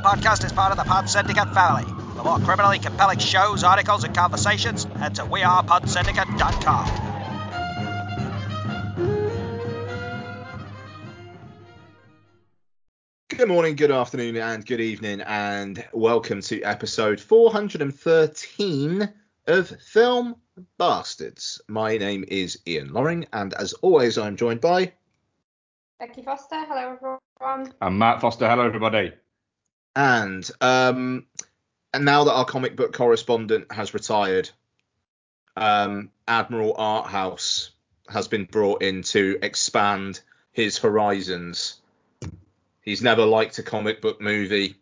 podcast is part of the Pod Syndicate family. For more criminally compelling shows, articles, and conversations, head to wearepodsyndicate.com. Good morning, good afternoon, and good evening, and welcome to episode 413 of Film Bastards. My name is Ian Loring, and as always, I'm joined by. Becky Foster, hello everyone. I'm Mark Foster. Hello, everybody. And um, and now that our comic book correspondent has retired, um, Admiral Arthouse has been brought in to expand his horizons. He's never liked a comic book movie.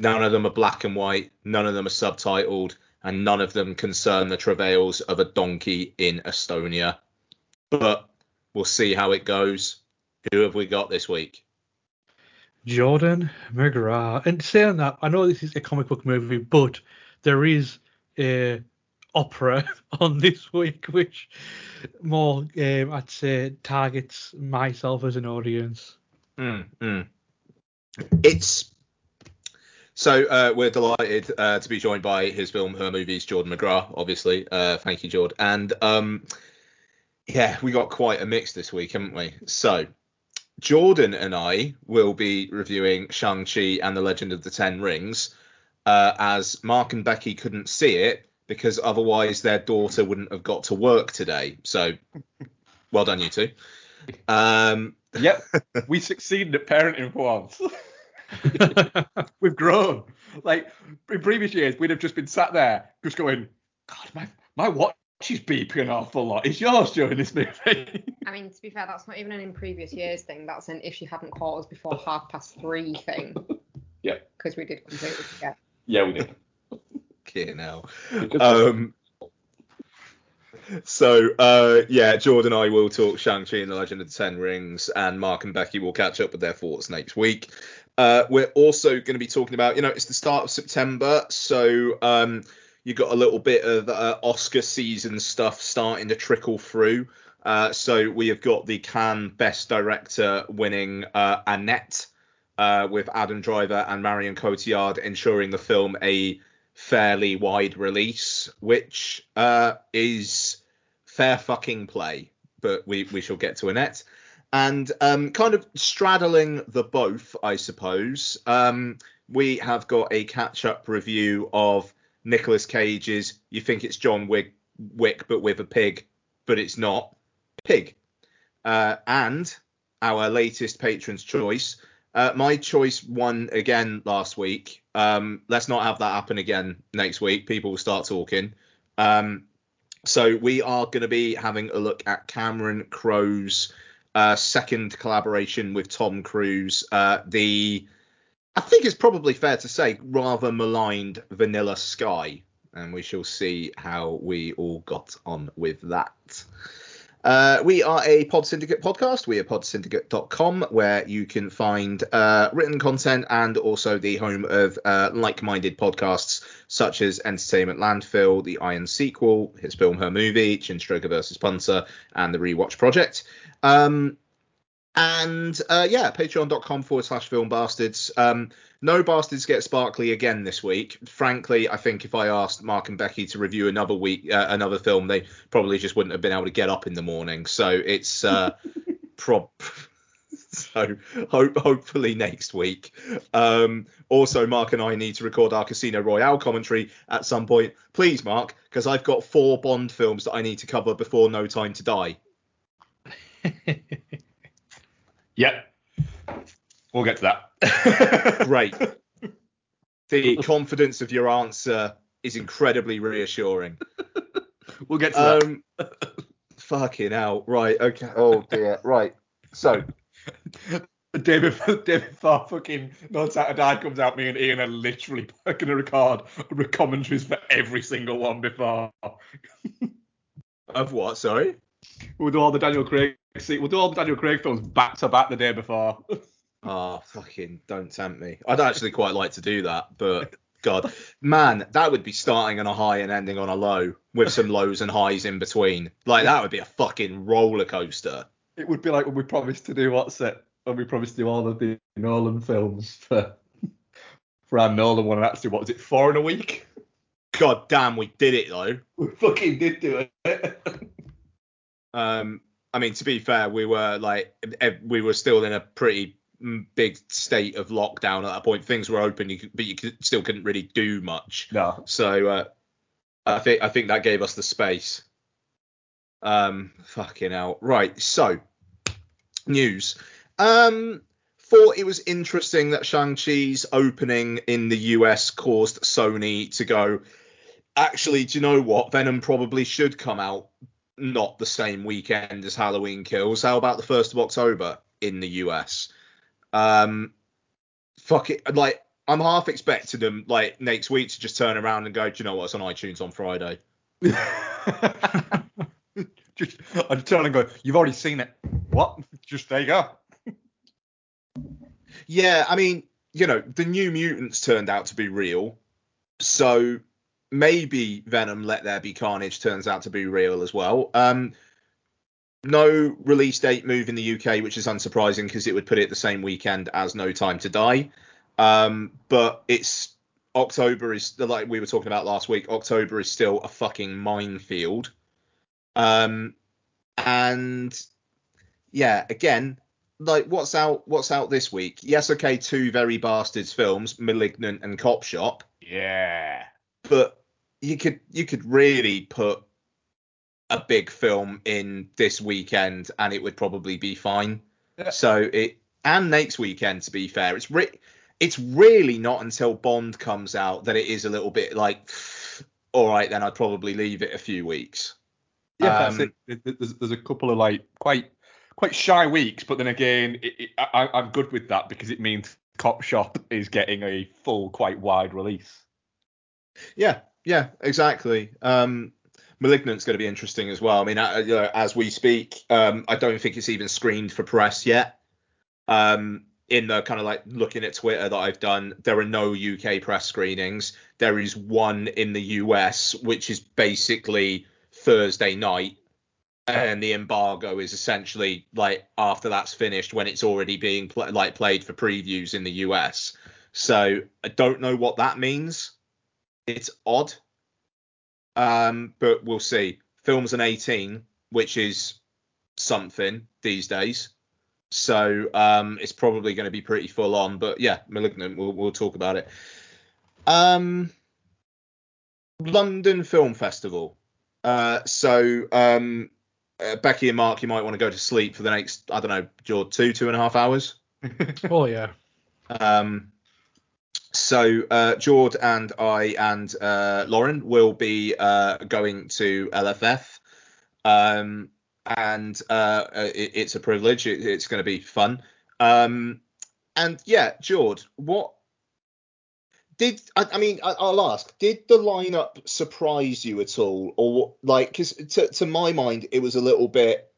None of them are black and white. None of them are subtitled, and none of them concern the travails of a donkey in Estonia. But we'll see how it goes. Who have we got this week? Jordan McGrath. And saying that, I know this is a comic book movie, but there is a opera on this week, which more, um, I'd say, targets myself as an audience. Mm, mm. It's so uh, we're delighted uh, to be joined by his film, her movies, Jordan McGrath. Obviously, uh, thank you, Jordan. And um, yeah, we got quite a mix this week, haven't we? So Jordan and I will be reviewing Shang Chi and the Legend of the Ten Rings, uh, as Mark and Becky couldn't see it because otherwise their daughter wouldn't have got to work today. So well done, you two. Um, Yep, we succeeded at parenting for once. We've grown. Like in previous years, we'd have just been sat there, just going, God, my my watch is beeping an awful lot. Is yours during this movie? I mean, to be fair, that's not even an in previous years thing. That's an if she hadn't caught us before half past three thing. Yeah. Because we did completely forget. yeah, we did. okay, now. Um, so uh, yeah, Jordan and I will talk Shang-Chi and the Legend of the Ten Rings, and Mark and Becky will catch up with their thoughts next week. Uh, we're also going to be talking about, you know, it's the start of September, so um, you got a little bit of uh, Oscar season stuff starting to trickle through. Uh, so we have got the Cannes Best Director winning uh, Annette uh, with Adam Driver and Marion Cotillard ensuring the film a fairly wide release, which uh, is fair fucking play. But we we shall get to Annette. And um, kind of straddling the both, I suppose, um, we have got a catch-up review of Nicolas Cage's You Think It's John Wick, Wick but with a pig, but it's not, Pig. Uh, and our latest patron's choice. Uh, my choice won again last week. Um, let's not have that happen again next week. People will start talking. Um, so we are going to be having a look at Cameron Crowe's uh, second collaboration with Tom Cruise. Uh, the I think it's probably fair to say rather maligned Vanilla Sky, and we shall see how we all got on with that. Uh, we are a Pod Syndicate podcast. We are podsyndicate.com, where you can find uh, written content and also the home of uh, like minded podcasts such as Entertainment Landfill, The Iron Sequel, His Film, Her Movie, Chinstroker vs. Punter, and The Rewatch Project. Um, and uh, yeah, patreon.com forward slash film bastards. Um, no bastards get sparkly again this week. Frankly, I think if I asked Mark and Becky to review another week, uh, another film, they probably just wouldn't have been able to get up in the morning. So it's uh, prob. so hope, hopefully next week. Um, also, Mark and I need to record our Casino Royale commentary at some point. Please, Mark, because I've got four Bond films that I need to cover before No Time to Die. Yep. We'll get to that. Great. The confidence of your answer is incredibly reassuring. we'll get to that. Um, fucking hell. Right. Okay. Oh dear. Right. So David David before, day before fucking No Time to Die comes out, me and Ian are literally going to record of commentaries for every single one before. of what? Sorry. We'll do all the Daniel Craig. See, we'll do all the Daniel Craig films back to back the day before. Oh, fucking don't tempt me. I'd actually quite like to do that, but God, man, that would be starting on a high and ending on a low with some lows and highs in between. Like that would be a fucking roller coaster. It would be like when we promised to do what's it? When we promised to do all of the Nolan films for for our Nolan one, and actually, what was it, four in a week? God damn, we did it though. We fucking did do it. Um, I mean, to be fair, we were like, we were still in a pretty mm, big state of lockdown at that point. Things were open, you could, but you could, still couldn't really do much. no. So uh, I think I think that gave us the space. Um, fucking hell. Right. So news. Um, thought it was interesting that Shang Chi's opening in the US caused Sony to go. Actually, do you know what? Venom probably should come out not the same weekend as Halloween Kills. How about the first of October in the US? Um, fuck it. Like I'm half expecting them like next week to just turn around and go, do you know what? It's on iTunes on Friday. just, I turn and go, you've already seen it. What? Just there you go. Yeah, I mean, you know, the New Mutants turned out to be real, so maybe Venom Let There Be Carnage turns out to be real as well. Um, no release date move in the UK, which is unsurprising because it would put it the same weekend as No Time to Die. Um, but it's October is like we were talking about last week. October is still a fucking minefield. Um, and yeah, again, like what's out what's out this week? Yes, okay, two very bastards films, Malignant and Cop Shop, Yeah. but you could you could really put a big film in this weekend and it would probably be fine. Yeah. So it and next weekend to be fair, it's re- it's really not until Bond comes out that it is a little bit like all right then I'd probably leave it a few weeks. Yeah, that's Um, it. There- there- There's, there's a couple of like quite quite shy weeks, but then again, it, it, I, I'm good with that because it means Cop Shop is getting a full, quite wide release. Yeah, yeah, exactly. Um, Malignant's going to be interesting as well. I mean, uh, you know, as we speak, um, I don't think it's even screened for press yet. Um, in the kind of like looking at Twitter that I've done, there are no UK press screenings. There is one in the US, which is basically Thursday night, and the embargo is essentially like after that's finished when it's already being pl- like played for previews in the US. So I don't know what that means. It's odd. Um, but we'll see. Film's an 18, which is something these days. So um, it's probably going to be pretty full on. But yeah, Malignant, we'll, we'll talk about it. Um, London Film Festival. Uh, so um, uh, Becky and Mark, you might want to go to sleep for the next, I don't know, two, two and a half hours. Oh yeah. Um, so uh, Jord and I and uh, Lauren will be uh, going to LFF, um, and uh, uh, it, it's a privilege. It, it's going to be fun. Um, and yeah, Jord, what did I, I mean? I, I'll ask. Did the lineup surprise you at all, or like? Because to to my mind, it was a little bit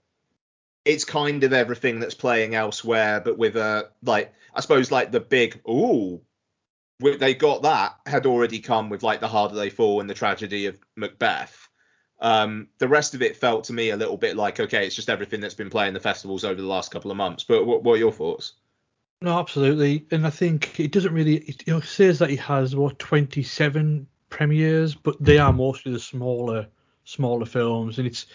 it's kind of everything that's playing elsewhere, but with a like I suppose like the big ooh, they got that had already come with like the harder they fall and the tragedy of Macbeth. Um, the rest of it felt to me a little bit like okay, it's just everything that's been playing the festivals over the last couple of months. But what, what are your thoughts? No, absolutely, and I think it doesn't really. It, you know, says that he has what 27 premieres, but they are mostly the smaller, smaller films, and it's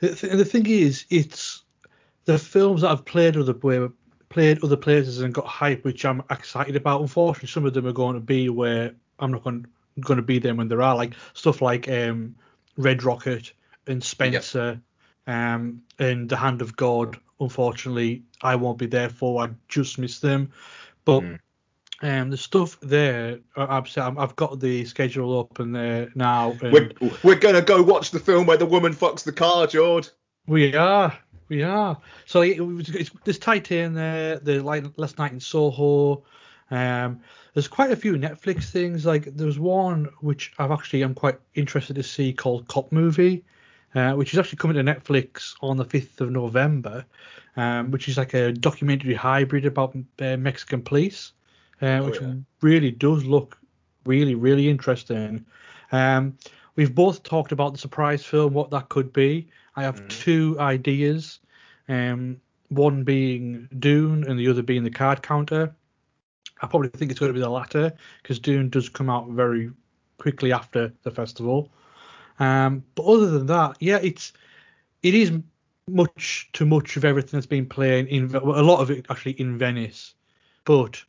the, th- the thing is, it's the films that I've played other where played other places and got hype, which I'm excited about. Unfortunately, some of them are going to be where I'm not going going to be there when there are like stuff like um, Red Rocket and Spencer, um, and The Hand of God. Unfortunately, I won't be there for. I just missed them, but. Mm. Um, the stuff there, I've, got the schedule up and there now. And We're, we're gonna go watch the film where the woman fucks the car, Jord. We are, we are. So it, was- it's, there's Titane there. The last night in Soho. Um, there's quite a few Netflix things. Like there's one which I've actually I'm quite interested to see called Cop Movie, uh, which is actually coming to Netflix on the 5th of November. Um, which is like a documentary hybrid about uh, Mexican police, uh, which yeah. really does look really really interesting. Um, we've both talked about the surprise film, what that could be. I have Mhm. two ideas, um, one being Dune and the other being the card counter. I probably think it's going to be the latter because Dune does come out very quickly after the festival. Um, but other than that, yeah, it's it is much too much of everything that's been playing in a lot of it actually in Venice, but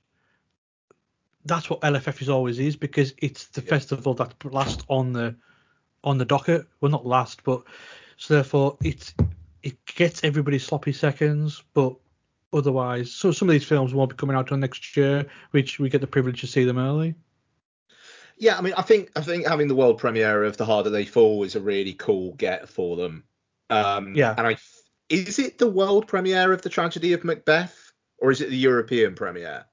that's what LFF is always is because it's the festival that's last on the on the docket. Well, not last, but so therefore it's it gets everybody sloppy seconds, but otherwise, so some of these films won't be coming out until next year, which we get the privilege to see them early. Yeah, I mean, I think I think having the world premiere of The Harder They Fall is a really cool get for them. Um, Yeah. And I is it the world premiere of The Tragedy of Macbeth or is it the European premiere?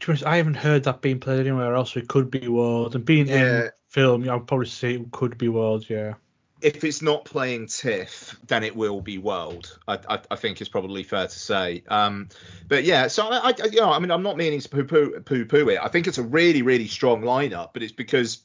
To be honest, I haven't heard that being played anywhere else. It could be world, and being Yeah. in film, I'd probably say it could be world. Yeah. If it's not playing TIFF, then it will be world. I, I, I think it's probably fair to say. Um, but yeah, so I, I, you know, I mean, I'm not meaning to poo-poo, poo-poo it. I think it's a really, really strong lineup, but it's because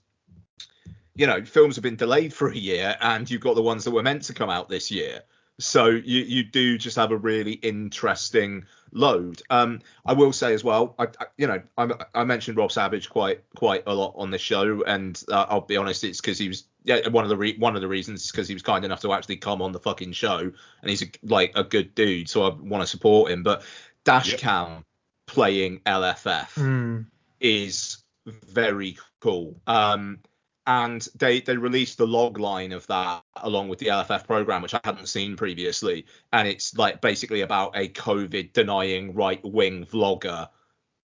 you know films have been delayed for a year, and you've got the ones that were meant to come out this year. So you you do just have a really interesting load. Um, I will say as well, I, I you know I, I mentioned Rob Savage quite quite a lot on the show, and uh, I'll be honest, it's because he was yeah one of the re- one of the reasons is because he was kind enough to actually come on the fucking show, and he's a, like a good dude, so I want to support him. But Dashcam playing LFF Hmm. is very cool. Um, and they they released the log line of that along with the LFF program, which I hadn't seen previously, and it's like basically about a COVID denying right wing vlogger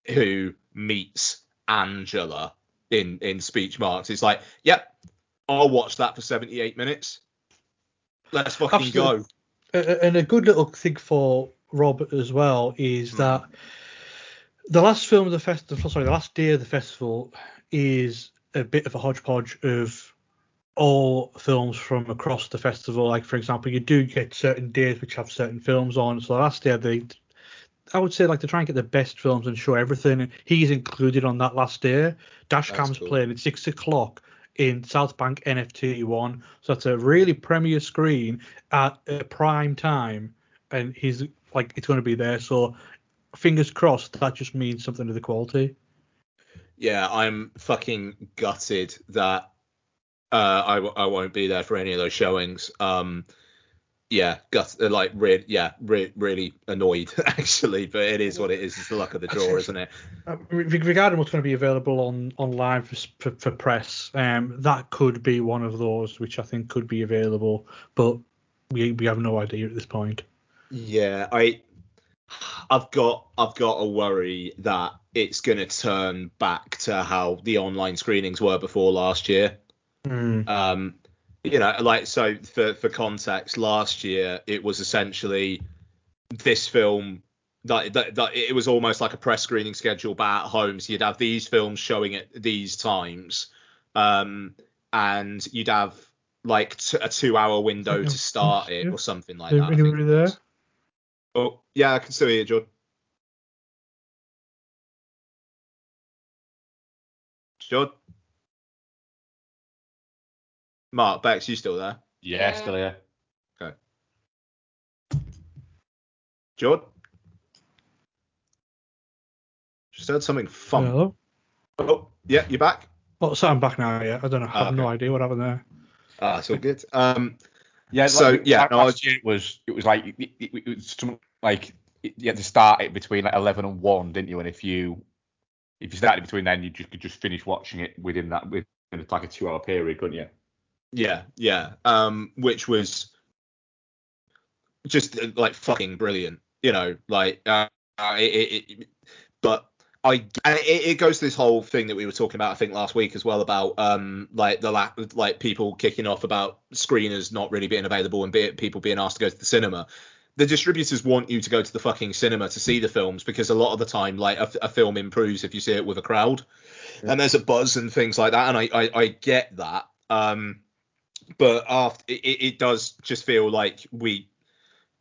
who meets Angela in in speech marks. It's like, yep, I'll watch that for 78 minutes. Let's fucking Absolutely. go. And a good little thing for Rob as well is Hmm. that the last film of the festival, sorry, the last day of the festival is a bit of a hodgepodge of all films from across the festival. Like for example, you do get certain days which have certain films on. So last day they I would say like to try and get the best films and show everything. He's included on that last day. Dashcam's cool. playing at six o'clock in South Bank NFT one. So that's a really premier screen at a prime time, and he's like it's going to be there. So fingers crossed. That just means something to the quality. Yeah, I'm fucking gutted that uh, I, w- I won't be there for any of those showings. Um, yeah, gut, uh, like, re- yeah, re- really annoyed actually, but it is what it is. It's the luck of the draw, isn't it? Uh, regarding what's going to be available on online for, for, for press, um, that could be one of those which I think could be available, but we we have no idea at this point. Yeah, I, I've got, I've got a worry that it's gonna turn back to how the online screenings were before last year. Hmm. Um, you know, like so for for context, last year it was essentially this film that, that, that it was almost like a press screening schedule but at home. So you'd have these films showing at these times, um, and you'd have like t- a two-hour window to start it or something like that. Anybody it there? Was. Oh, yeah, I can still hear you, Jordan. Jordan. Mark, Bex, you still there? Yeah, Yeah. still here. Okay. Jordan? Just heard something fun. Hello. Oh, yeah, you're back. Oh, so I'm back now. Yeah, I don't know. I Ah, have no idea what happened there. Ah, it's all good. Um, Yeah, So, like, yeah, no, year it was it was like it, it, was some, like you had to start it between like eleven and one, didn't you? And if you if you started between then, you just could just finish watching it within that within like a two hour period, couldn't you? yeah, yeah. Um, which was just like fucking brilliant. You know, like uh, uh, it, it, it, but I and it, it goes to this whole thing that we were talking about I think last week as well about um like the la- like people kicking off about screeners not really being available and be, people being asked to go to the cinema. The distributors want you to go to the fucking cinema to see the films because a lot of the time like a, a film improves if you see it with a crowd. And there's a buzz and things like that and I I, I get that. Um but after it, it does just feel like we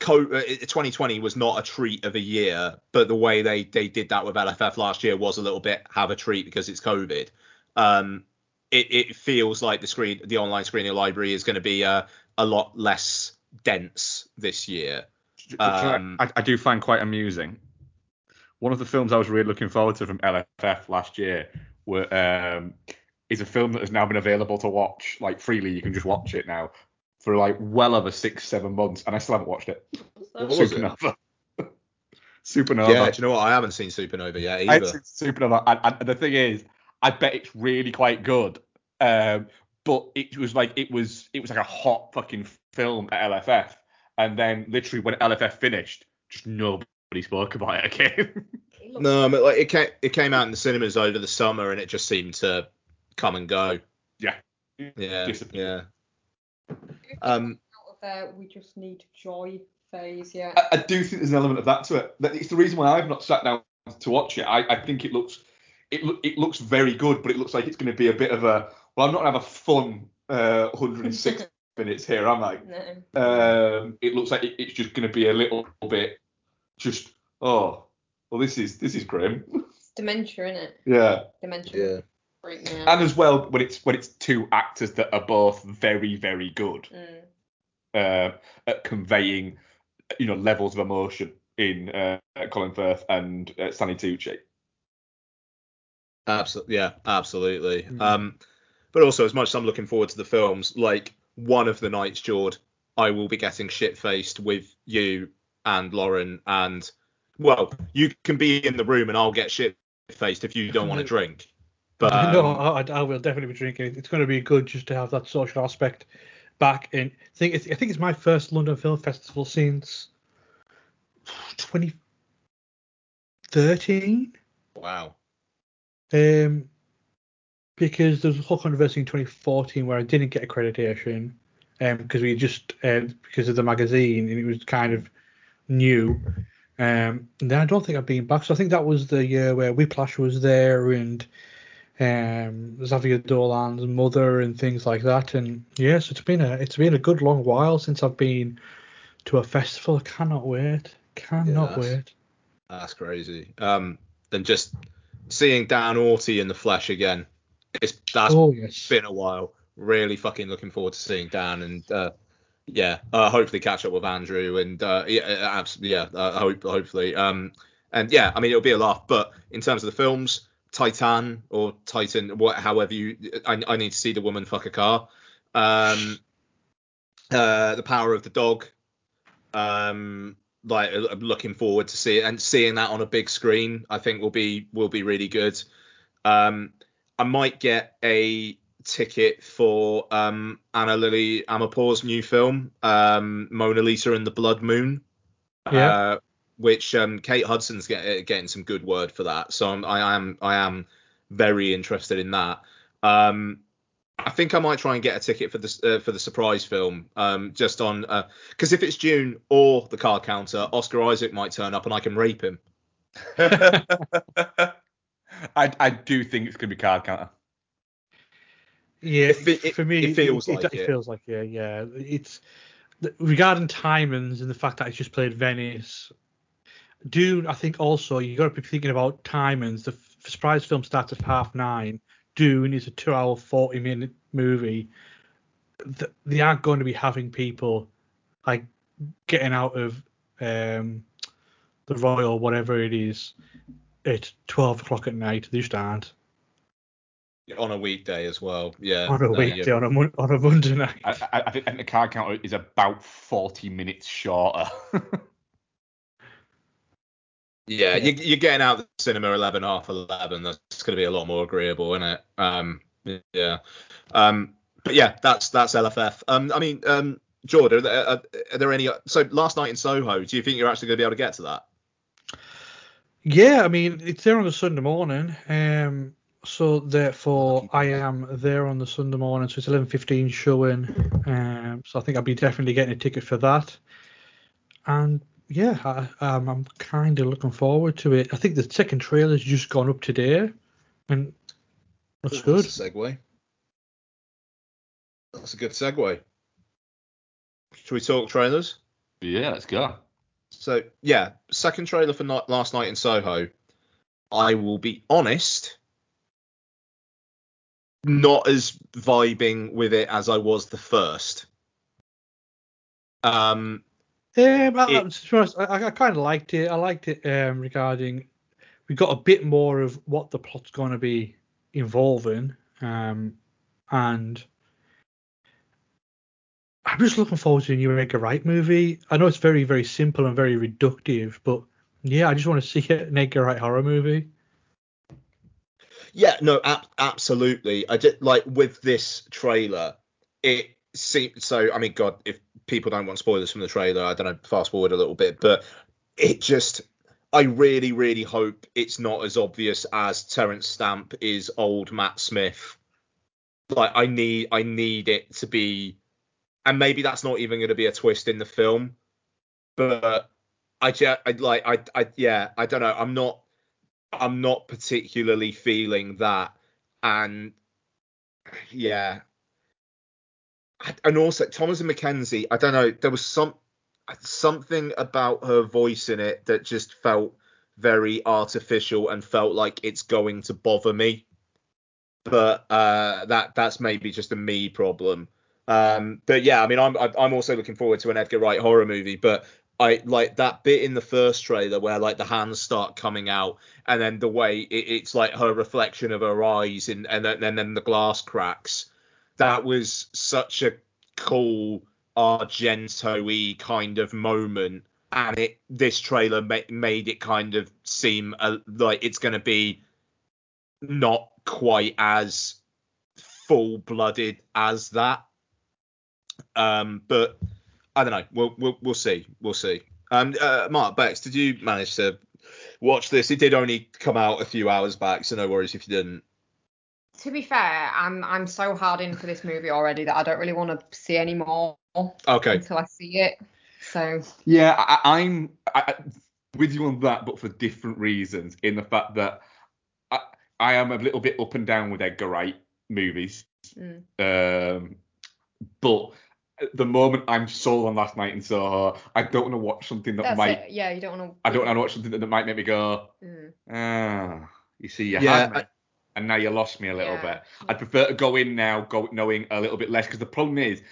2020 was not a treat of a year, but the way they they did that with LFF last year was a little bit have a treat because it's COVID. Um, it, it feels like the screen, the online screening library is going to be a, a lot less dense this year. I- Um, I, I do find quite amusing. one of the films I was really looking forward to from LFF last year were um, is a film that has now been available to watch like freely. You can just watch it now for like well over six, seven months, and I still haven't watched it. What was it? Supernova. Supernova. Yeah, do you know what? I haven't seen Supernova yet I either. haven't seen Supernova, and, and the thing is, I bet it's really quite good. Um, but it was like it was it was like a hot fucking film at LFF, and then literally when LFF finished, just nobody spoke about it again. It No, but like it came it came out in the cinemas over the summer and it just seemed to come and go. Yeah. Yeah. Disappeared. Yeah. Um. out of there. We just need joy phase. Yeah. I, I do think there's an element of that to it. That It's the reason why I've not sat down to watch it. I, I think it looks it look it looks very good, but it looks like it's going to be a bit of a well, I'm not going to have a fun uh, 106 minutes here, am I? No. Um, it looks like it, it's just going to be a little bit just oh well this is this is grim. It's dementia, isn't it? yeah. Dementia. Freak me out. And as well when it's when it's two actors that are both very very good Mm. uh, at conveying you know levels of emotion in uh, Colin Firth and uh, Stanley Tucci. Absolutely. Yeah. Absolutely. Mm. Um. But also, as much as I'm looking forward to the films, like one of the nights, Jord, I will be getting shit faced with you and Lauren, and well, you can be in the room and I'll get shit faced if you don't want to drink. But no, um, I, I will definitely be drinking. It's going to be good just to have that social aspect back in. I think it's, I think it's my first London Film Festival since 2013. wow. Um, because there was a whole controversy in 2014 where I didn't get accreditation, um, because we just uh, because of the magazine and it was kind of new. Um, and then I don't think I've been back. So I think that was the year where Whiplash was there and um, Xavier Dolan's mother and things like that. And yes, it's been a it's been a good long while since I've been to a festival. I cannot wait. Cannot Yes. wait. That's crazy. Um, and just seeing Dan Orty in the flesh again. It's that's oh yes. been a while. Really fucking looking forward to seeing Dan and uh, yeah, uh, hopefully catch up with Andrew and uh, yeah, absolutely, yeah, uh, hope hopefully. Um, and yeah, I mean it'll be a laugh. But in terms of the films, Titan or Titan, what, however you, I, I need to see the woman fuck a car. Um, uh, the Power of the Dog. Um, like uh, looking forward to see it and seeing that on a big screen. I think will be will be really good. Um, I might get a ticket for um, Ana Lily Amirpour's new film, um, Mona Lisa and the Blood Moon. Yeah. Uh, which um, Kate Hudson's get, getting some good word for that. So I'm, I am I am very interested in that. Um, I think I might try and get a ticket for the uh, for the surprise film, um, just on because if it's Dune or the card counter, Oscar Isaac might turn up and I can rape him. I I do think it's going to be card counter. Yeah, It it- for me, it feels it, like it it. feels like yeah, yeah. It's regarding timings and the fact that it's just played Venice. Dune, I think also you got to be thinking about timings. The f- surprise film starts at half nine. Dune is a two-hour, forty-minute movie. Th- they aren't going to be having people like getting out of um, the Royal, whatever it is, at twelve o'clock at night. They just aren't on a weekday as well. Yeah. on a no, weekday yeah. on a mon- on a Monday night. I, I, I think the card counter is about 40 minutes shorter. Yeah, you, you're getting out the cinema 11, half 11. That's going to be a lot more agreeable, isn't it? Um, yeah. Um, but yeah, that's that's LFF. Um, I mean, um, Jordan, are there, are, are there any? So last night in Soho, do you think you're actually going to be able to get to that? Yeah, I mean it's there on the Sunday morning. Um, so therefore I am there on the Sunday morning, so it's eleven fifteen showing. Um, so I think I'll be definitely getting a ticket for that. And yeah, I, um, I'm kind of looking forward to it. I think the second trailer's just gone up today, and looks Ooh, good. That's a segue. That's a good segue. Should we talk trailers? yeah, let's go. So yeah, second trailer for night, last night in Soho. I will be honest, not as vibing with it as I was the first. Um, Um, I, It- I, to be honest, I, I kind of liked it. I liked it um, regarding we got a bit more of what the plot's going to be involving, um, and I'm just looking forward to a new Edgar Wright movie. I know it's very, very simple and very reductive, but yeah, I just want to see an Edgar Wright horror movie. Yeah, no, ab- absolutely. I did like with this trailer. It seemed so. I mean, God, if people don't want spoilers from the trailer, I don't know. Fast forward a little bit, but it just. I really, really hope it's not as obvious as Terence Stamp is old Matt Smith. Like, I need, I need it to be, and maybe that's not even going to be a twist in the film, but I just, I like, I, I, yeah, I don't know. I'm not, I'm not particularly feeling that, and yeah, and also Thomasin McKenzie. I don't know. There was some something about her voice in it that just felt very artificial and felt like it's going to bother me. But uh, that that's maybe just a me problem. Um, but yeah, I mean, I'm I'm also looking forward to an Edgar Wright horror movie. But I like that bit in the first trailer where like the hands start coming out, and then the way it, it's like her reflection of her eyes, and and then, and then the glass cracks. That was such a cool Argento-y kind of moment, and it this trailer ma- made it kind of seem uh, like it's going to be not quite as full-blooded as that. Um, but I don't know. We'll we'll, we'll see. We'll see. Um, uh, Mark Bex, did you manage to watch this? It did only come out a few hours back, so no worries if you didn't. To be fair, I'm I'm so hard in for this movie already that I don't really want to see any more Okay. until I see it. So Yeah, I, I'm I, I- with you on that, but for different reasons. In the fact that I, I am a little bit up and down with Edgar Wright movies, mm. um, but the moment I'm sold on Last Night in Soho. I don't want to watch something that that's might. it. Yeah, you don't want to. I don't want to watch something that, that might make me go, Mm. ah, you see, you Yeah, had me, and now you lost me a little Yeah. bit. I'd prefer to go in now, go knowing a little bit less, because the problem is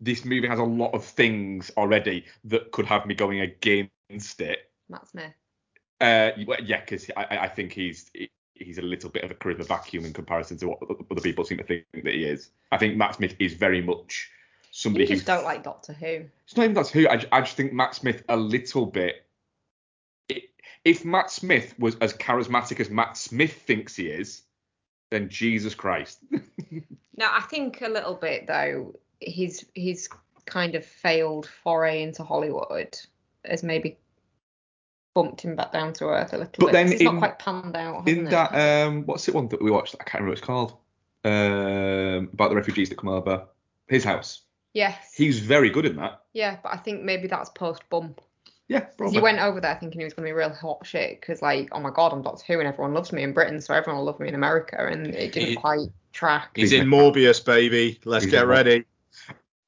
this movie has a lot of things already that could have me going against it. Matt Smith. Uh, yeah, because I, I- think he's he's a little bit of a charisma vacuum in comparison to what other people seem to think that he is. I think Matt Smith is very much somebody You who's just don't like Doctor Who. it's not even that's who. I, I just think Matt Smith a little bit. If Matt Smith was as charismatic as Matt Smith thinks he is, then Jesus Christ. No, I think a little bit though. He's he's kind of failed foray into Hollywood has maybe bumped him back down to earth a little But bit. then in- not quite panned out. In that it? um, what's it one that we watched? I can't remember what it's called. Um, about the refugees that come over. His house. yes. He's very good in that. Yeah, but I think maybe that's post bump. Yeah, 'Cause probably. he went over there thinking he was going to be real hot shit because, like, oh my god, I'm Doctor Who and everyone loves me in Britain, so everyone will love me in America, and it didn't He- quite track. He's in Morbius, baby. Let's He's get ready.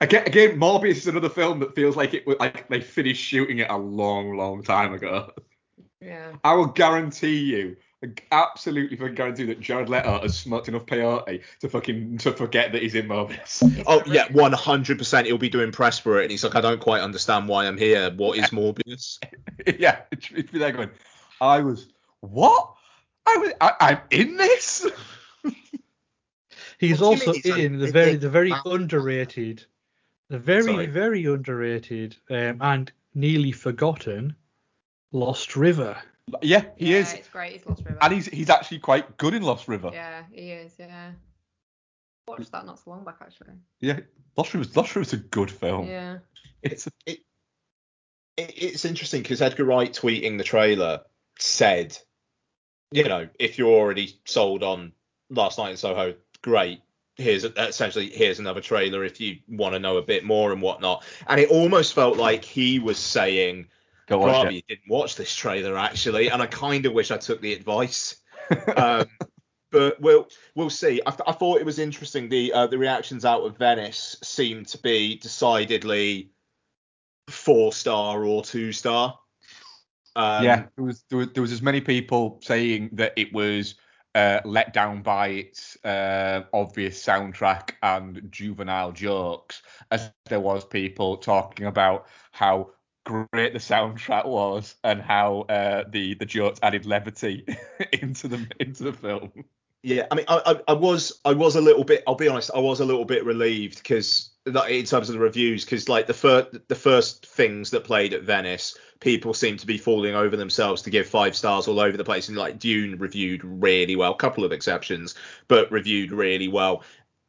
Again, again, Morbius is another film that feels like it was like they finished shooting it a long, long time ago. Yeah. I will guarantee you, absolutely fucking guarantee that Jared Leto has smoked enough peyote to fucking to forget that he's in Morbius. Oh yeah, one hundred percent. He'll be doing press for it, and he's like, I don't quite understand why I'm here. What is Morbius? yeah, it's, it's be there going. I was what? I was. I, I'm in this. He's What do you also mean in the very the very fan? underrated, the very Sorry. very underrated um, and nearly forgotten Lost River. Yeah, he yeah, is, It's great. He's Lost River. and he's he's actually quite good in Lost River. Yeah, he is. Yeah. Watched that not so long back actually. Yeah, Lost River's Lost River's a good film. Yeah. It's It, it's interesting because Edgar Wright tweeting the trailer said, you know, if you're already sold on Last Night in Soho, great. Here's a, essentially here's another trailer if you want to know a bit more and whatnot. And it almost felt like he was saying, go watch probably didn't watch this trailer actually, and I kind of wish I took the advice. um, but we'll we'll see. I, th- I thought it was interesting. The uh, the reactions out of Venice seemed to be decidedly four star or two star. Um, yeah, there was, there was there was as many people saying that it was uh, let down by its uh, obvious soundtrack and juvenile jokes, as there was people talking about how great the soundtrack was and how uh, the the jokes added levity into the into the film. Yeah, I mean, I, I, I was I was a little bit. I'll be honest, I was a little bit relieved because in terms of the reviews, because like the first the first things that played at Venice, people seem to be falling over themselves to give five stars all over the place, and like Dune reviewed really well, couple of exceptions, but reviewed really well,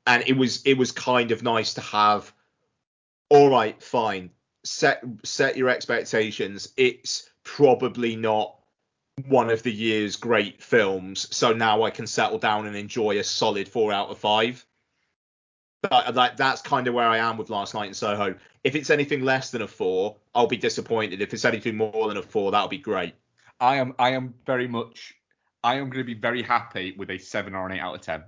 and it was it was kind of nice to have. All right, fine. Set set your expectations. It's probably not one of the year's great films, so now I can settle down and enjoy a solid four out of five. But uh, like that's kind of where I am with Last Night in Soho. If it's anything less than a four, I'll be disappointed. If it's anything more than a four, that'll be great. I am I am very much I am going to be very happy with a seven or an eight out of ten.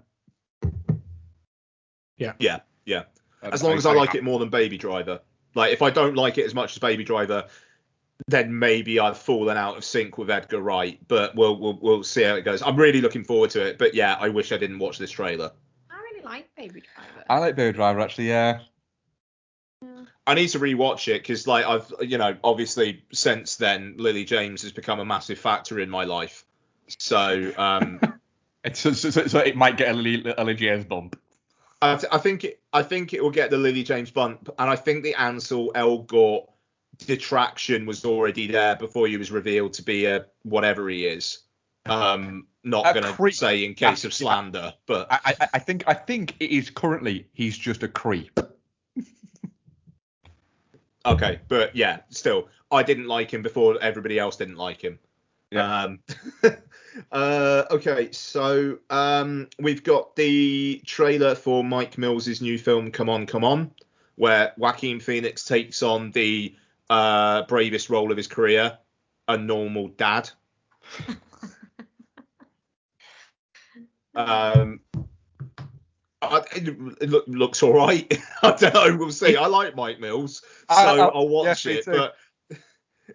Yeah, yeah. Yeah. Uh, as long I'm as I like happy. it more than Baby Driver. Like if I don't like it as much as Baby Driver, then maybe I've fallen out of sync with Edgar Wright. But we'll we'll we'll see how it goes. I'm really looking forward to it. But yeah, I wish I didn't watch this trailer. I really like Baby Driver. I like Baby Driver actually. Yeah. I need to rewatch it because like I've you know obviously since then Lily James has become a massive factor in my life. So um It's, so, so, so it might get a Lily, a Lily James bump. I, th- I think it, I think it will get the Lily James bump, and I think the Ansel Elgort detraction was already there before he was revealed to be a whatever he is. Um, not gonna creep. say in case of slander, but I, I, I think I think it is currently he's just a creep. okay, but yeah, still, I didn't like him before everybody else didn't like him. Yeah. Um, uh, okay, so um, we've got the trailer for Mike Mills's new film, Come On, Come On, where Joaquin Phoenix takes on the uh, bravest role of his career, a normal dad. Um, I, it, look, looks all right. I don't know. We'll see. I like Mike Mills, so I- I- I'll watch yeah, it. But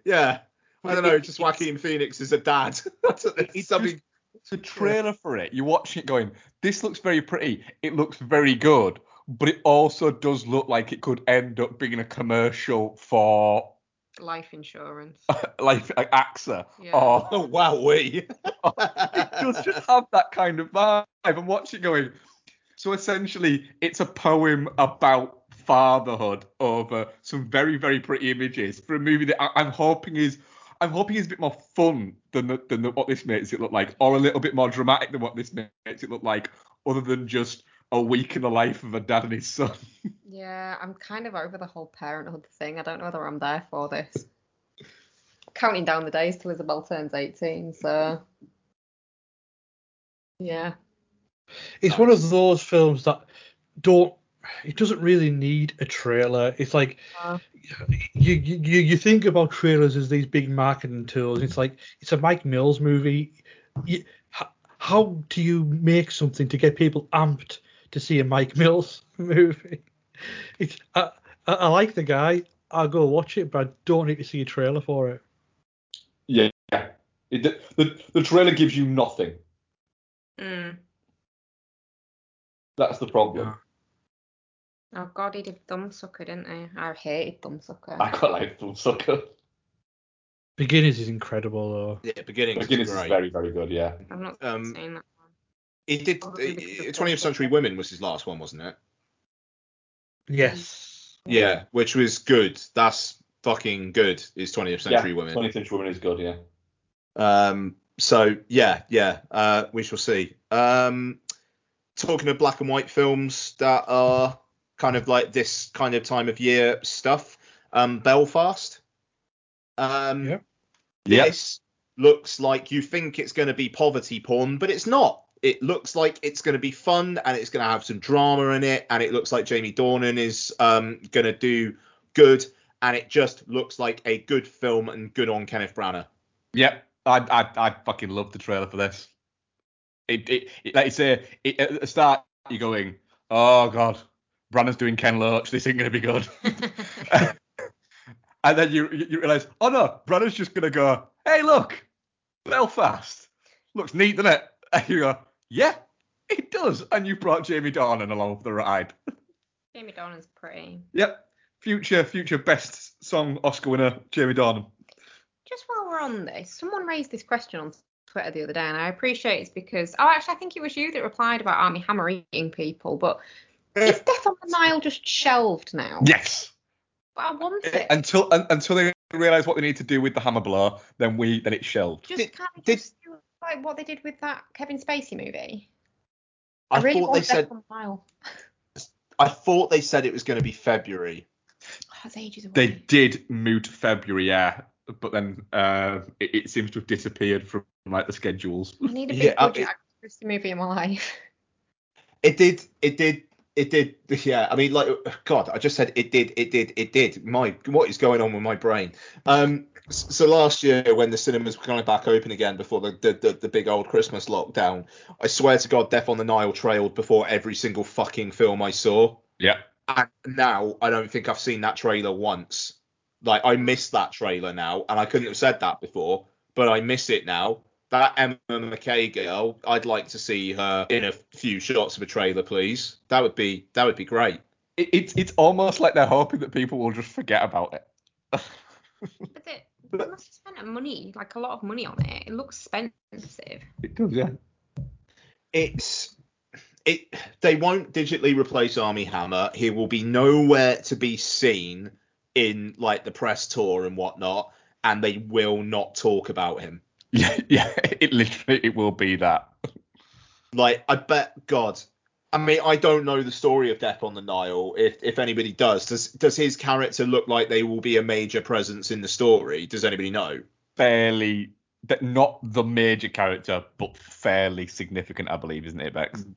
yeah, I don't know. Just Joaquin Phoenix as a dad. That's It's something. The trailer for it, you're watching it going, this looks very pretty. It looks very good, but it also does look like it could end up being a commercial for Life insurance. like, like AXA Yeah. or Oh wow, we. it does just have that kind of vibe. I'm watching it going. So essentially, it's a poem about fatherhood over some very, very pretty images for a movie that I, I'm hoping is. I'm hoping is a bit more fun than the, than the, what this makes it look like, or a little bit more dramatic than what this makes it look like, other than just a week in the life of a dad and his son. Yeah, I'm kind of over the whole parenthood thing. I don't know whether I'm there for this. Counting down the days till Isabel turns 18, so yeah. It's one of those films that don't. It doesn't really need a trailer. It's like Uh. you, you you think about trailers as these big marketing tools. It's like it's a Mike Mills movie. You, how, how do you make something to get people amped to see a Mike Mills movie? It's I, I, I like the guy. I'll go watch it, but I don't need to see a trailer for it. Yeah, it, the, the the trailer gives you nothing. Mm. That's the problem. Oh god, he did Thumbsucker, didn't he? I hated Thumbsucker. I quite like Film Sucker. Beginners is incredible though. Yeah, beginning is Beginners is great. very, very good. Yeah. I've not Um, seen that one. He did. Probably 20th Century Women was his last one, wasn't it? Yes. Yeah, which was good. That's fucking good. Is 20th Century yeah, Women. 20th Century Women is good. Yeah. Um, so yeah, yeah, uh, we shall see. Um, talking of black and white films that are kind of like this kind of time of year stuff. Um, Belfast. Um, Yeah. This looks like you think it's going to be poverty porn, but it's not. It looks like it's going to be fun and it's going to have some drama in it, and it looks like Jamie Dornan is um, going to do good, and it just looks like a good film and good on Kenneth Branagh. Yep. I I I fucking love the trailer for this. It it, it like you say it, at the start you're going, oh god, Branagh's doing Ken Loach. This ain't gonna be good. and then you you realize, oh no, Branagh's just gonna go, hey look, Belfast looks neat, doesn't it? And you go, yeah, it does. And you brought Jamie Dornan along for the ride. Jamie Dornan's pretty. Yep. Future future best song Oscar winner Jamie Dornan. Just while we're on this, someone raised this question on Twitter the other day, and I appreciate it's because oh, actually, I think it was you that replied about Armie Hammer eating people. But is Death on the Nile just shelved now? Yes. But I want it. Until un, until they realise what they need to do with the hammer blow, then we then it's shelved. just did- kind of did- just do like what they did with that Kevin Spacey movie. I really thought want they Death said on the Nile. I thought they said it was going to be February. Oh, it's ages away. They did move to February, yeah, but then uh, it, it seems to have disappeared from like the schedules. I need a big Yeah, I- budget Christie movie in my life. It did. It did. It did. Yeah. I mean, like, God, I just said it did. It did. It did. My, what is going on with my brain? Um. So last year, when the cinemas were kind of back open again before the the, the, the big old Christmas lockdown, I swear to God, Death on the Nile trailed before every single fucking film I saw. Yeah. And now I don't think I've seen that trailer once. Like I miss that trailer now, and I couldn't have said that before, but I miss it now. That Emma Mackey girl, I'd like to see her in a few shots of a trailer, please. That would be that would be great. It, it's it's almost like they're hoping that people will just forget about it. But they, they must have spent money, like a lot of money on it. It looks expensive. It does, yeah. It's it. They won't digitally replace Armie Hammer. He will be nowhere to be seen in like the press tour and whatnot, and they will not talk about him. Yeah, yeah. It literally it will be that. Like, I bet God. I mean, I don't know the story of Death on the Nile. If if anybody does, does does his character look like they will be a major presence in the story? Does anybody know? Fairly, that not the major character, but fairly significant, I believe, isn't it, Bex? Mm.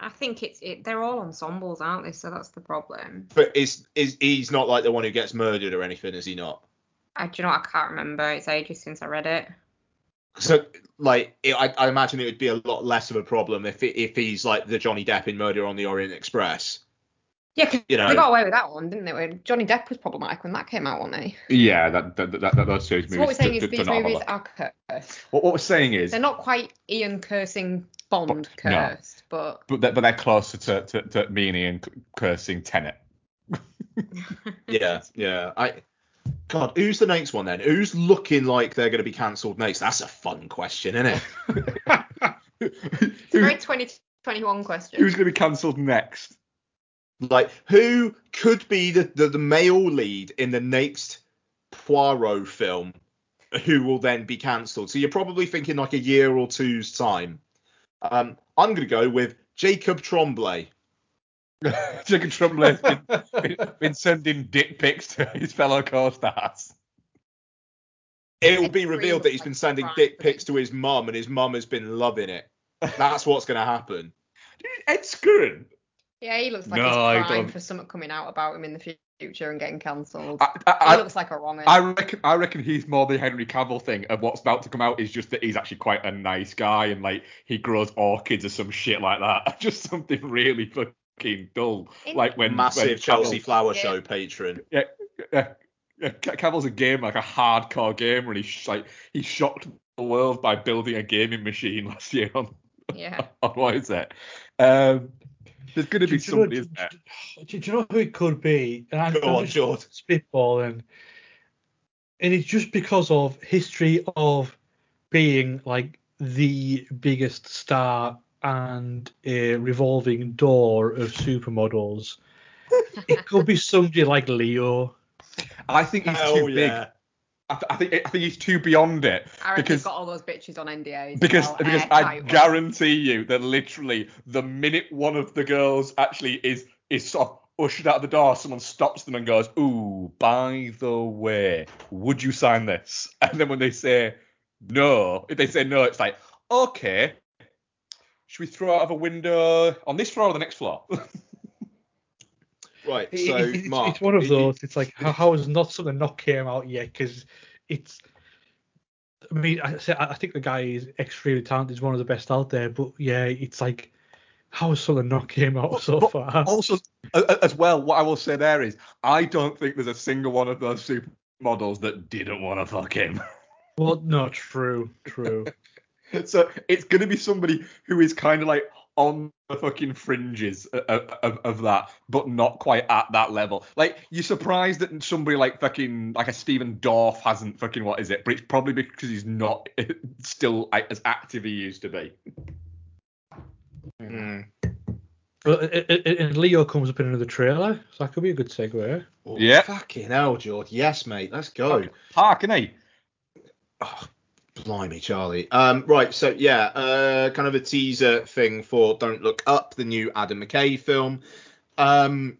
I think it's it. They're all ensembles, aren't they? So that's the problem. But is is he's not like the one who gets murdered or anything? Is he not? I do you know? I can't remember. It's ages since I read it. So like, it, I, I imagine it would be a lot less of a problem if it, if he's like the Johnny Depp in Murder on the Orient Express. Yeah, 'cause You know. they got away with that one, didn't they? When Johnny Depp was problematic when that came out, wasn't he? Yeah, that that, that, that those two movies. What we're saying do- is do these not have a movies are cursed. What, what we're saying is, They're not quite Ian cursing Bond But- no. cursed, but but they're, but they're closer to, to, to me and Ian cursing Tenet. Yeah, yeah. I. God, who's the next one then? Who's looking like they're going to be cancelled next? That's a fun question, isn't it? it's a very 2021 question. Who's going to be cancelled next? Like, who could be the, the, the male lead in the next Poirot film who will then be cancelled? So you're probably thinking like a year or two's time. Um, I'm going to go with Jacob Tremblay. Jacob Tremblay's been, been, been sending dick pics to his fellow co-stars. It will be revealed that he's been sending dick pics to his mum, and his mum has been loving it. That's what's going to happen. Ed Skrein. Yeah, he looks like No, he's I crying don't. for something coming out about him in the future and getting cancelled. I, He I, I, looks like a wrong I reckon I reckon he's more the Henry Cavill thing, and what's about to come out is just that he's actually quite a nice guy, and like he grows orchids or some shit like that. Just something really fucking dull, In- like when Massive when Chelsea Cavill- Flower Yeah. Show patron. Yeah, yeah, yeah, Cavill's a gamer, like a hardcore gamer, and he's like he shocked the world by building a gaming machine last year on Yeah. on what is it? Um, there's going to be you know- somebody, do- isn't there? Do, do you know who it could be? And I'm, Go I'm on, just George. spitballing. And it's just because of history of being like the biggest star and a revolving door of supermodels. it could be somebody like Leo. I think he's Hell too big. I, th- I think I think he's too beyond it. I because he's got all those bitches on NDAs. because well, because I ones. guarantee you that literally the minute one of the girls actually is is sort of ushered out of the door, someone stops them and goes, "Ooh, by the way, would you sign this?" And then when they say no, if they say no, it's like, okay, should we throw out of a window on this floor or the next floor? Right. So, it- it's, Mark, it's one of y- those. It's like how, how is not something not came out yet? Because it's. I mean, I, I think the guy is extremely talented. He's one of the best out there. But yeah, it's like how has something not came out so But far? Also, a- a- as well, what I will say there is, I don't think there's a single one of those supermodels that didn't want to fuck him. Well, no, true, true. so it's going to be somebody who is kind of like on the fucking fringes of, of, of that, but not quite at that level. Like you're surprised that somebody like fucking like a Stephen Dorff hasn't fucking what is it? But it's probably because he's not still like, as active he used to be. Mm. Well, a- a- a- and Leo comes up in another trailer, so that could be a good segue. Oh, Yeah. Fucking hell, George. Yes, mate. Let's go. Park, isn't he? Oh, blimey, Charlie. Um, right, so yeah, uh, kind of a teaser thing for Don't Look Up, the new Adam McKay film. Um,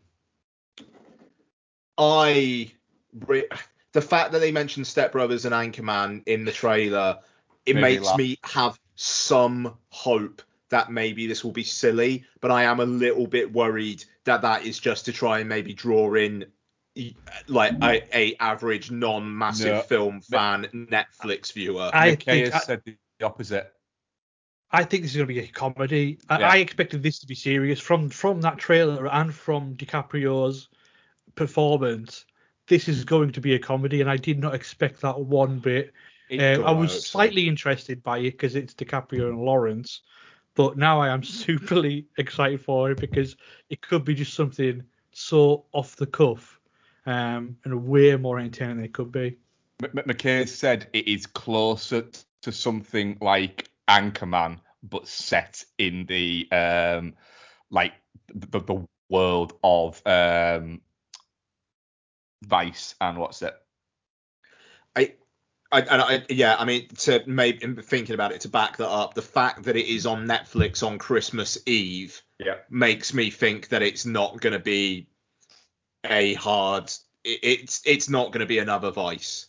I the fact that they mentioned Step Brothers and Anchorman in the trailer, it Made makes me have some hope that maybe this will be silly, but I am a little bit worried that that is just to try and maybe draw in like a, a average non-massive No. film fan Netflix viewer. I McKay think I, said the opposite. I think this is going to be a comedy. I, Yeah. I expected this to be serious from from that trailer and from DiCaprio's performance. This is going to be a comedy, and I did not expect that one bit. It- Uh, I was so. slightly interested by it because it's DiCaprio and Lawrence, but now I am superly excited for it because it could be just something so off the cuff um, and a way more entertaining than it could be. M- M- McKay said it is closer t- to something like Anchorman, but set in the um, like the, the world of um, Vice and what's it? I, I, and I, yeah, I mean, to maybe thinking about it to back that up, the fact that it is on Netflix on Christmas Eve Yeah. makes me think that it's not going to be a hard. It, it's it's not going to be another Vice.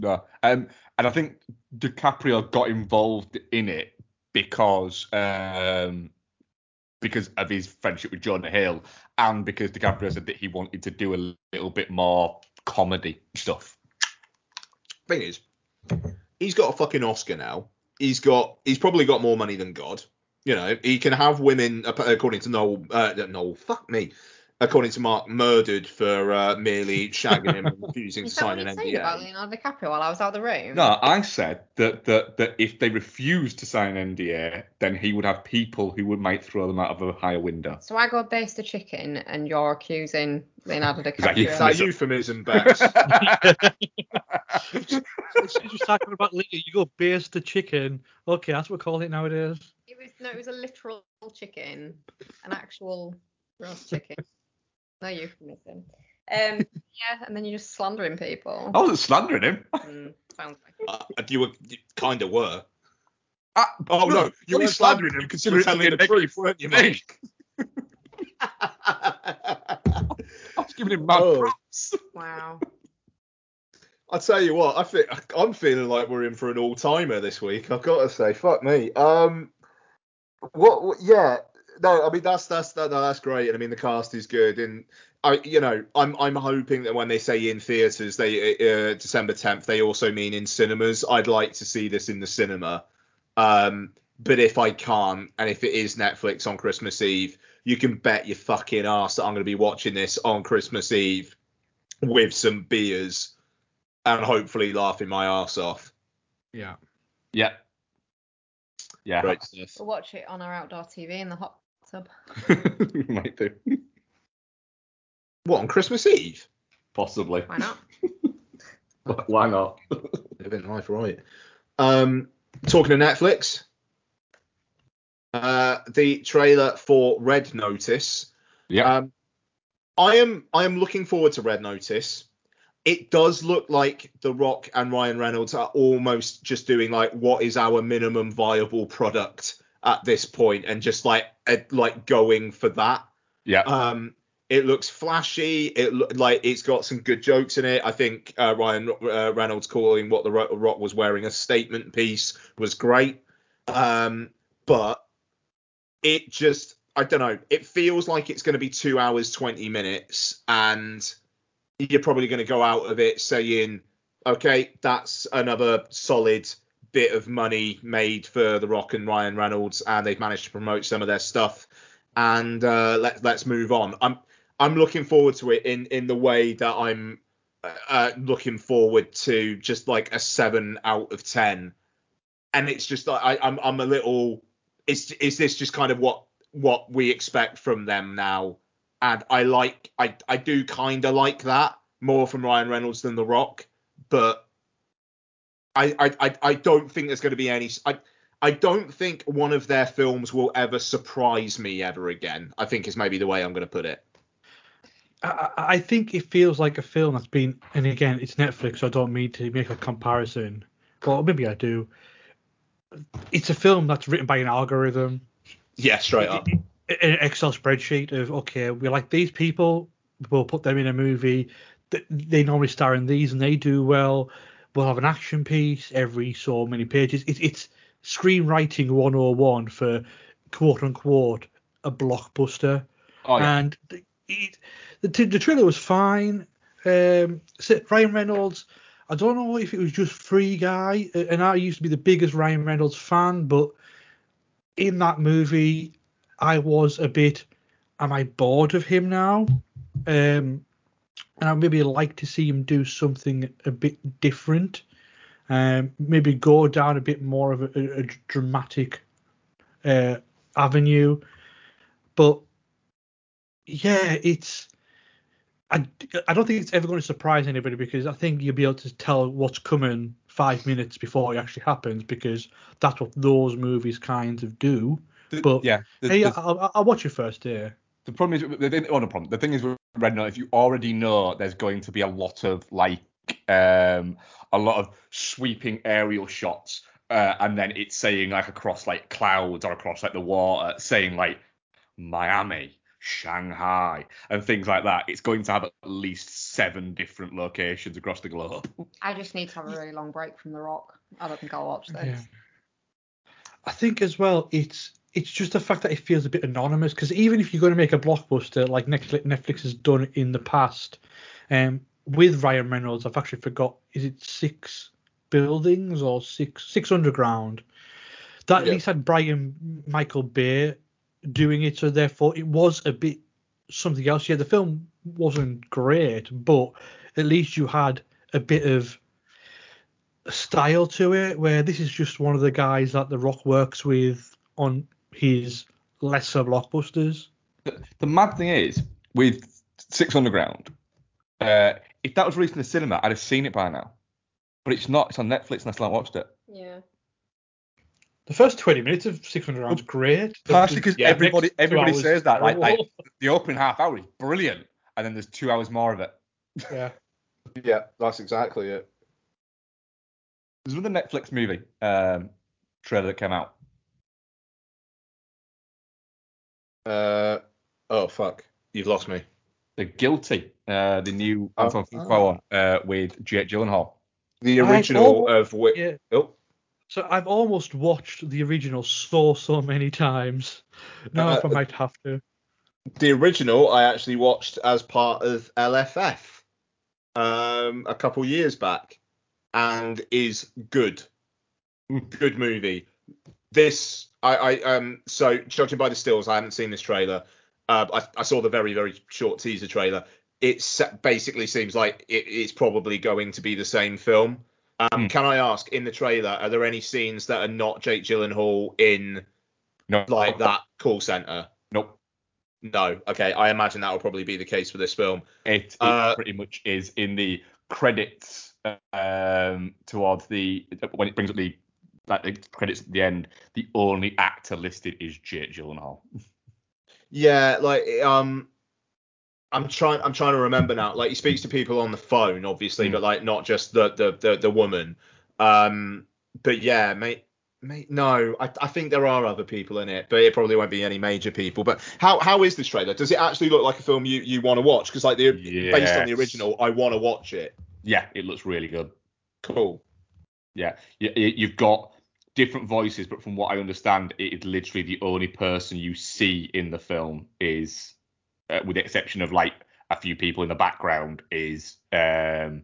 No. Um, and I think DiCaprio got involved in it because um, because of his friendship with Jonah Hill, and because DiCaprio said that he wanted to do a little bit more comedy stuff. Thing is, he's got a fucking Oscar now. He's got he's probably got more money than God. You know, he can have women, according to Noel, uh, Noel, fuck me, according to Mark, murdered for uh, merely shagging him and refusing to Is that what sign you an saying about Leonardo DiCaprio while I was out of the room? No, I said that, that that if they refused to sign an NDA, then he would have people who would might throw them out of a higher window. So I go baste a chicken and you're accusing Leonardo that DiCaprio. Is that euphemism, Bex? As you're talking about Leo, you go baste the chicken. Okay, that's what we call it nowadays. It was no, it was a literal chicken, an actual roast chicken. No euphemism. Um, yeah, and then you're just slandering people. I wasn't slandering him. Mm, sounds like it. uh, you were you kind of were. Ah, Oh no, you were slandering him. you because consider it telling a the truth, weren't you, mate? I was giving him mad Oh. props. Wow. I tell you what, I think I'm feeling like we're in for an all timer this week. I've got to say, fuck me. Um, what? what yeah, no, I mean that's that's that, that's great, and I mean the cast is good, and I, you know, I'm I'm hoping that when they say in theaters, they uh, December 10th, they also mean in cinemas. I'd like to see this in the cinema. Um, but if I can't, and if it is Netflix on Christmas Eve, you can bet your fucking ass that I'm going to be watching this on Christmas Eve with some beers and hopefully laughing my ass off. Yeah. Yeah. Yeah. Great stuff. We'll watch it on our outdoor TV in the hot tub. Might do. What on Christmas Eve? Possibly. Why not? Why not? Living life right. Um, talking to Netflix, uh, the trailer for Red Notice. Yeah. Um, I am I am looking forward to Red Notice. It does look like The Rock and Ryan Reynolds are almost just doing like what is our minimum viable product at this point, and just like uh, like going for that. yeah. Um, it looks flashy. It look like it's got some good jokes in it. I think uh, Ryan uh, Reynolds calling what the Rock was wearing a statement piece was great. Um, but it just, I don't know. It feels like it's going to be two hours twenty minutes, and you're probably going to go out of it saying, okay, that's another solid bit of money made for the Rock and Ryan Reynolds, and they've managed to promote some of their stuff and uh, let let's move on. I'm I'm looking forward to it in in the way that I'm uh, looking forward to just like a seven out of ten, and it's just like I, I'm I'm a little is is this just kind of what what we expect from them now? And I like I I do kind of like that more from Ryan Reynolds than The Rock, but I I, I don't think there's going to be any. I, I don't think one of their films will ever surprise me ever again. I think is maybe the way I'm going to put it. I, I think it feels like a film that's been, and again, it's Netflix, so I don't mean to make a comparison, but maybe I do. It's a film that's written by an algorithm, Yeah, straight up. an Excel spreadsheet of okay, we like these people, we'll put them in a movie. They normally star in these and they do well. We'll have an action piece every so many pages. It, it's screenwriting 101 for quote unquote a blockbuster. Oh, yeah. And the, it, the, the trailer was fine. Um, so Ryan Reynolds, I don't know if it was just Free Guy, uh, and I used to be the biggest Ryan Reynolds fan, but in that movie, I was a bit, am I bored of him now? Um, and I maybe like to see him do something a bit different. Um, maybe go down a bit more of a, a, a dramatic uh, avenue. But yeah, it's. I, I don't think it's ever going to surprise anybody because I think you'll be able to tell what's coming five minutes before it actually happens because that's what those movies kind of do. The- But yeah, the, hey, the- I'll, I'll watch it first. Yeah. The problem is the thing, oh, no problem. The thing is with Red Note, if you already know there's going to be a lot of like um a lot of sweeping aerial shots, uh, and then it's saying like across like clouds or across like the water, saying like Miami, Shanghai, and things like that. It's going to have at least seven different locations across the globe. I just need to have a really long break from The Rock. I don't think I'll watch this. Yeah. I think as well, it's it's just the fact that it feels a bit anonymous because even if you're going to make a blockbuster like Netflix, has done in the past, um, with Ryan Reynolds, I've actually forgot is it six buildings or six six underground? That at least had Brian Michael Bay doing it, so therefore it was a bit something else. Yeah, the film wasn't great, but at least you had a bit of style to it where this is just one of the guys that the rock works with on his lesser blockbusters The mad thing is with Six Underground, uh, if that was released in the cinema, I'd have seen it by now. But it's not. It's on Netflix, and I still haven't watched it. Yeah. the first 20 minutes of 600 rounds great The- Partially because the everybody next two everybody hours says that. Like, like the opening half hour is brilliant, and then there's two hours more of it. yeah Yeah, that's exactly it. There's another Netflix movie um, trailer that came out. Uh, oh fuck, you've lost me. The Guilty, uh, the new Oh. Antoine Fuqua one uh, with Jake Gyllenhaal. The original al- of which. yeah Oh, so i've almost watched the original so so many times now Uh, if i might have to the original I actually watched as part of LFF um, a couple years back, and is good. Good movie. This I, I um so judging by the stills, I haven't seen this trailer. Uh, I, I saw the very very short teaser trailer. It basically seems like it, it's probably going to be the same film. Um, Hmm. Can I ask in the trailer, are there any scenes that are not Jake Gyllenhaal in No, like that call center? Nope. No. Okay, I imagine that will probably be the case for this film. It, it Uh, pretty much is in the credits um, towards the when it brings up the like the credits at the end. The only actor listed is Jake Gyllenhaal. Yeah, like um, I'm trying. I'm trying to remember now. Like he speaks to people on the phone, obviously, Mm. but like not just the the the, the woman. Um, but yeah, mate. Mate, no, I, I think there are other people in it, but it probably won't be any major people. But how how is this trailer? Does it actually look like a film you, you want to watch? Because like the based on the original, I want to watch it. Yeah, it looks really good. Cool. Yeah, you, you- you've got different voices, but from what I understand, it is literally the only person you see in the film is, uh, with the exception of like a few people in the background, is um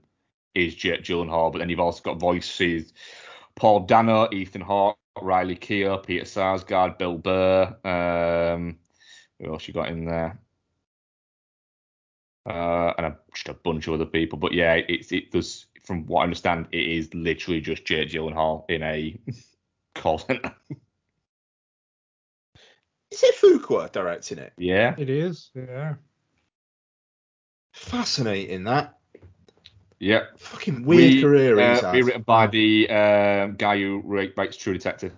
is Jake Gyllenhaal. But then you've also got voices Paul Dano, Ethan Hawke, Riley Keough, Peter Sarsgaard, Bill Burr. Um, who else you got in there? Uh, and a, just a bunch of other people. But yeah, it's it does from what I understand, it is literally just Jake Gyllenhaal in a call center. Is it Fuqua directing it? Yeah. It is. Yeah. Fascinating that. Yeah. Fucking weird Re- career he's uh, had. rewritten by the um, guy who wri- writes True Detective.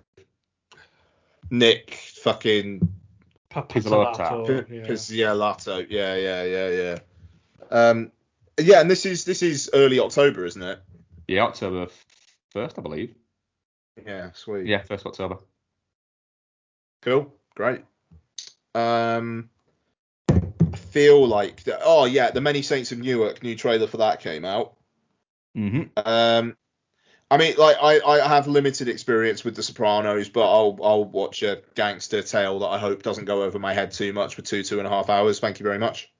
Nick fucking Pizzolatto, P- yeah. Pizzialato. Yeah, yeah, yeah, yeah. Um, yeah, and this is this is early October, isn't it? Yeah, October first, I believe. Yeah, sweet. Yeah, first October. Cool. Great. Um, I feel like the, oh yeah, the Many Saints of Newark new trailer for that came out. Mm-hmm. Um, I mean, like I, I have limited experience with The Sopranos, but I'll I'll watch a gangster tale that I hope doesn't go over my head too much for two two and a half hours. Thank you very much.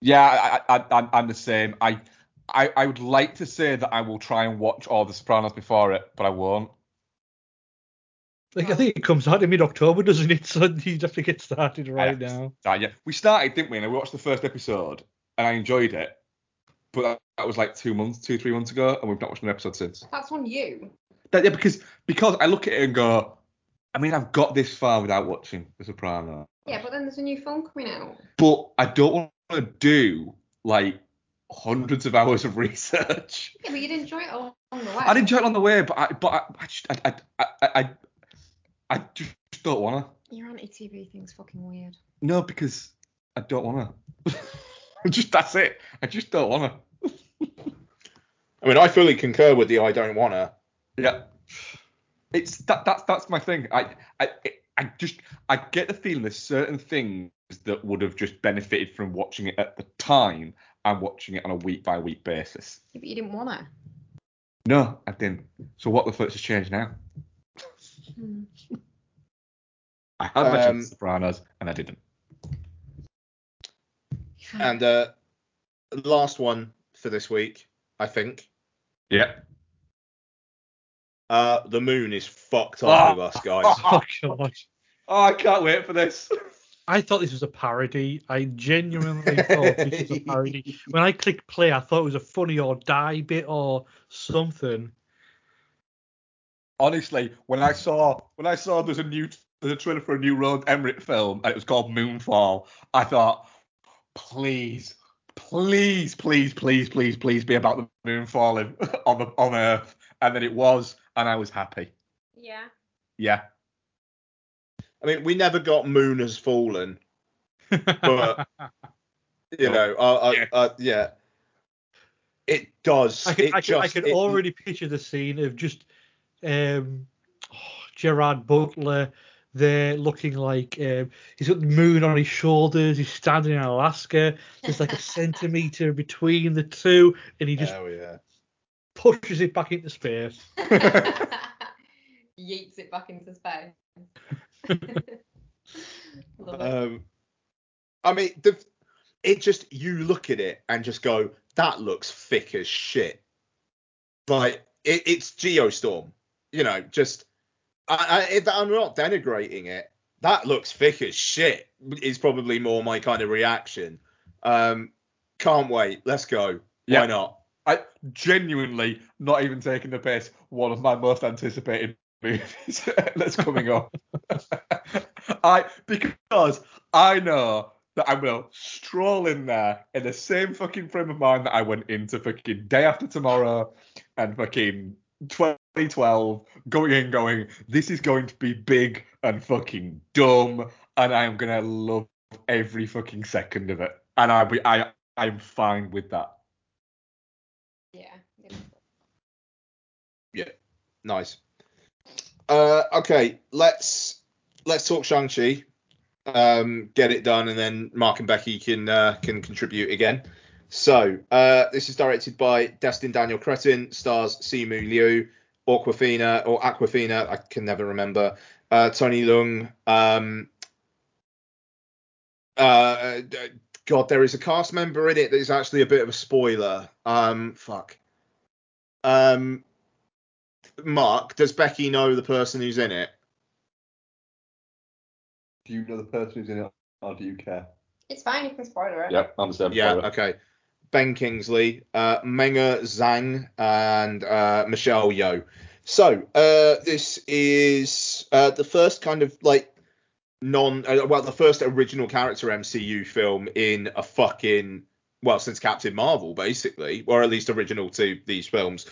Yeah, I, I, I, I'm the same. I, I, I would like to say that I will try and watch all the Sopranos before it, but I won't. Like, I think it comes out in mid October, doesn't it? So you have to get started right Yeah. now. Yeah, we started, didn't we? And we watched the first episode, and I enjoyed it. But that, that was like two months, two three months ago, and we've not watched an episode since. That's on you. That, yeah, because because I look at it and go, I mean, I've got this far without watching The Sopranos, Yeah, but then there's a new film coming out. but I don't want to do like hundreds of hours of research. Yeah, but you'd enjoy it along the way. I'd enjoy it on the way, but I, but I, I just, I, I, I, I, I just don't wanna. Your anti-TV thing's fucking weird. No, because I don't wanna. just that's it. I just don't wanna. I mean, I fully concur with the I don't wanna. Yeah. It's that that's that's my thing. I I I just I get the feeling there's certain things that would have just benefited from watching it at the time and watching it on a week by week basis. Yeah, but you didn't want to. No, I didn't. So what the fuck's has changed now? Hmm. I had my chance Um, at Sopranos and I didn't. And uh, last one for this week, I think. Yeah. Uh, the moon is fucked up Ah. with us, guys. Oh god. Oh, I can't wait for this. I thought this was a parody. I genuinely thought this was a parody. When I clicked play, I thought it was a funny or die bit or something. Honestly, when I saw when I saw there's a new there's a trailer for a new Roland Emmerich film and it was called Moonfall, I thought, please, please, please, please, please, please be about the moon falling on the on Earth. And then it was, and I was happy. Yeah. Yeah. I mean, we never got Moon has fallen, but you know, Yeah. uh, yeah. It does. I can, it I can, just, I can it- already picture the scene of just um, oh, Gerard Butler there looking like um, he's got the moon on his shoulders. He's standing in Alaska. There's like a centimeter between the two, and he just Oh yeah. pushes it back into space. Yeets it back into space. Love it. Um, I mean, the, it just you look at it and just go, that looks thick as shit. Like it, it's Geostorm, you know. Just I, I, if I'm not denigrating it. That looks thick as shit. Is probably more my kind of reaction. Um, can't wait. Let's go. Yeah. Why not? I genuinely not even taking the piss. One of my most anticipated movies that's coming up. I because I know that I will stroll in there in the same fucking frame of mind that I went into fucking day after tomorrow and fucking 2012, going in, going, this is going to be big and fucking dumb, and I'm gonna love every fucking second of it, and I be I I'm fine with that. Yeah. Yeah. Nice. Uh, okay, let's let's talk Shang Chi. Um, get it done, and then Mark and Becky can uh, can contribute again. So uh, this is directed by Destin Daniel Cretton, stars Simu Liu, Awkwafina or Awkwafina, I can never remember. Uh, Tony Leung. Um, uh, God, there is a cast member in it that is actually a bit of a spoiler. Um, fuck. Um, Mark, does Becky know the person who's in it? Do you know the person who's in it, or do you care? It's fine, you can spoiler it. Yep, I'm the same. Yeah, okay. Ben Kingsley, uh, Meng'er Zhang, and uh, Michelle Yeoh. So uh, this is uh, the first kind of like non uh, well the first original character MCU film in a fucking well since Captain Marvel basically, or at least original to these films.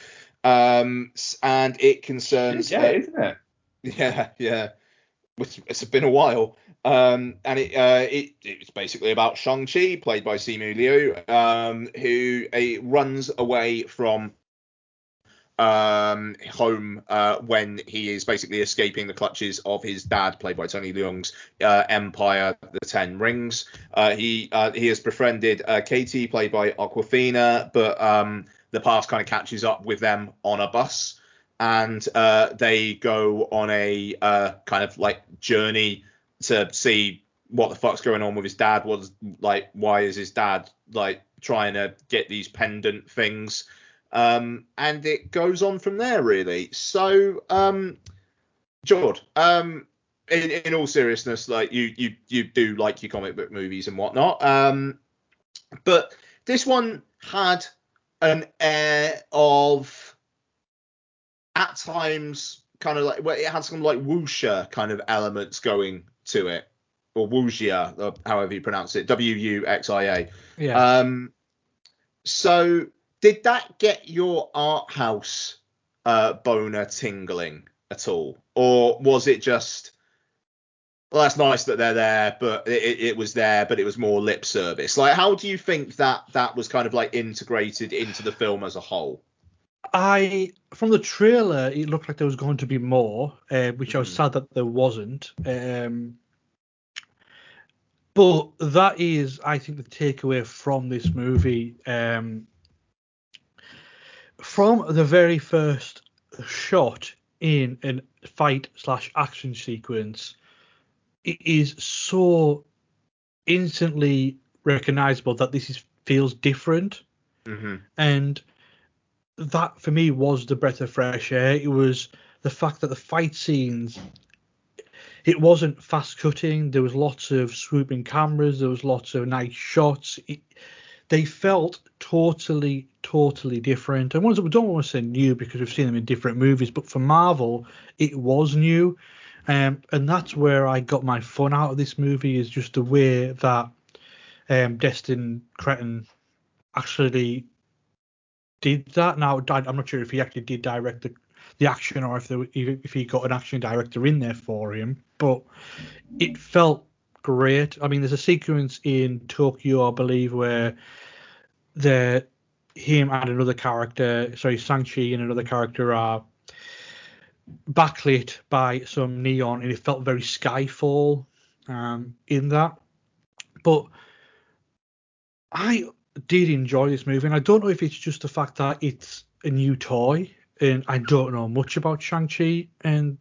Um, and it concerns Yeah, uh, isn't it? yeah, yeah. It's, it's been a while. Um, and it, uh, it it's basically about Shang Chi, played by Simu Liu, um, who uh, runs away from um home uh when he is basically escaping the clutches of his dad played by Tony Leung's uh, empire the Ten Rings uh he uh he has befriended uh Katie played by Awkwafina but um the past kind of catches up with them on a bus and uh they go on a uh kind of like journey to see what the fuck's going on with his dad what's like why is his dad like trying to get these pendant things um, and it goes on from there really. So, um, George, um, in, in all seriousness, like you you you do like your comic book movies and whatnot, um, but this one had an air of at times kind of like well, it had some like wuxia kind of elements going to it or wuxia or however you pronounce it w u x i a Yeah. um, so did that get your art house uh, boner tingling at all, or was it just? Well, that's nice that they're there, but it, it- was there, but it was more lip service. Like, how do you think that that was kind of like integrated into the film as a whole? I from the trailer, it looked like there was going to be more, uh, which I was Mhm. sad that there wasn't. Um, but that is, I think, the takeaway from this movie. Um, from the very first shot in a fight slash action sequence, it is so instantly recognizable that this is feels different Mm-hmm. and that for me was the breath of fresh air. It was the fact that the fight scenes, it wasn't fast cutting. There was lots of swooping cameras. There was lots of nice shots. It, they felt totally, totally different. And ones that we don't want to say new because we've seen them in different movies, but for Marvel, it was new. Um, and that's where I got my fun out of this movie is just the way that um, Destin Cretton actually did that. Now I'm not sure if he actually did direct the, the action or if there, if he got an action director in there for him, but it felt great. I mean, there's a sequence in Tokyo, I believe, where the him and another character, sorry, Sanchi and another character are backlit by some neon, and it felt very Skyfall um, in that. But I did enjoy this movie, and I don't know if it's just the fact that it's a new toy, and I don't know much about Shang Chi and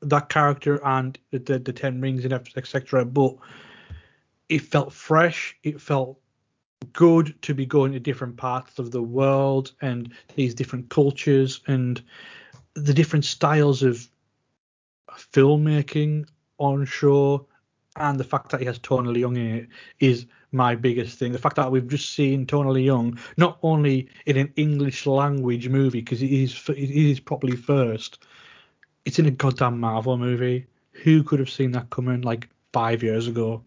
that character and the the, the Ten Rings and etc. But it felt fresh. It felt good to be going to different parts of the world and these different cultures and the different styles of filmmaking on show and the fact that he has Tony Leung in it is my biggest thing. The fact that we've just seen Tony Leung not only in an English language movie because it is it is properly first, it's in a goddamn Marvel movie. Who could have seen that coming like five years ago?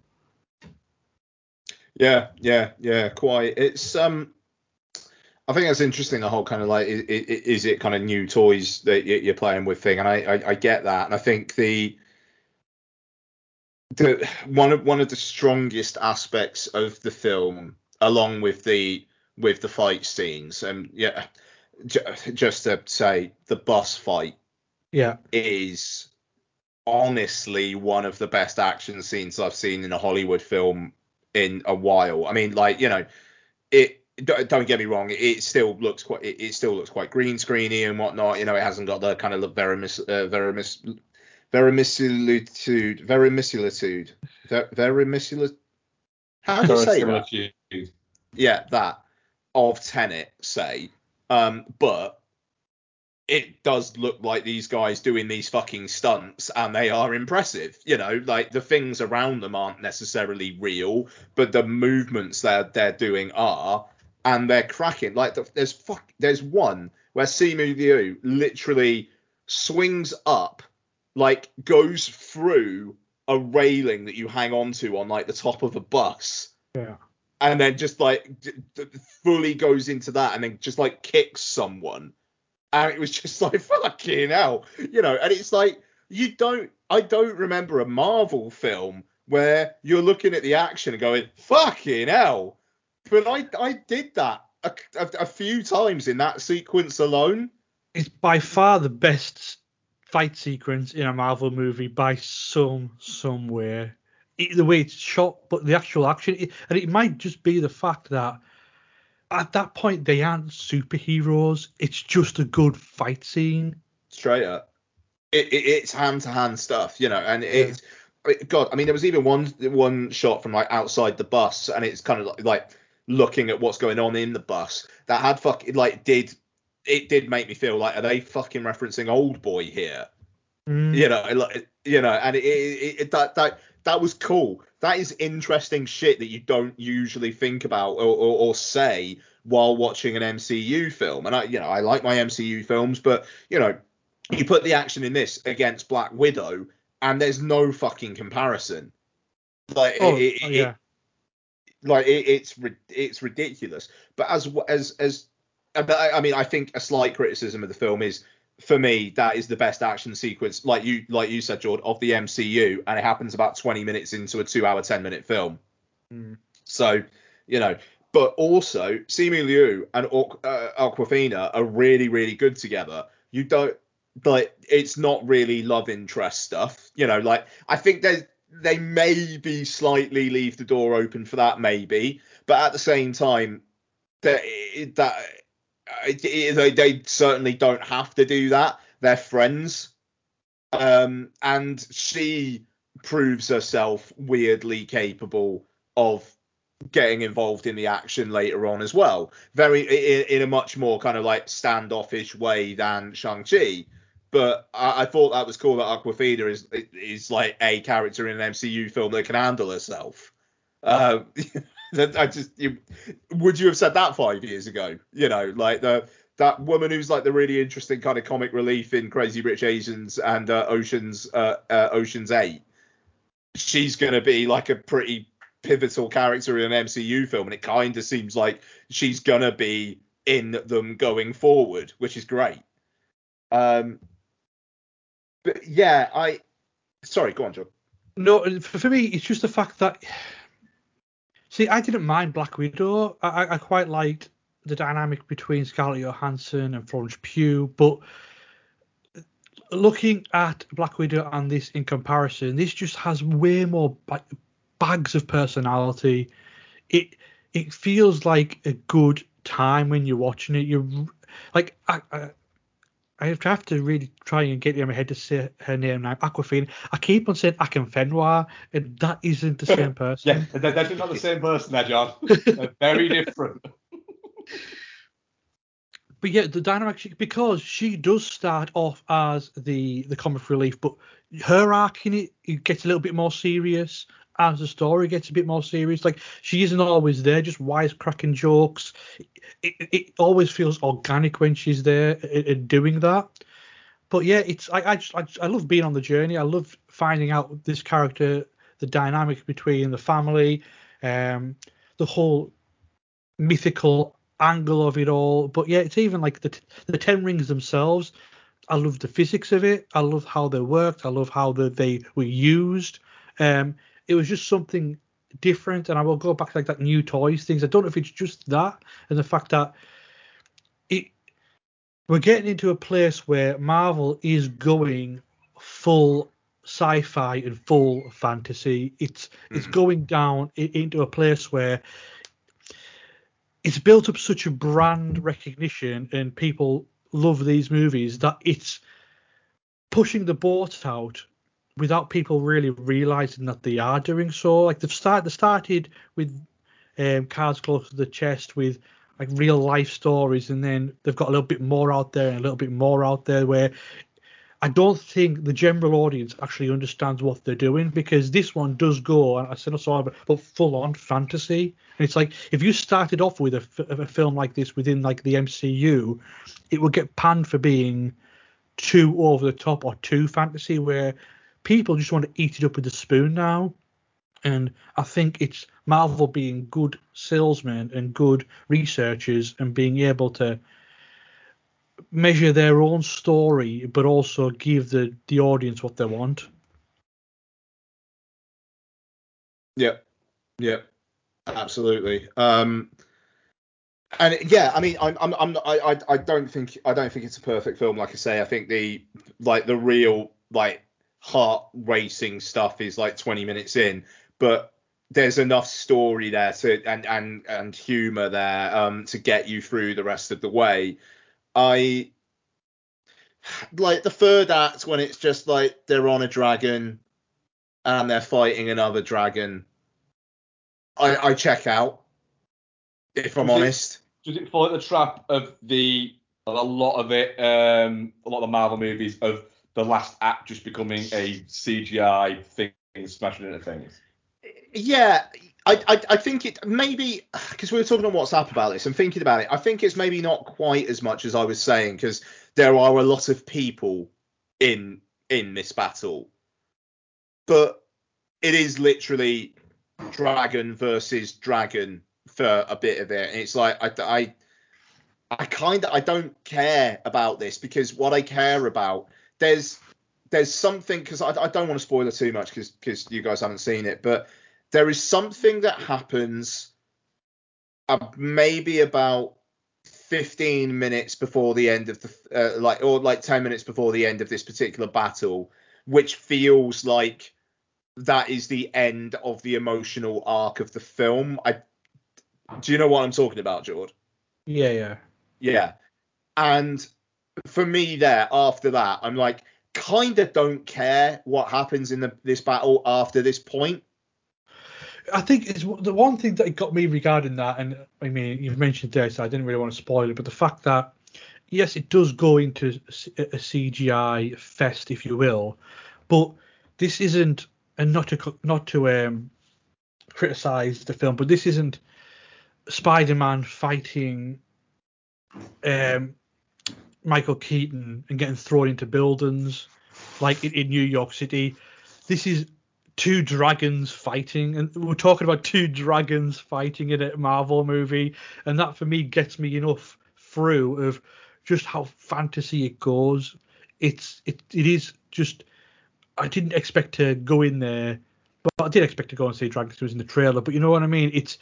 Yeah, yeah, yeah, quite. It's um, I think that's interesting. The whole kind of like, is, is it kind of new toys that you- you're playing with thing, and I, I, I get that, and I think the the one of one of the strongest aspects of the film, along with the with the fight scenes, and yeah, j- just to say, the boss fight Yeah, is honestly one of the best action scenes I've seen in a Hollywood film in a while. I mean, like you know, it. Don't get me wrong, it, still looks quite. It, still looks quite green screeny and whatnot. You know, it hasn't got the kind of verimis, uh, verimis, verisimilitude, verisimilitude, ver, verisimilitude. How do you say that? Yeah, that of Tenet, say. Um, but it does look like these guys doing these fucking stunts and they are impressive. You know, like the things around them aren't necessarily real, but the movements they're they're doing are, and they're cracking. Like the, there's fuck there's one where Simu Liu literally swings up, like goes through a railing that you hang onto on like the top of a bus Yeah. and then just like d- d- fully goes into that and then just like kicks someone and it was just like fucking hell you know and it's like you don't i don't remember a marvel film where you're looking at the action and going fucking hell but i i did that a, a, a few times in that sequence alone It's by far the best fight sequence in a Marvel movie by some somewhere. It, the way it's shot, but the actual action, it, and it might just be the fact that at that point they aren't superheroes. It's just a good fight scene. straight up. It, it, it's hand to hand stuff, you know, and it's it- God. I mean, there was even one one shot from like outside the bus, and it's kind of like, like looking at what's going on in the bus that had fuck like did it did make me feel like are they fucking referencing Old Boy here? Mm. You know, like you know, and it, it, it that that that was cool. That is interesting shit that you don't usually think about or, or, or say while watching an MCU film. And I, you know, I like my MCU films, but you know, you put the action in this against Black Widow, and there's no fucking comparison. Like, Oh, it, oh, it- yeah. Like it, it's it's ridiculous. But as as as, I, mean, I think a slight criticism of the film is, for me, that is the best action sequence, like you like you said, George, of the MCU, and it happens about 20 minutes into a two-hour, 10-minute film. Mm. So, you know, but also Simu Liu and uh, Awkwafina are really, really good together. You don't like it's not really love interest stuff. You know, like I think they they maybe slightly leave the door open for that, maybe, but at the same time, that that they they certainly don't have to do that. They're friends, um, and she proves herself weirdly capable of getting involved in the action later on as well. Very in, in a much more kind of like standoffish way than Shang Chi. But I, I thought that was cool that Awkwafina is is like a character in an MCU film that can handle herself. Uh, I just you, would you have said that five years ago? You know, like the that woman who's like the really interesting kind of comic relief in Crazy Rich Asians and uh, Ocean's uh, uh, Ocean's Eight. She's gonna be like a pretty pivotal character in an MCU film, and it kind of seems like she's gonna be in them going forward, which is great. Um, but yeah, I sorry, go on, John. No, for, me, it's just the fact that. See, I didn't mind Black Widow. I, I, quite liked the dynamic between Scarlett Johansson and Florence Pugh, but looking at Black Widow and this in comparison, this just has way more bags of personality. It it feels like a good time when you're watching it. You're like I I have to really try and get in my head to say her name now. Awkwafina. I keep on saying Akinfenwa, and that isn't the same person. Yeah, they're definitely not the same person there, John. They're very different. But yeah, the dynamic she, because she does start off as the the comic relief, but her arc in it, it gets a little bit more serious as the story gets a bit more serious. Like she isn't always there, just wisecracking jokes. It, it, it always feels organic when she's there and, and doing that. But yeah, it's I I, just, I I love being on the journey. I love finding out this character, the dynamic between the family, um, the whole mythical angle of it all. But yeah, it's even like the the Ten Rings themselves. I love the physics of it. I love how they worked. I love how the, they were used. Um, it was just something different, and I will go back to like that new toys things. I don't know if it's just that and the fact that it we're getting into a place where Marvel is going full sci-fi and full fantasy. It's it's hmm. going down into a place where it's built up such a brand recognition and people love these movies that it's pushing the boat out without people really realizing that they are doing so. Like they've started, they started with um, cards close to the chest with like real life stories, and then they've got a little bit more out there and a little bit more out there where I don't think the general audience actually understands what they're doing because this one does go, and I said I saw it, but full on fantasy. And it's like if you started off with a, f- a film like this within like the MCU, it would get panned for being too over the top or too fantasy, where people just want to eat it up with a spoon now. And I think it's Marvel being good salesmen and good researchers and being able to measure their own story, but also give the, the audience what they want. Yeah, yeah, absolutely. Um, and yeah, I mean, I'm, I'm, I'm I, I, I don't think, I don't think it's a perfect film. Like I say, I think the, like the real, like heart racing stuff is like 20 minutes in, but there's enough story there to and and and humor there um to get you through the rest of the way. I like the third act when it's just like they're on a dragon and they're fighting another dragon. I I check out if I'm it- honest. Does it fall into the trap of the a lot of it, um, a lot of the Marvel movies of the last act just becoming a CGI thing smashing into things? Yeah, I, I, I think it maybe because we were talking on WhatsApp about this. I'm thinking about it. I think it's maybe not quite as much as I was saying because there are a lot of people in in this battle, but it is literally dragon versus dragon for a bit of it. And it's like I I I kind of I don't care about this because what I care about there's there's something because I, I don't want to spoil it too much because because you guys haven't seen it, but there is something that happens uh, maybe about 15 minutes before the end of the uh, like or like 10 minutes before the end of this particular battle which feels like that is the end of the emotional arc of the film. I do you know what i'm talking about george? Yeah, yeah. yeah. And for me there after that i'm like kind of don't care what happens in the, this battle after this point. I think it's the one thing that got me regarding that, and I mean, you've mentioned this, I didn't really want to spoil it, but the fact that yes, it does go into a CGI fest, if you will, but this isn't, and not to not to um, criticize the film, but this isn't Spider-Man fighting um, Michael Keaton and getting thrown into buildings like in, in New York City. This is two dragons fighting, and we're talking about two dragons fighting in a Marvel movie, and that for me gets me enough through of just how fantasy it goes. It's it it is just I didn't expect to go in there, but I did expect to go and see Dragons. It was in the trailer, but you know what I mean. It's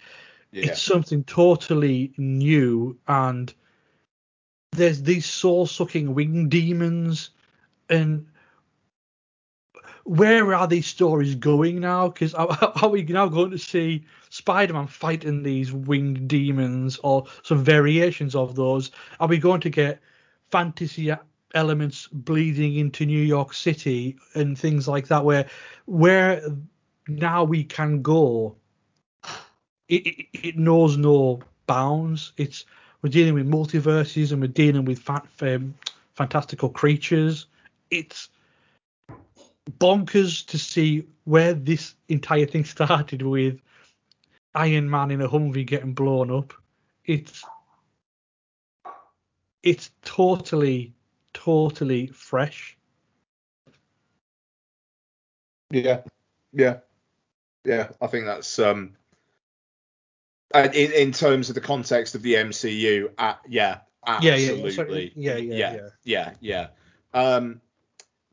yeah it's something totally new, and there's these soul-sucking wing demons, and where are these stories going now? Because are, are we now going to see Spider-Man fighting these winged demons or some variations of those? Are we going to get fantasy elements bleeding into New York City and things like that? Where where now we can go, it, it, it knows no bounds. It's we're dealing with multiverses and we're dealing with fa- um, fantastical creatures. It's bonkers to see where this entire thing started with Iron Man in a Humvee getting blown up. It's it's totally totally fresh. Yeah, yeah, yeah. I think that's um, in in terms of the context of the MCU. Uh, yeah, Yeah, yeah, absolutely. yeah. Yeah, yeah, yeah, yeah, yeah. Um,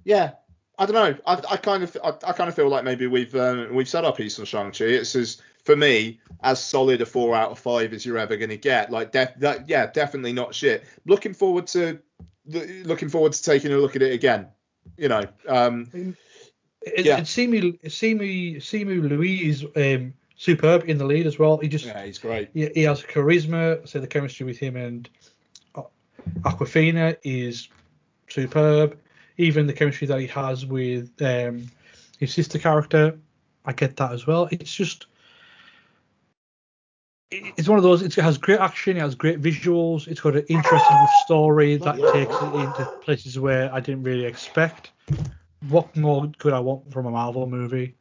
yeah. I don't know. I, I kind of I, I kind of feel like maybe we've um, we've set our piece on Shang Chi. It's as for me as solid a four out of five as you're ever going to get. Like, def, that, yeah, definitely not shit. Looking forward to looking forward to taking a look at it again. You know, um, It, Yeah. Simu Simu Simu Liu is um, superb in the lead as well. He just yeah, he's great. he, he has charisma. So the chemistry with him and Awkwafina is superb. Even the chemistry that he has with um, his sister character, I get that as well. It's just it's one of those. It has great action. It has great visuals. It's got an interesting story that takes it into places where I didn't really expect. What more could I want from a Marvel movie?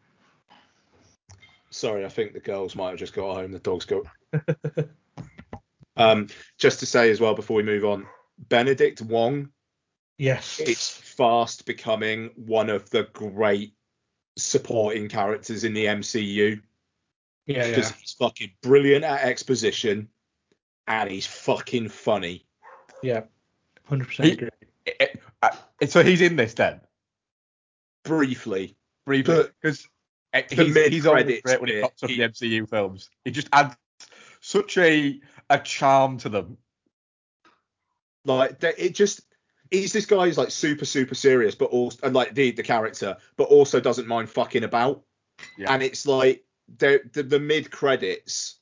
Sorry, I think the girls might have just got home. The dogs got. um, just to say as well before we move on, Benedict Wong Yes. it's fast becoming one of the great supporting characters in the MCU yeah, because yeah. he's fucking brilliant at exposition and he's fucking funny. Yeah. 100% He- It- it- uh, so he's in this then, Briefly, briefly, because the Uh, he's, he's always mid-credits great when he pops up in the MCU films. He just adds such a a charm to them. like it just he's this guy who's like super super serious, but also and like the the character, but also doesn't mind fucking about. Yeah. And it's like the the, the mid credits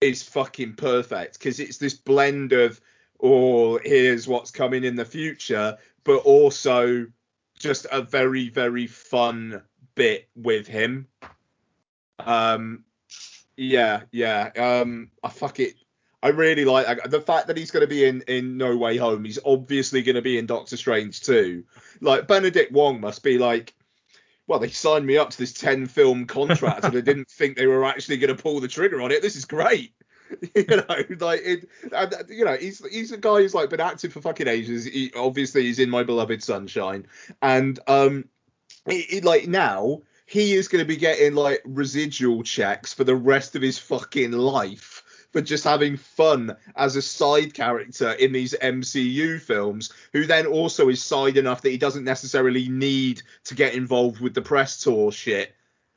is fucking perfect because it's this blend of oh here's what's coming in the future, but also just a very very fun bit with him. Um, yeah, yeah. Um, I fuck it. I really like I- the fact that he's going to be in in No Way Home. He's obviously going to be in Doctor Strange too. Like Benedict Wong must be like, well, they signed me up to this ten film contract and I didn't think they were actually going to pull the trigger on it. This is great. you know, like it, and, uh, you know, he's he's a guy who's like been active for fucking ages. He, obviously, he's in My Beloved Sunshine, and um, it, it, like now he is going to be getting like residual checks for the rest of his fucking life for just having fun as a side character in these MCU films, who then also is side enough that he doesn't necessarily need to get involved with the press tour shit.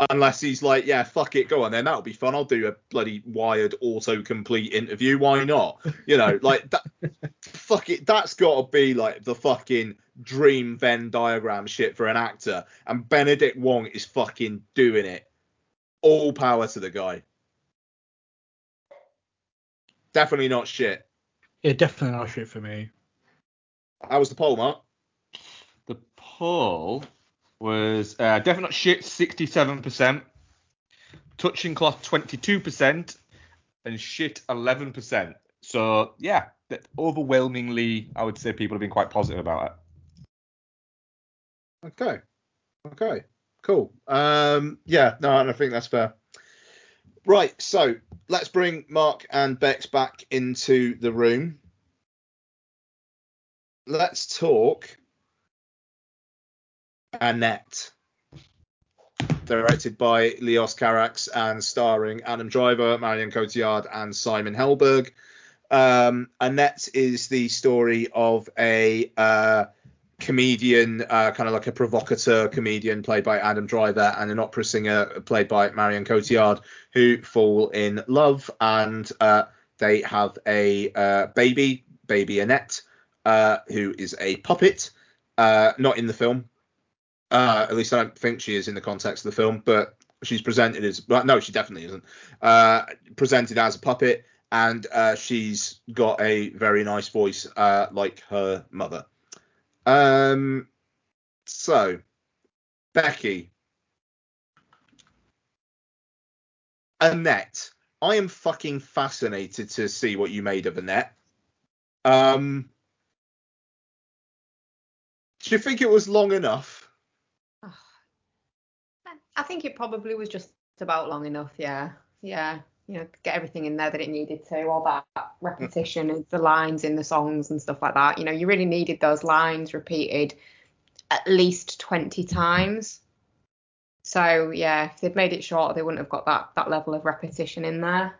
Unless he's like, yeah, fuck it, go on then, that'll be fun. I'll do a bloody wired autocomplete interview. Why not? You know, like that. fuck it, that's got to be like the fucking dream Venn diagram shit for an actor. And Benedict Wong is fucking doing it. All power to the guy. Definitely not shit. Yeah, definitely not shit for me. How was the poll, Mark? The poll was uh, definitely not shit, 67%, touching cloth 22%, and shit 11%. So yeah, overwhelmingly, I would say people have been quite positive about it. Okay. Okay. Cool. Um, yeah, no, and I think that's fair. Right, so let's bring Mark and Bex back into the room. Let's talk Annette. Directed by Leos Carax and starring Adam Driver, Marion Cotillard, and Simon Helberg. Um, Annette is the story of a uh, comedian, uh, kind of like a provocateur comedian played by Adam Driver, and an opera singer played by Marion Cotillard, who fall in love and uh, they have a uh, baby, baby Annette, uh, who is a puppet, uh, not in the film. Uh, at least I don't think she is in the context of the film, but she's presented as well, no, she definitely isn't. Uh, presented as a puppet, and uh, she's got a very nice voice, uh, like her mother. Um, so Becky, Annette, I am fucking fascinated to see what you made of Annette. Um, do you think it was long enough? I think it probably was just about long enough. Yeah, yeah. You know, get everything in there that it needed to. All that repetition of the lines in the songs and stuff like that. You know, you really needed those lines repeated at least 20 times. So yeah, if they'd made it shorter, they wouldn't have got that that level of repetition in there.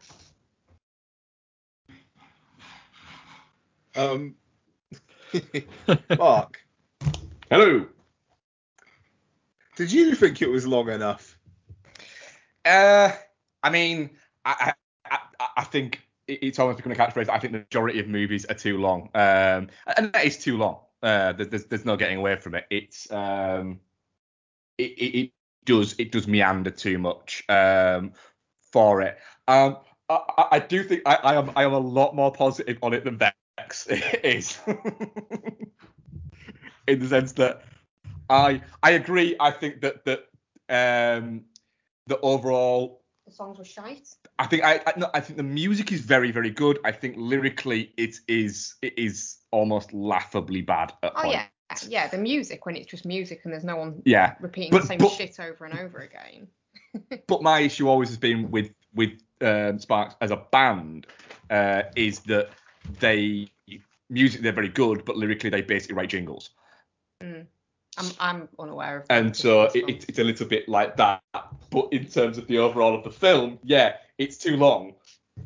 Um, Mark, Hello. Did you think it was long enough? Uh, I mean, I I, I, think it's almost become a catchphrase. I think the majority of movies are too long, um, and that is too long. Uh, there's there's no getting away from it. It's um, it, it, it does it does meander too much um for it. Um, I, I- I do think I, I am I am a lot more positive on it than Bex is, in the sense that I I agree. I think that that um the overall The songs were shite. I think I I, no, I think the music is very very good. I think lyrically it is it is almost laughably bad at Oh points. yeah, yeah. The music when it's just music and there's no one Yeah. repeating But- the same but- shit over and over again. But my issue always has been with with um, Sparks as a band uh, is that they music they're very good, but lyrically they basically write jingles. Mm. I'm, I'm unaware of. And so it, it, it's a little bit like that. But in terms of the overall of the film, yeah, it's too long,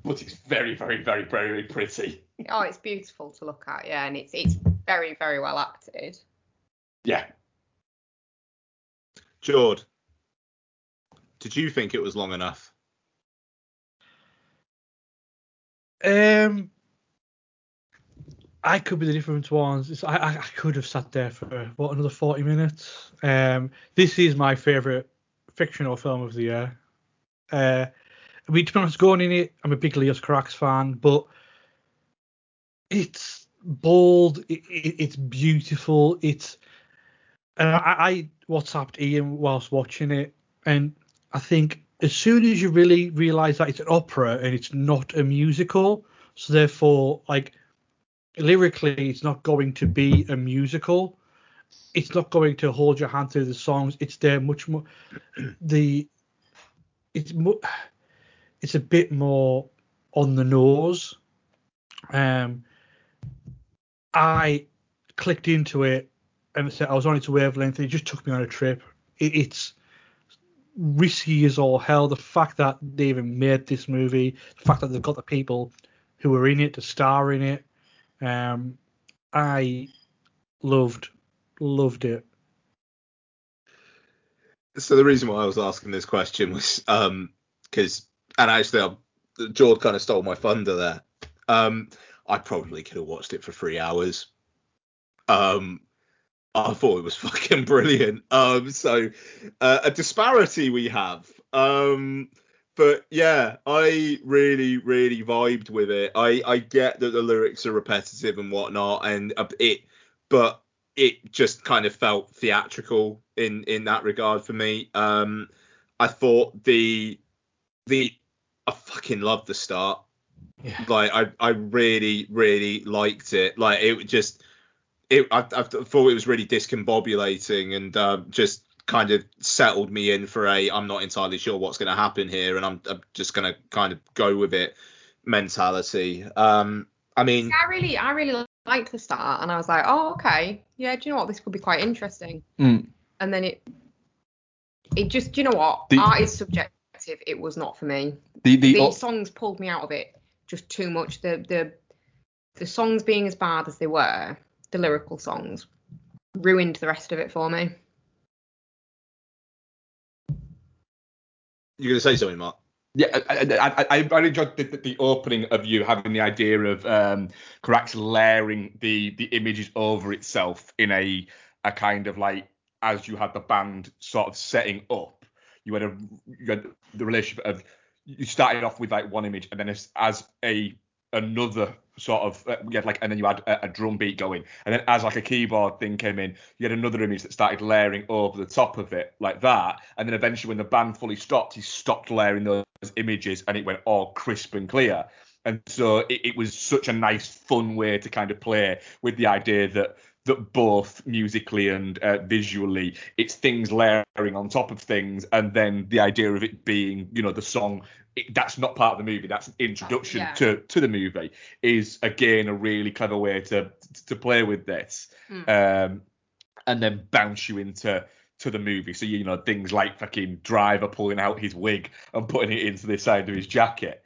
but it's very, very, very, very, very pretty. Oh, it's beautiful to look at, yeah, and it's it's very very well acted. Yeah. Jord, did you think it was long enough? Um, I could be the different ones. It's, I, I could have sat there for what another forty minutes. Um, this is my favorite fictional film of the year. Uh, I mean, to be honest, going in it, I'm a big Leos Carax fan, but it's bold, it, it, it's beautiful, it's. And I, I WhatsApped Ian whilst watching it, and I think as soon as you really realize that it's an opera and it's not a musical, so therefore, like lyrically, it's not going to be a musical. It's not going to hold your hand through the songs. It's there much more. The it's mo- it's a bit more on the nose. Um, I clicked into it and said I was on its wavelength. It just took me on a trip. It, it's risky as all hell. The fact that they even made this movie, the fact that they've got the people who were in it to star in it, um, I loved loved it. So the reason why I was asking this question was um because and actually I'm, Jord kind of stole my thunder there. Um, I probably could have watched it for three hours. Um, I thought it was fucking brilliant. Um, so uh, a disparity we have. Um, but yeah, I really, really vibed with it. I I get that the lyrics are repetitive and whatnot, and uh, it, but it just kind of felt theatrical in in that regard for me. Um, I thought the the I fucking loved the start. Yeah. Like I I really really liked it. Like it just it I, I thought it was really discombobulating and uh, just kind of settled me in for a I'm not entirely sure what's going to happen here and I'm, I'm just going to kind of go with it mentality. Um, I mean, I really I really liked the start, and I was like, oh okay, yeah, do you know what? This could be quite interesting. Mm. And then it it just, do you know what? The- Art is subjective. It was not for me. The the, the songs pulled me out of it just too much. The the the songs being as bad as they were, the lyrical songs, ruined the rest of it for me. You're going to say something, Mark. Yeah, I, I, I, I enjoyed the, the, opening of you having the idea of um, Carax layering the the images over itself in a a kind of like as you had the band sort of setting up, you had a you had the relationship of you started off with like one image and then as, as a another sort of uh, you had like and then you had a, a drum beat going. And then as like a keyboard thing came in you had another image that started layering over the top of it like that. And then eventually when the band fully stopped he stopped layering those images and it went all crisp and clear. And so it, it was such a nice fun way to kind of play with the idea that that both musically and uh, visually it's things layering on top of things and then the idea of it being you know the song it, that's not part of the movie that's an introduction Yeah. to to the movie is again a really clever way to to play with this Mm. um and then bounce you into to the movie so you know things like fucking driver pulling out his wig and putting it into the side of his jacket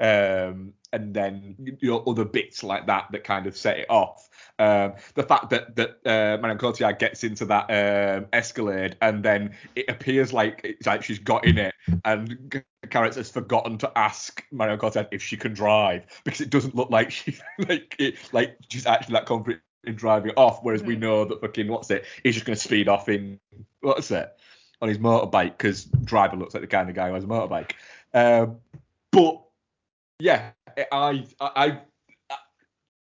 um and then you know other bits like that that kind of set it off um, the fact that that uh, Marion Cotillard gets into that um, Escalade and then it appears like it's like she's got in it and Carax has forgotten to ask Marion Cotillard if she can drive because it doesn't look like she like it, like she's actually that confident in driving it off. Whereas we Mhm. know that fucking what's it? He's just going to speed off in what's it on his motorbike because driver looks like the kind of guy who has a motorbike. Um, but yeah, I I.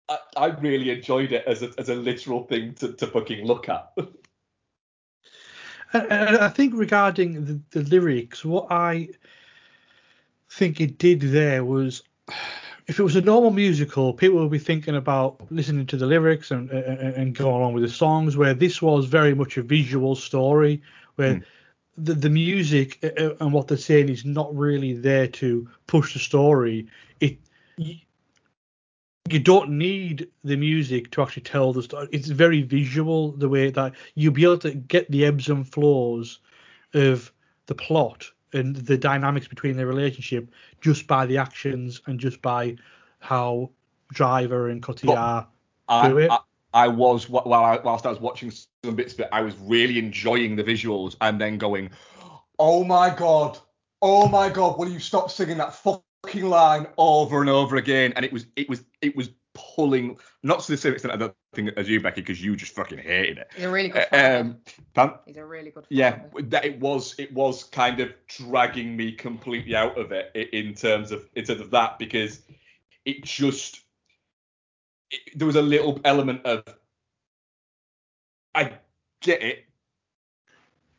I, I really enjoyed it as a, as a literal thing to, to fucking look at. And, and I think regarding the, the lyrics, what I think it did there was, if it was a normal musical, people would be thinking about listening to the lyrics and and, and going along with the songs. Where this was very much a visual story, where Mm. the the music uh, and what they're saying is not really there to push the story. It you don't need the music to actually tell the story. It's very visual the way that you'll be able to get the ebbs and flows of the plot and the dynamics between the relationship just by the actions and just by how Driver and Cotillard do it. I, I was while I, whilst I was watching some bits of it, I was really enjoying the visuals and then going, "Oh my god, oh my god, will you stop singing that fucking line over and over again?" And it was it was it was pulling, not to the same extent I don't think as you, Becky, because you just fucking hated it. He's a really good Uh. Um. He's a really good father. yeah, that it was it was kind of dragging me completely out of it in terms of in terms of that because it just it, there was a little element of I get it,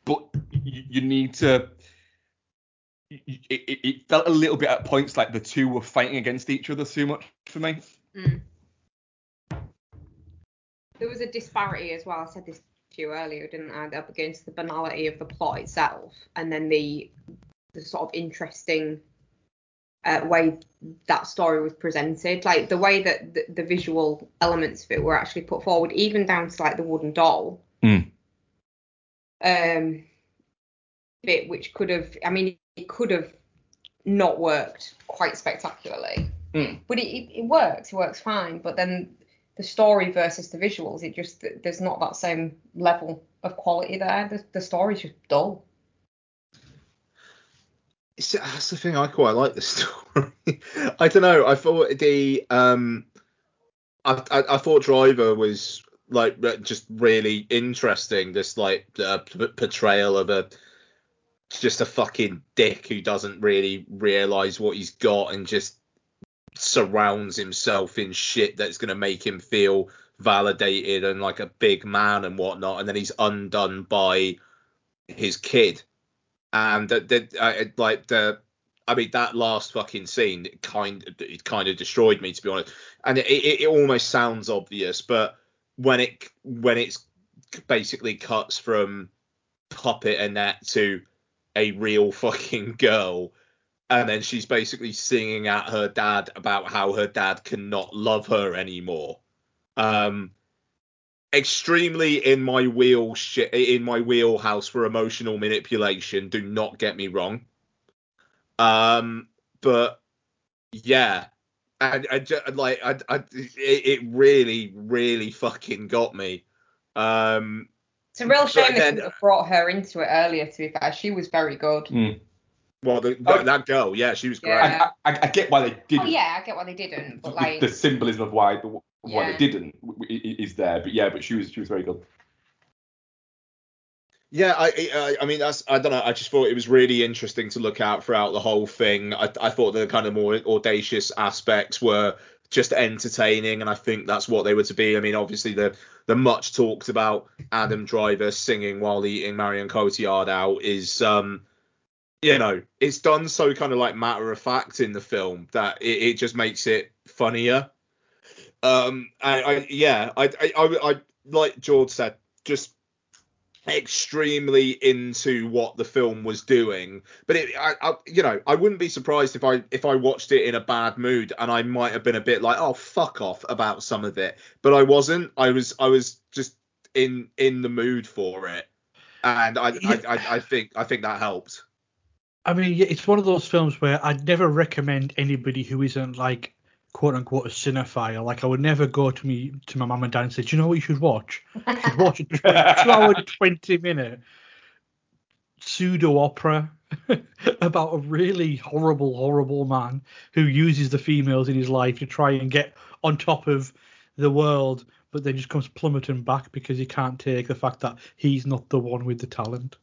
but you, you need to. It, it, it felt a little bit at points like the two were fighting against each other too much for me. Mm. There was a disparity as well. I said this to you earlier, didn't I? Up against the banality of the plot itself, and then the the sort of interesting uh, way that story was presented, like the way that the, the visual elements of it were actually put forward, even down to like the wooden doll. Mm. Um, bit which could have, I mean, it could have not worked quite spectacularly, Mm. but it, it, it works. It works fine. But then the story versus the visuals, it just there's not that same level of quality there. The, the story's just dull. It's, that's the thing. I quite like the story. I don't know. I thought the um, I, I I thought Driver was like just really interesting. This like uh, p- portrayal of a just a fucking dick who doesn't really realize what he's got and just surrounds himself in shit that's gonna make him feel validated and like a big man and whatnot, and then he's undone by his kid. And that that I like the I mean that last fucking scene it kind it kind of destroyed me to be honest. And it, it, it almost sounds obvious but when it when it's basically cuts from puppet Annette to a real fucking girl. And then she's basically singing at her dad about how her dad cannot love her anymore. Um extremely in my wheel shit in my wheelhouse for emotional manipulation. Do not get me wrong. Um but yeah. And I, ju- like I, I it really really fucking got me. Um It's a real But shame they then- couldn't have brought her into it earlier. To be fair, she was very good. Hmm. well the, Oh. that, that girl yeah she was great Yeah. I, I, I get why they didn't. Oh yeah, I get why they didn't, but the, like the symbolism of why why Yeah. they didn't w- w- i- is there, but yeah, but she was she was very good. Yeah, I, I, I mean, that's, I don't know. I just thought it was really interesting to look out throughout the whole thing. I, I thought the kind of more audacious aspects were just entertaining, and I think that's what they were to be. I mean, obviously the the much talked about Adam Driver singing while eating Marion Cotillard out is, um, you know, it's done so kind of like matter of fact in the film that it, it just makes it funnier. Um, I, I yeah, I, I, I, I like George said, just extremely into what the film was doing. But it I, I you know i wouldn't be surprised if i if i watched it in a bad mood and i might have been a bit like oh fuck off about some of it. But i wasn't. I was i was just in in the mood for it. And i I, I, I think i think that helped. I mean, yeah, it's one of those films where I'd never recommend anybody who isn't like quote unquote a cinephile. Like I would never go to me to my mum and dad and say, Do you know what you should watch? You should watch a two hour twenty minute pseudo opera about a really horrible, horrible man who uses the females in his life to try and get on top of the world, but then just comes plummeting back because he can't take the fact that he's not the one with the talent.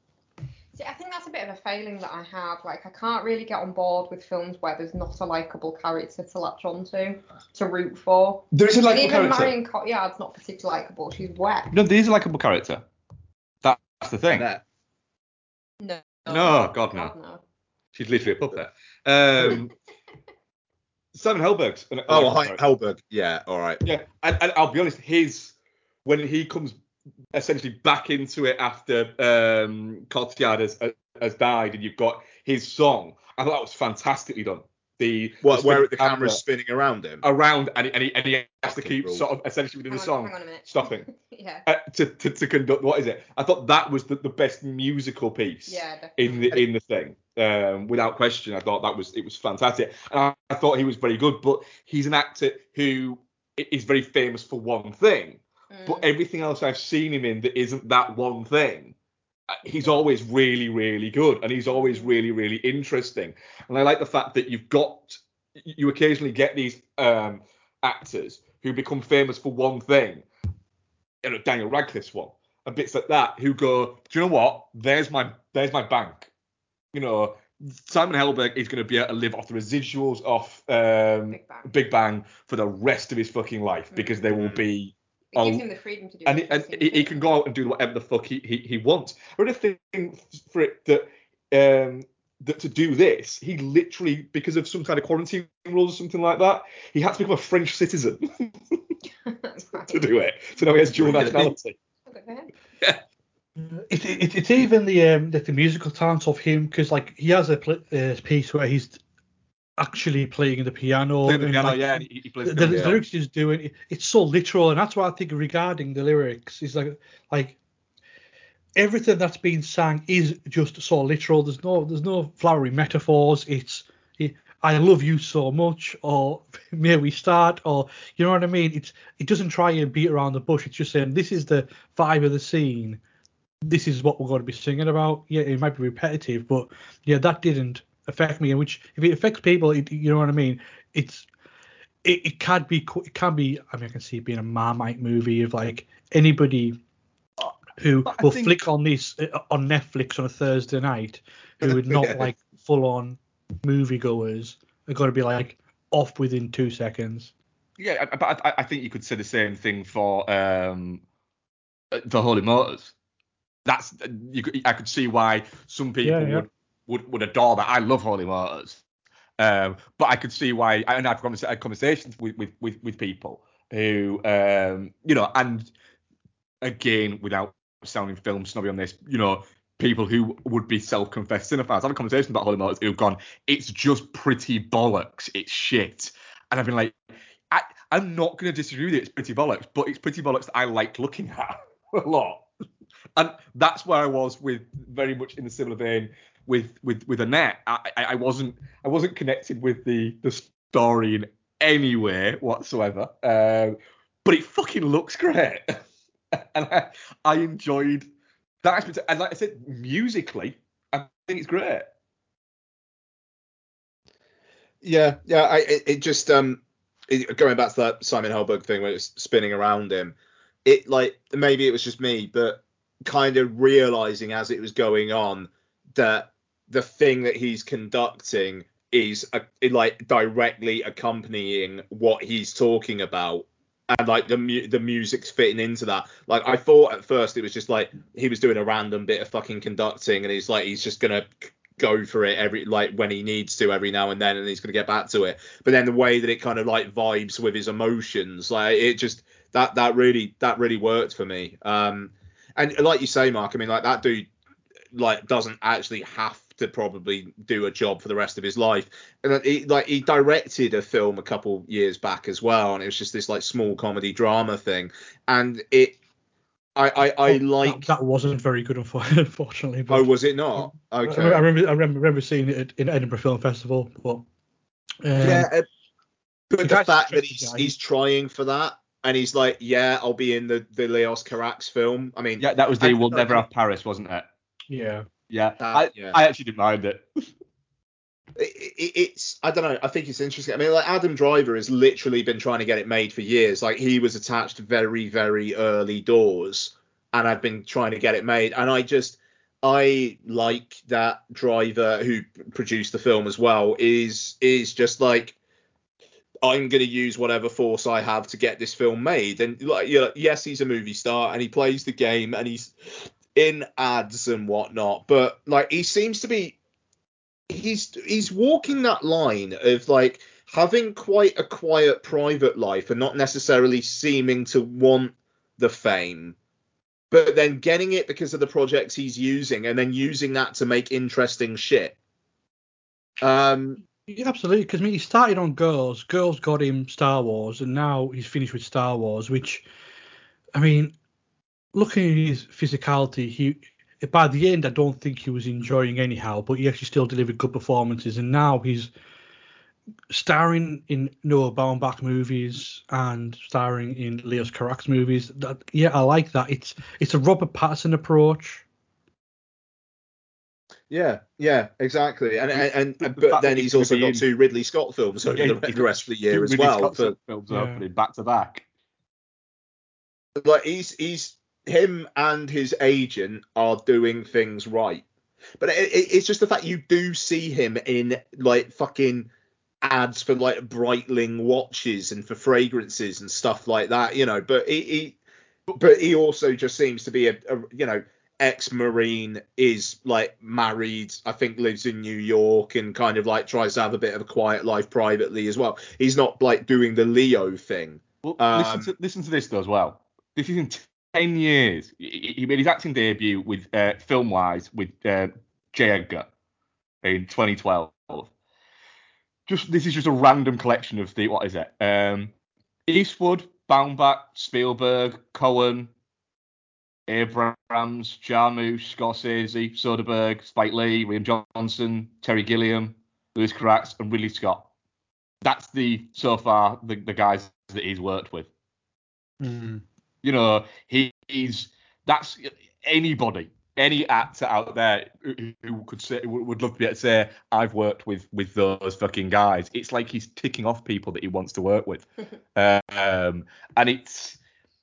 See, I think that's a bit of a failing that I have. Like, I can't really get on board with films where there's not a likable character to latch onto, to root for. There is a and likable even character. Marion Cotillard's not particularly likable. She's wet. No, there is a likable character. That's the thing. Annette. No. No, God, no. no. She's literally a puppet. Um, Simon Helberg's. An, oh hi. Helberg yeah all right Yeah, and, and I'll be honest, his when he comes essentially back into it after um, Cotillard has, has died, and you've got his song, I thought that was fantastically done. the What, the where spinning the camera's spinning around him? around and, he- and, he, and he has to keep rule. sort of essentially within Hang the on, song hang on a minute. stopping yeah. uh, to, to to conduct what is it? I thought that was the, the best musical piece Yeah, definitely. in the in the thing. Um, without question, I thought that was it was fantastic, and I, I thought he was very good. But he's an actor who is very famous for one thing, but Mm. everything else I've seen him in that isn't that one thing, he's always really really good, and he's always really really interesting. And I like the fact that you've got you occasionally get these um, actors who become famous for one thing. You know, Daniel Radcliffe's one, and bits like that, who go, do you know what? There's my there's my bank. You know, Simon Helberg is going to be able to live off the residuals off um, Big Bang. Big Bang for the rest of his fucking life because there will Mm. be It gives oh, him the freedom to do and, he, and he, he can go out and do whatever the fuck he, he, he wants. I really think for it that um that to do this, he literally because of some kind of quarantine rules or something like that, he had to become a French citizen to do it. So now he has dual Really? nationality. Good for him. It, it, it's even the um the, the musical talent of him because like he has a pl- uh, piece where he's actually playing the piano. Playing the and, piano, like, yeah, he, he plays the, the the lyrics he's doing it's so literal and that's what i think regarding the lyrics is like like everything that's being sang is just so literal. There's no there's no flowery metaphors. It's it, i love you so much or may we start or you know what i mean? It's it doesn't try and beat around the bush. It's just saying this is the vibe of the scene. This is what we're going to be singing about. Yeah it might be repetitive but yeah that didn't affect me and which if it affects people it, you know what i mean it's it, it can be it can be I mean I can see it being a Marmite movie of like anybody who will think- flick on this uh, on Netflix on a Thursday night who are not Yeah. like full on moviegoers are going to be like off within two seconds. Yeah, but I, I think you could say the same thing for um uh, the Holy Motors. That's you could, I could see why some people Yeah, yeah. would would would adore that. I love Holy Motors. Um, but I could see why, and I've had conversations with, with, with, with people who, um, you know, and again, without sounding film snobby on this, you know, people who would be self-confessed cinephiles. I've had conversations about Holy Motors who've gone, it's just pretty bollocks, it's shit. And I've been like, I, I'm not going to disagree with it, it's pretty bollocks, but it's pretty bollocks that I like looking at a lot. And that's where I was with very much in the similar vein with with with Annette. I, I, wasn't I wasn't connected with the the story in any way whatsoever. Um, but it fucking looks great, and I, I enjoyed that aspect. And like I said, musically, I think it's great. Yeah, yeah. I it, it just um it, going back to that Simon Helberg thing where it's spinning around him. It like maybe it was just me, but kind of realizing as it was going on that the thing that he's conducting is like directly accompanying what he's talking about and like the mu- the music's fitting into that. Like I thought at first it was just like he was doing a random bit of fucking conducting, and he's like he's just gonna go for it every like when he needs to every now and then, and he's gonna get back to it. But then the way that it kind of like vibes with his emotions, like it just that that really that really worked for me. Um, and like you say, Mark, I mean like that dude like doesn't actually have to probably do a job for the rest of his life. And he like he directed a film a couple years back as well, and it was just this like small comedy drama thing. And it I I, I Oh, like that, that wasn't very good unfortunately. But Oh was it not? I, Okay. I remember I remember, remember seeing it in Edinburgh Film Festival, but um, yeah, uh, but the the fact that he's guy. he's trying for that and he's like, yeah, I'll be in the the Leos Carax film. I mean, Yeah, that was the We'll Never Have Paris, wasn't it? yeah. Yeah, That- I, yeah. I actually didn't mind it. it, it, it's I don't know. I think it's interesting. I mean, like Adam Driver has literally been trying to get it made for years. Like he was attached very very early doors, and I've been trying to get it made. And I just I like that Driver who produced the film as well is is just like. I'm going to use whatever force I have to get this film made. And like, you know, yes, he's a movie star and he plays the game and he's in ads and whatnot, but like he seems to be he's he's walking that line of like having quite a quiet private life and not necessarily seeming to want the fame but then getting it because of the projects he's using and then using that to make interesting shit um Yeah, absolutely. Because I mean, he started on Girls. Girls got him Star Wars, and now he's finished with Star Wars. Which, I mean, looking at his physicality, he by the end I don't think he was enjoying anyhow, but he actually still delivered good performances. And now he's starring in Noah Baumbach movies and starring in Leos Carax movies. That, yeah, I like that. It's it's a Robert Pattinson approach. Yeah, yeah, exactly. And and, and but then he's he's also gonna got two Ridley Scott films over Yeah, the, the rest of the year as Ridley well. Scott For, films Yeah. opening back to back. like he's he's him and his agent are doing things right. But it, it, it's just the fact you do see him in like fucking ads for like Breitling watches and for fragrances and stuff like that, you know. But he, he but he also just seems to be a, a you know ex-marine is like married i think lives in new york and kind of like tries to have a bit of a quiet life privately as well he's not like doing the leo thing Well, Um, listen to listen to this though as well. This is ten years. He, made his acting debut with uh, film wise with uh, J. Edgar in 2012. Just this is just a random collection of the what is it? Um, Eastwood, Baumbach, Spielberg, Coen, Abrams, Jarmusch, Scorsese, Soderbergh, Spike Lee, William Johnson, Terry Gilliam, Louis Carax, and Ridley Scott. That's the so far the, the guys that he's worked with. Mm. You know, he, he's that's anybody, any actor out there who, who could say would would love to be able to say I've worked with with those fucking guys. It's like he's ticking off people that he wants to work with, um, and it's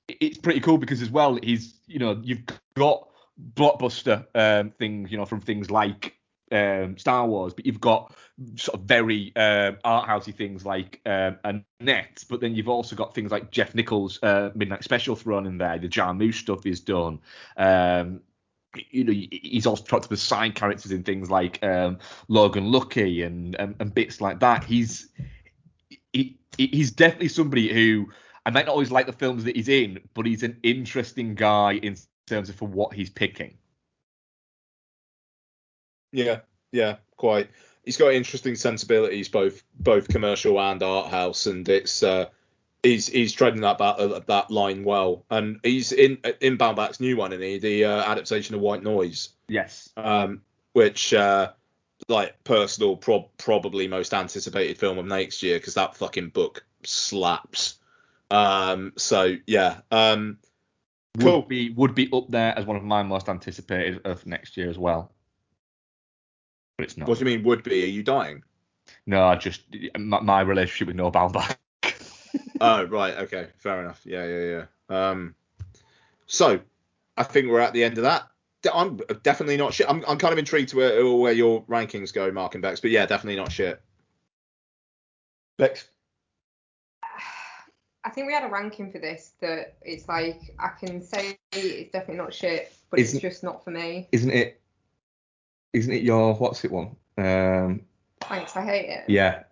it's pretty cool because as well he's you know you've got blockbuster um, things you know from things like um, Star Wars, but you've got sort of very um, art housey things like um, Annette, but then you've also got things like Jeff Nichols' uh, Midnight Special thrown in there. The Jarmusch stuff is done. Um, you know, he's also talked to side characters in things like um, Logan Lucky and, and and bits like that. He's he, he's definitely somebody who I might not always like the films that he's in, but he's an interesting guy in terms of for what he's picking. Yeah, yeah, quite. He's got interesting sensibilities, both both commercial and art house, and it's uh, he's he's treading that ba- that line well. And he's in in Baumbach's new one, and he the uh, adaptation of White Noise, Yes. um, which uh, like personal prob probably most anticipated film of next year because that fucking book slaps. Um, so yeah, um, Cool. Would be would be up there as one of my most anticipated of next year as well. But it's not. what do you mean would be? Are you dying? No, I just my, my relationship with Noah Baumbach. oh right, okay, fair enough. Yeah, yeah, yeah. Um, so I think we're at the end of that. I'm definitely not shit. I'm, I'm kind of intrigued to where, where your rankings go, Mark and Bex, but yeah, definitely not shit. Bex, I think we had a ranking for this that it's like I can say it's definitely not shit, but it's Isn't- just not for me. Isn't it? Isn't it your what's it one? Um, Thanks, I hate it. yeah.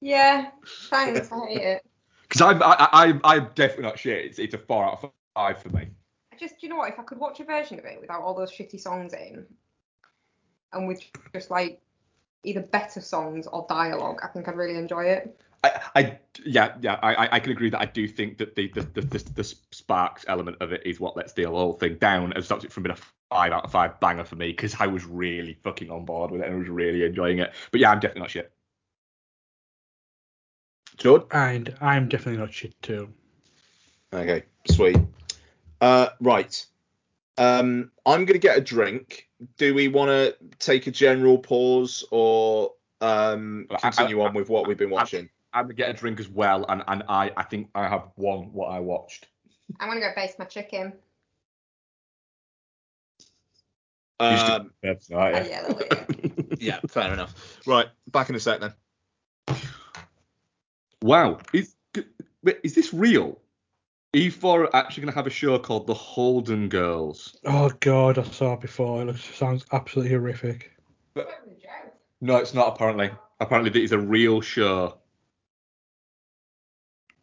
Yeah, thanks, I hate it. Because I'm I, I I'm definitely not shit. It's, it's a four out of five for me. I just, you know what? If I could watch a version of it without all those shitty songs in, and with just like either better songs or dialogue, I think I'd really enjoy it. I, I yeah yeah I I- I can agree that I do think that the the, the the the sparks element of it is what lets the whole thing down and stops it from being a five out of five banger for me because I was really fucking on board with it and I was really enjoying it. But yeah, I'm definitely not shit. George. And I'm definitely not shit too. Okay, sweet. Uh, right. Um, I'm gonna get a drink. Do we want to take a general pause or um, Well, I- continue I- on with what we've been watching? I'm gonna get a drink as well and and I I think I have one what I watched. I'm gonna go baste my chicken. Um, That's right. Oh, yeah, a little yeah, fair enough. Right, back in a sec then. Wow, is is this real? E4 are actually gonna have a show called The Holden Girls. Oh god, I saw it before. It looks, sounds absolutely horrific. No, it's not apparently. Apparently, it is a real show.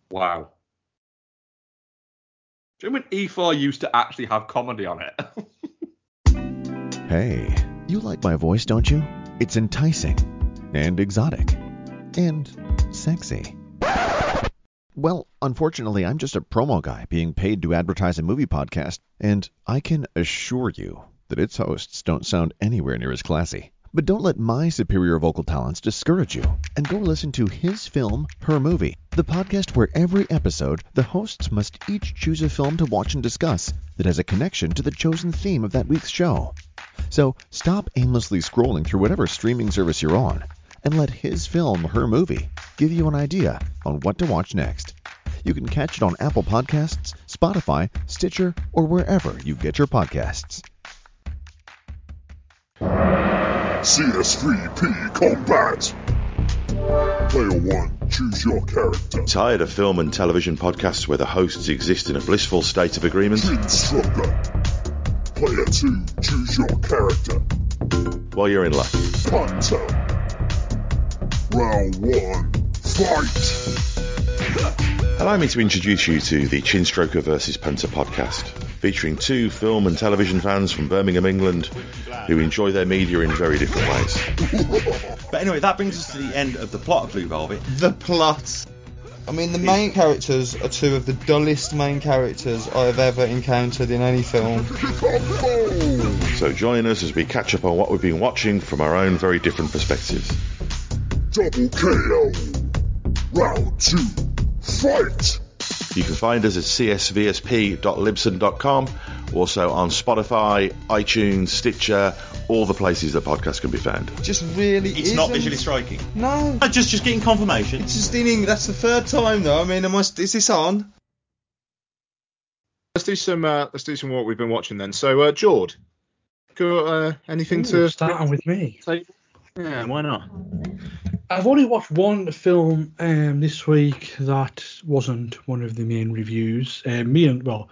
Wow. Do you remember when E4 used to actually have comedy on it? Hey, you like my voice, don't you? It's enticing. and exotic and sexy. Well, unfortunately, I'm just a promo guy being paid to advertise a movie podcast, and I can assure you that its hosts don't sound anywhere near as classy. But don't let my superior vocal talents discourage you, and go listen to His Film, Her Movie, the podcast where every episode the hosts must each choose a film to watch and discuss that has a connection to the chosen theme of that week's show. So stop aimlessly scrolling through whatever streaming service you're on and let his film, her movie, give you an idea on what to watch next. You can catch it on Apple Podcasts, Spotify, Stitcher, or wherever you get your podcasts. CS3P Combat. Player 1, choose your character. Tired of film and television podcasts where the hosts exist in a blissful state of agreement? Instructor. Player 2, choose your character. Well, you're in luck. Punter. Round 1, fight! Allow me to introduce you to the Chinstroker vs. Punter podcast, featuring two film and television fans from Birmingham, England, who enjoy their media in very different ways. But anyway, that brings us to the end of the plot of Blue Velvet. The plot. I mean, the main characters are two of the dullest main characters I have ever encountered in any film. So join us as we catch up on what we've been watching from our own very different perspectives. Double KO. Round 2, fight! You can find us at csvsp.libsyn.com, also on Spotify, iTunes, Stitcher, all the places that podcasts can be found. Just really It's not isn't. visually striking. No. Uh, Just, just getting confirmation. It's just in English. That's the third time though. I mean, am I, is this on? Let's do some. Uh, let's do some what we've been watching then. So, uh, Jord, got uh, anything Ooh, to? starting with me. Yeah, why not? I've only watched one film um, this week that wasn't one of the main reviews. Uh, me and well,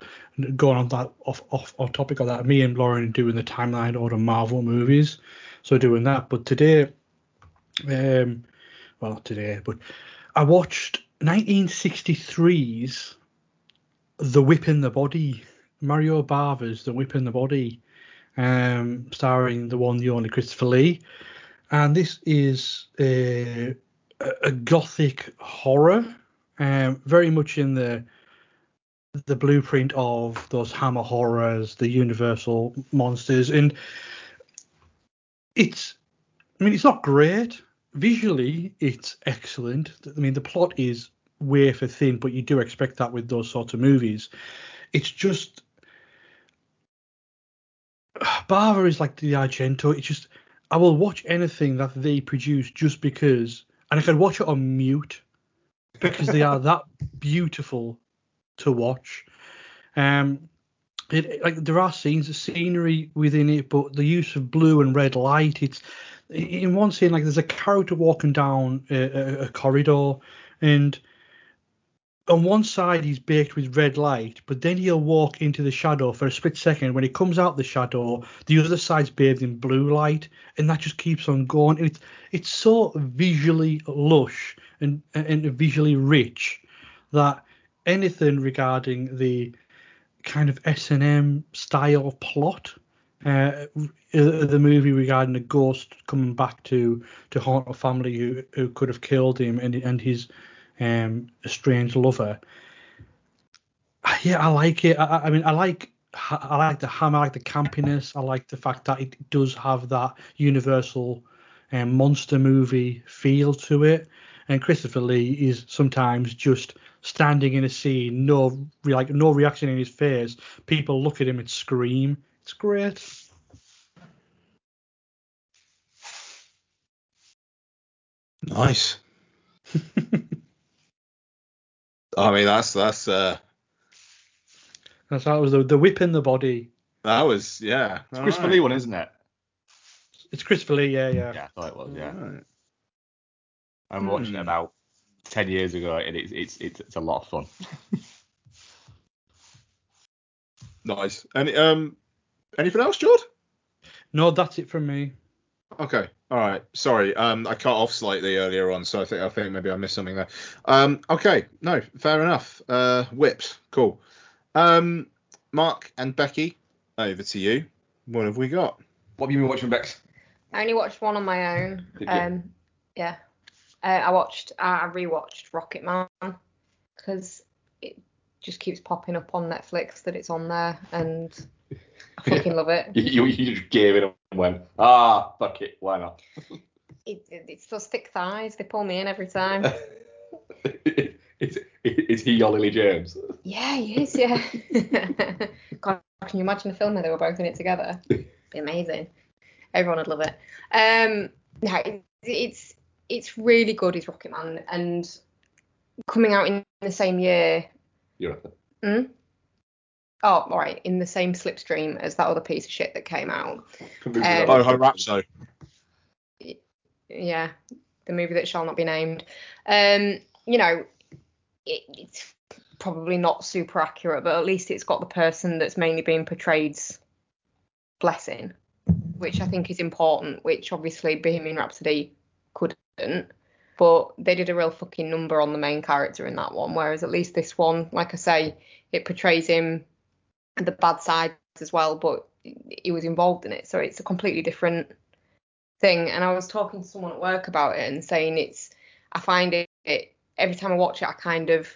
going on that off off on topic of that, me and Lauren doing the timeline order Marvel movies, so doing that. But today, um, well today, but I watched 1963's The Whip and the Body, Mario Bava's The Whip and the Body, um, starring the one, the only Christopher Lee and this is a, a a gothic horror, um, very much in the the blueprint of those Hammer horrors, the Universal monsters, and it's. I mean, it's not great visually. It's excellent. I mean, the plot is wafer thin, but you do expect that with those sorts of movies. It's just. Bava is like the Argento. It's just I will watch anything that they produce just because, and I can watch it on mute because they are that beautiful to watch. Um, it, like there are scenes, the scenery within it, but the use of blue and red light. It's in one scene like there's a character walking down a, a, a corridor, and on one side he's baked with red light, but then he'll walk into the shadow for a split second. When he comes out the shadow, the other side's bathed in blue light, and that just keeps on going. It's it's so visually lush and and visually rich that anything regarding the kind of S and M style plot. Uh, the movie regarding a ghost coming back to to haunt a family who, who could have killed him and and his um, a strange lover. Yeah, I like it. I, I mean, I like I like the hammer, I like the campiness. I like the fact that it does have that universal um, monster movie feel to it. And Christopher Lee is sometimes just standing in a scene, no like no reaction in his face. People look at him and scream. It's great. Nice. I mean, that's that's uh, That's that was the, the whip in the body. that was yeah. It's Christopher Lee one, isn't it? It's Christopher Lee, yeah, yeah. Yeah, I thought it was. Yeah, Alright. I remember watching Hmm. it about ten years ago, and it's it's it's, it's a lot of fun. Nice. Any um, anything else, Jord? No, that's it from me. Okay. All right. Sorry. Um, I cut off slightly earlier on, so I think I think maybe I missed something there. Um, okay. No, fair enough. Uh, whips. Cool. Um, Mark and Becky, over to you. What have we got? What have you been watching, Bex? I only watched one on my own. Um, Yeah. Uh, I watched, I rewatched Rocket Man because it just keeps popping up on Netflix that it's on there, and I fucking love it. You, you, just gave it up and went, ah, fuck it, why not? it, it. It's those thick thighs; they pull me in every time. is, is he your Lily James? yeah, he is. Yeah. God, can you imagine a film where they were both in it together? Be amazing. Everyone would love it. Um, no, it, it's it's really good. Is Rocket Man and coming out in the same year. You reckon? Hmm? Oh, all right, in the same slipstream as that other piece of shit that came out. Um, Boho Rhapsody. yeah, the movie that shall not be named. Um, you know, it, it's probably not super accurate, but at least it's got the person that's mainly being portrayed's blessing, which I think is important. Which obviously Bohemian Rhapsody couldn't, but they did a real fucking number on the main character in that one. Whereas at least this one, like I say, it portrays him the bad side as well, but he was involved in it, so it's a completely different thing. And I was talking to someone at work about it and saying it's, I find it, it every time I watch it, I kind of,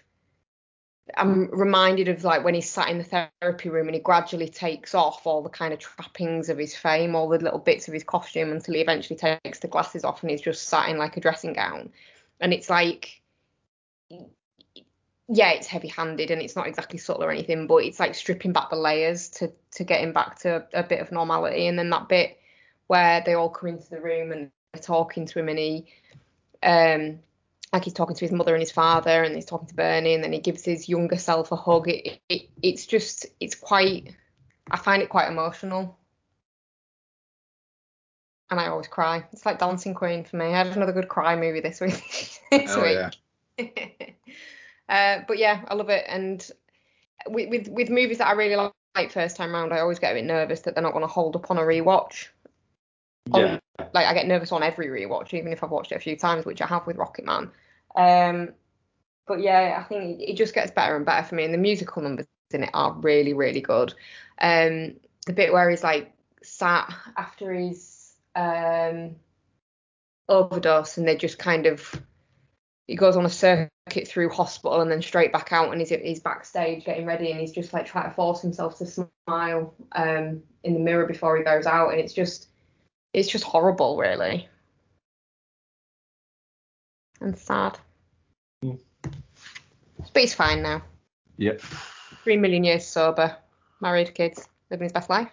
I'm reminded of like when he's sat in the therapy room and he gradually takes off all the kind of trappings of his fame, all the little bits of his costume until he eventually takes the glasses off and he's just sat in like a dressing gown. And it's like, yeah, it's heavy-handed and it's not exactly subtle or anything, but it's like stripping back the layers to to get him back to a bit of normality. And then that bit where they all come into the room and they're talking to him and he, um, like he's talking to his mother and his father and he's talking to Bernie and then he gives his younger self a hug. It, it it's just it's quite, I find it quite emotional. And I always cry. It's like Dancing Queen for me. I had another good cry movie this week. this Oh, week. yeah. uh, but yeah, I love it. And with, with with movies that I really like first time round, I always get a bit nervous that they're not going to hold up on a rewatch. Yeah. Like I get nervous on every rewatch, even if I've watched it a few times, which I have with Rocket Man. Um, but yeah, I think it, it just gets better and better for me. And the musical numbers in it are really, really good. Um, the bit where he's like sat after his um overdose, and they just kind of he goes on a circuit through hospital and then straight back out and he's, he's backstage getting ready and he's just like trying to force himself to smile um in the mirror before he goes out and it's just it's just horrible really and sad Mm. but he's fine now Yep. three million years sober married kids living his best life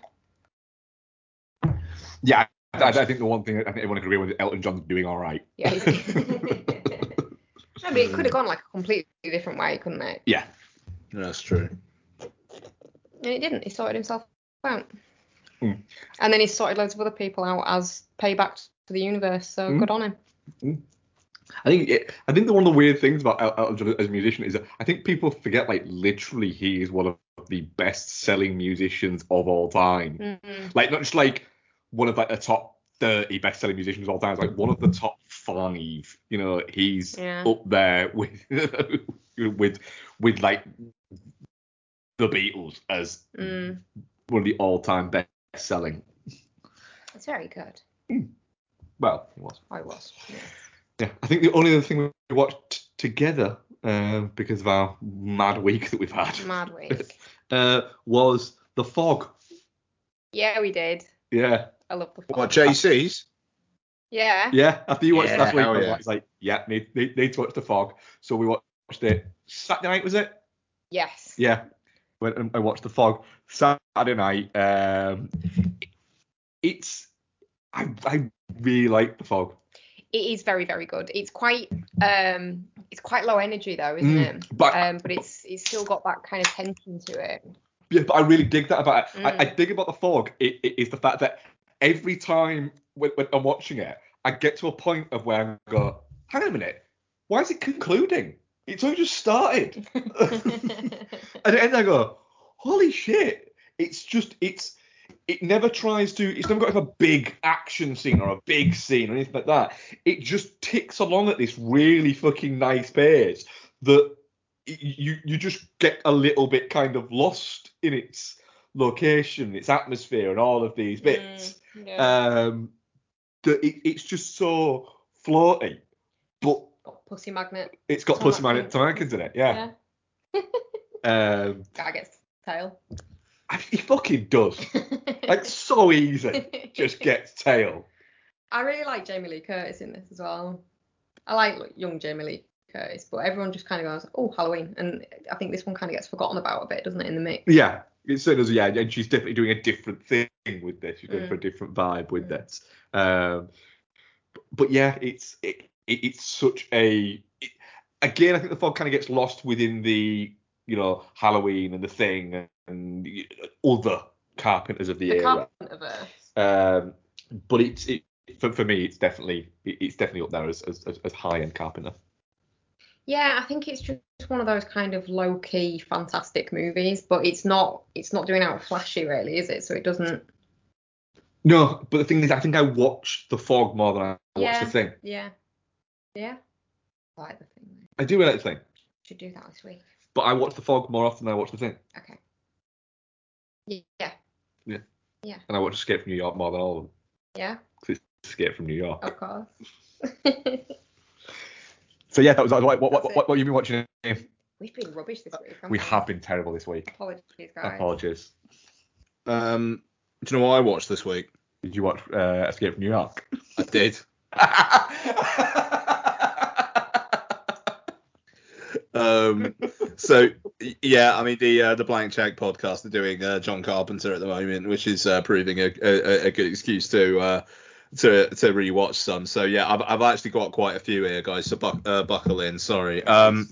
Yeah, I, I think the one thing I think everyone can agree with is Elton John's doing all right. yeah he's... no but it could have gone like a completely different way couldn't it Yeah. That's true. And he didn't. He sorted himself out. Mm. And then he sorted loads of other people out as payback to the universe. So Mm. good on him. I think it, I think the one of the weird things about Elton John as a musician is that I think people forget like literally he is one of the best selling musicians of all time. Mm. Like not just like one of like the top 30 best selling musicians of all time, it's like one of the top five. You know, he's Yeah. up there with with with like the Beatles as Mm. one of the all time best selling. It's very good. Well, it was. I was. Yeah. Yeah, I think the only other thing we watched together, um, because of our mad week that we've had, Mad week. uh, was The Fog. yeah, we did. Yeah, I love the What, fog. JC's? Yeah. yeah. After you watched Yeah, it last week, I hell was yeah. like, it's like, yeah, need, need, need to watch The Fog. So we watched it Saturday night, was it? Yes. Yeah. Went and I watched The Fog Saturday night. Um, it's I I really like The Fog. It is very, very good. It's quite um it's quite low energy though, isn't Mm, it? but- um but it's it's still got that kind of tension to it. Yeah, but I really dig that about it. I, I Mm. dig about the fog i- i- is the fact that every time when, when I'm watching it, I get to a point of where I go, hang on a minute, why is it concluding? It's only just started. and at the end I go, holy shit! It's just it's it never tries to it's never got like a big action scene or a big scene or anything like that. It just ticks along at this really fucking nice pace that you you just get a little bit kind of lost in its location, its atmosphere, and all of these bits. Mm, yeah. Um, that it, it's just so floaty, but pussy magnet. it's got Tom pussy Magnet. Tom Atkins in it. Yeah. Um, Guy gets tail. I- he fucking does. Like so easy. Just gets tail. I really like Jamie Lee Curtis in this as well. I like young Jamie Lee Curtis, but everyone just kind of goes, "Oh, Halloween," and I think this one kind of gets forgotten about a bit, doesn't it, in the mix? Yeah, it certainly does. Yeah, and she's definitely doing a different thing with this. She's going Mm. for a different vibe with Mm. this. Um, but, but yeah, it's it, it it's such a. It, again, I think the fog kind of gets lost within the you know Halloween and the thing and the other Carpenters of the, The era. Carpenterverse. Um, but it's it, for, for me, it's definitely it's definitely up there as as, as, as high end Carpenter. Yeah, I think it's just one of those kind of low key fantastic movies, but it's not it's not doing out flashy really, is it? So it doesn't. No, but the thing is, I think I watched The Fog more than I watched yeah. The Thing. Yeah. Yeah. I like the thing. Though. I do like The Thing, Should do that this week. but I watch The Fog more often than I watch The Thing. Okay. Yeah. Yeah. Yeah. And I watch Escape from New York more than all of them. Yeah. 'cause it's Escape from New York. Of course. So yeah, that was what what what, what, it. what, what you been watching? Ian? We've been rubbish this week. haven't We have been terrible this week. Apologies, guys. Apologies. Um, do you know what I watched this week? Did you watch uh, Escape from New York? I did. Um, so yeah, I mean the uh, the Blank Check podcast are doing uh, John Carpenter at the moment, which is uh, proving a, a, a good excuse to uh, to to rewatch some. So yeah, I've, I've actually got quite a few here, guys. So buck, uh, buckle in. Sorry. Um,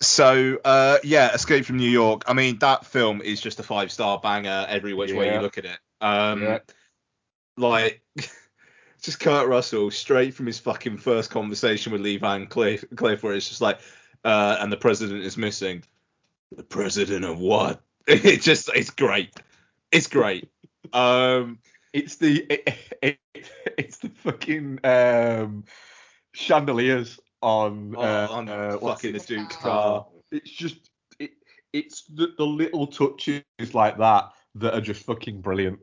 so uh, yeah, Escape from New York. I mean that film is just a five star banger every which way you look at it. Um, Yeah. like. Just Kurt Russell straight from his fucking first conversation with Lee Van Cleef, Cleef where it's just like, uh, and the president is missing. The president of what? It just, it's great. It's great. Um, It's the it, it, it's the fucking um, chandeliers on Oh, uh, on uh, fucking the Duke's car. car. It's just it, it's the, the little touches like that that are just fucking brilliant.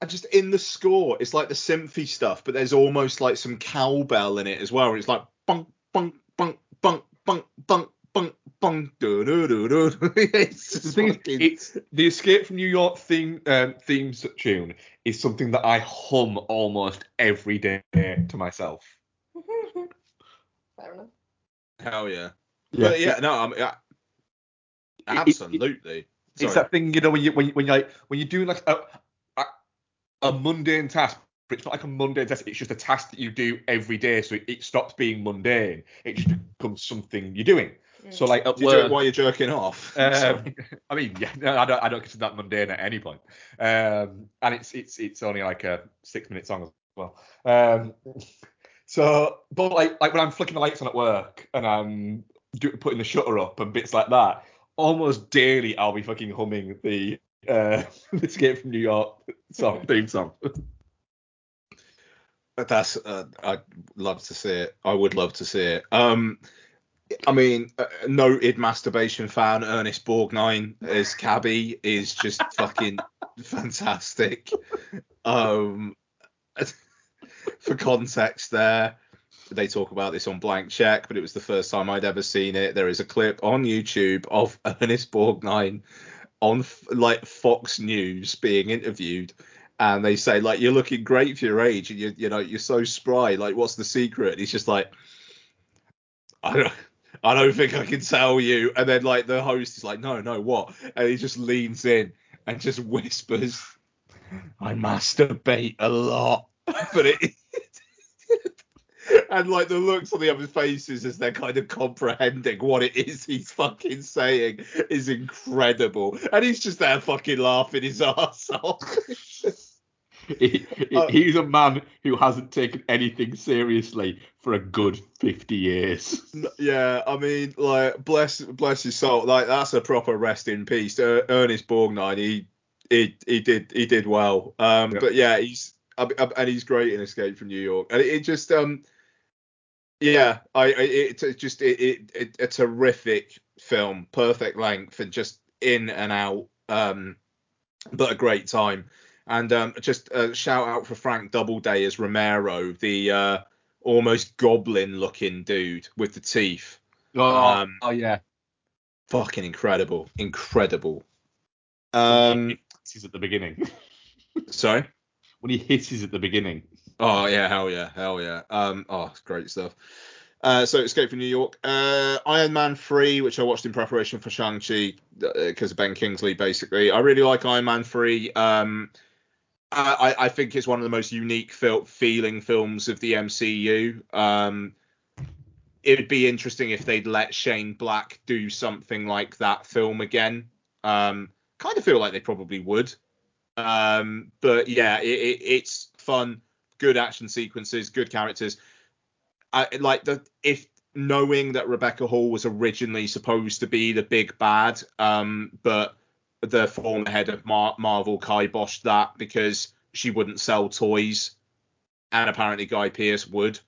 And just in the score, it's like the synthy stuff, but there's almost like some cowbell in it as well. It's like bunk, bunk, bunk, bunk, bunk, bunk, bunk, bunk, do do do do. It's The just thing is, fucking- it's the Escape from New York theme um, theme tune is something that I hum almost every day to myself. Fair enough. hell yeah. But yeah, no, I'm yeah, it- absolutely. It's Sorry. that thing, you know, when you when you, when you like when you're doing like a, a a mundane task, but it's not like a mundane task. It's just a task that you do every day, so it, it stops being mundane. It just becomes something you're doing. So like at Do you do it work, while you're jerking off? um, I mean, yeah, no, I don't I don't consider that mundane at any point. Um, and it's it's it's only like a six minute song as well. Um, so, but like like when I'm flicking the lights on at work and I'm do, putting the shutter up and bits like that, almost daily I'll be fucking humming the uh, Escape from New York song theme song. But That's uh, I'd love to see it. I would love to see it. Um, I mean, a noted masturbation fan Ernest Borgnine as Cabby is just fucking fantastic. Um, for context, there they talk about this on Blank Check, but it was the first time I'd ever seen it. There is a clip on YouTube of Ernest Borgnine on like Fox News being interviewed and they say like you're looking great for your age and you you know you're so spry like what's the secret? And he's just like I don't I don't think I can tell you. And then like the host is like no no what? And he just leans in and just whispers I masturbate a lot. But it and like the looks on the other faces as they're kind of comprehending what it is he's fucking saying is incredible. And he's just there fucking laughing his ass off He, he- Uh, he's a man who hasn't taken anything seriously for a good 50 years. Yeah, I mean, like, bless bless his soul. Like, that's a proper rest in peace. Er- Ernest Borgnine, he he he did he did well. Um, Yeah. but yeah, he's I- I- and he's great in Escape from New York. And it, it just um, yeah, I, I it, it just it, it, it a terrific film, perfect length, and just in and out. Um, but a great time. And um, just a shout out for Frank Doubleday as Romero, the uh, almost goblin looking dude with the teeth. Oh, Um, oh yeah. Fucking incredible, incredible. Um, Hisses at the beginning. sorry. when he hisses at the beginning. Oh yeah, hell yeah, hell yeah. Um, oh, it's great stuff. Uh, so Escape from New York, uh, Iron Man 3, which I watched in preparation for Shang-Chi because of Ben Kingsley, basically. I really like Iron Man 3. Um, I, I think it's one of the most unique fil- feeling films of the MCU. Um, it would be interesting if they'd let Shane Black do something like that film again. Um, kind of feel like they probably would. Um, but yeah, it, it, it's fun, good action sequences, good characters. I like the if knowing that Rebecca Hall was originally supposed to be the big bad, um, but the former head of Mar- Marvel kiboshed that because she wouldn't sell toys, and apparently Guy Pearce would.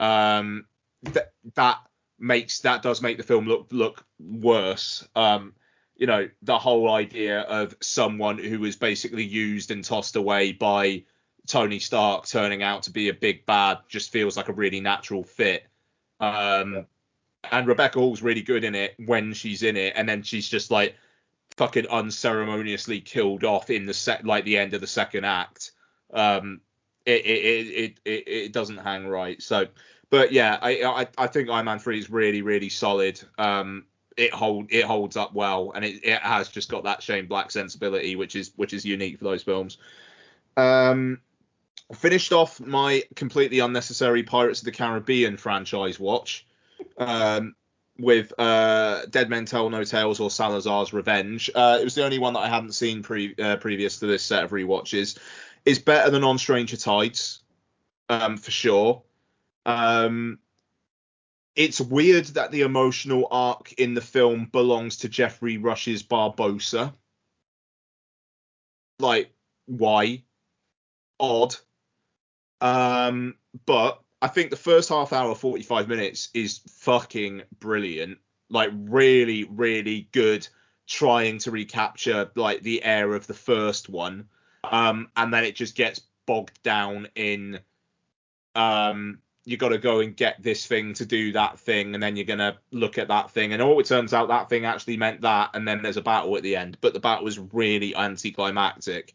Um, th- that makes that does make the film look look worse. Um, you know, the whole idea of someone who was basically used and tossed away by Tony Stark turning out to be a big bad just feels like a really natural fit. Um, and Rebecca Hall's really good in it when she's in it, and then she's just like fucking unceremoniously killed off in the set, like the end of the second act. Um, it it it it, it doesn't hang right. So, but yeah, I I, I think Iron Man three is really really solid. Um, it hold it holds up well, and it, it has just got that Shane Black sensibility, which is which is unique for those films. Um, finished off my completely unnecessary Pirates of the Caribbean franchise watch um, with uh, Dead Men Tell No Tales or Salazar's Revenge. Uh, it was the only one that I hadn't seen pre- uh, previous to this set of rewatches. It's better than On Stranger Tides, um, for sure. Um, it's weird that the emotional arc in the film belongs to Geoffrey Rush's Barbossa. Like, why? Odd. Um, but I think the first half hour, 45 minutes is fucking brilliant. Like, really, really good trying to recapture like the air of the first one. Um, and then it just gets bogged down in um you got to go and get this thing to do that thing and then you're going to look at that thing and oh it turns out that thing actually meant that and then there's a battle at the end but the battle was really anticlimactic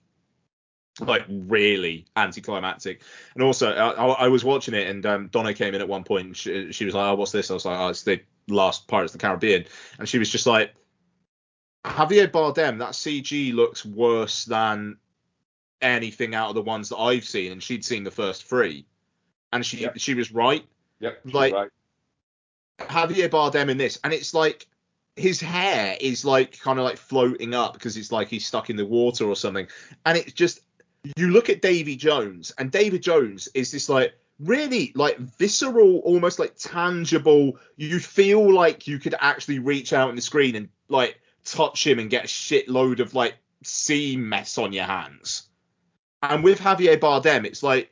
like really anticlimactic. And also i, I was watching it and um, donna came in at one point and she, she was like oh what's this? I was like oh it's the last pirates of the caribbean. And she was just like javier bardem that cg looks worse than anything out of the ones that i've seen. And she'd seen the first three. And she Yep. she was right. Yep. Like- right. Javier Bardem in this, and it's like his hair is like kind of like floating up because it's like he's stuck in the water or something, and it's just you look at Davy Jones, and Davy Jones is this like really like visceral, almost like tangible. You feel like you could actually reach out in the screen and like touch him and get a shitload of like sea mess on your hands. And with Javier Bardem, it's like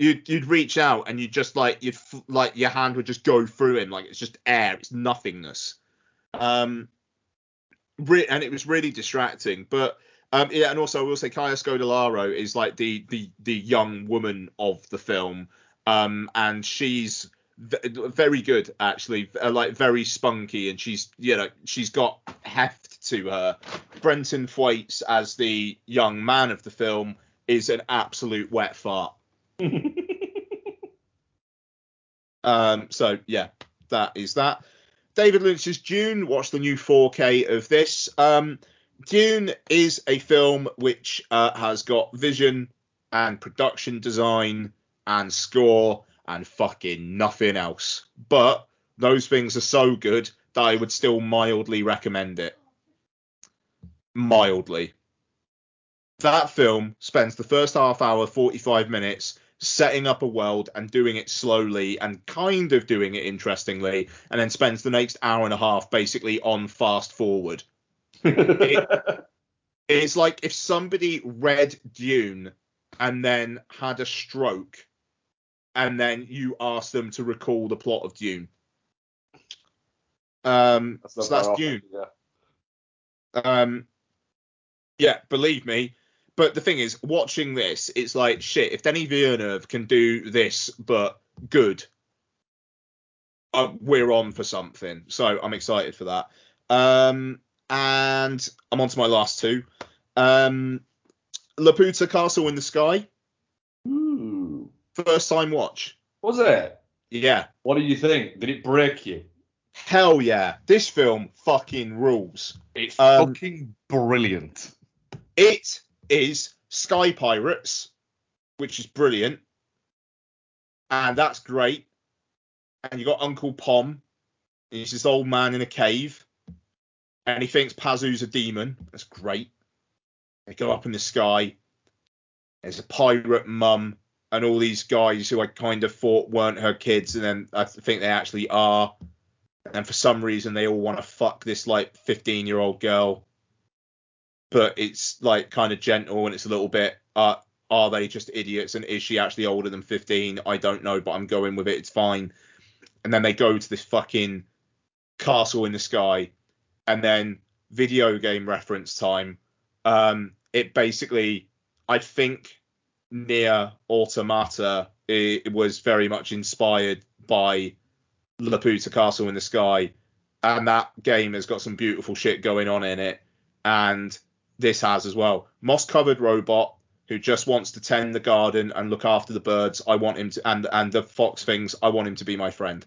you'd you'd reach out and you just like you'd like your hand would just go through him like it's just air it's nothingness um re- and it was really distracting but um yeah and also i will say kaya scodelario is like the the the young woman of the film um and she's v- very good actually uh, like very spunky and she's you know she's got heft to her brenton thwaites as the young man of the film is an absolute wet fart Um, so yeah, that is that. David Lynch's Dune. Watch the new 4K of this. Um, Dune is a film which uh, has got vision and production design and score and fucking nothing else. But those things are so good that I would still mildly recommend it. Mildly. That film spends the first half hour, 45 minutes setting up a world and doing it slowly and kind of doing it interestingly, and then spends the next hour and a half basically on fast forward. It's like if somebody read Dune and then had a stroke, and then you asked them to recall the plot of Dune. Um, That's so that's off, Dune. Yeah. Um, yeah, believe me. But the thing is, watching this, it's like shit. If Denis Villeneuve can do this, but good, uh, we're on for something. So I'm excited for that. Um, and I'm on to my last two. Um, Laputa Castle in the Sky. Ooh. First time watch. Was it? Yeah. What do you think? Did it break you? Hell yeah. This film fucking rules. It's Um, fucking brilliant. It is Sky Pirates, which is brilliant. And that's great. And you got Uncle Pom. He's this old man in a cave. And he thinks Pazu's a demon. That's great. They go up in the sky. There's a pirate mum and all these guys who I kind of thought weren't her kids, and then I think they actually are. And for some reason, they all want to fuck this like 15 year old girl. But it's like kind of gentle and it's a little bit, uh, are they just idiots? And is she actually older than 15? I don't know, but I'm going with it. It's fine. And then they go to this fucking castle in the sky, and then video game reference time. Um, it basically, I think, Nier Automata, it, it was very much inspired by Laputa Castle in the Sky, and that game has got some beautiful shit going on in it, and this has as well. Moss covered robot who just wants to tend the garden and look after the birds. I want him to, and and the fox things. I want him to be my friend.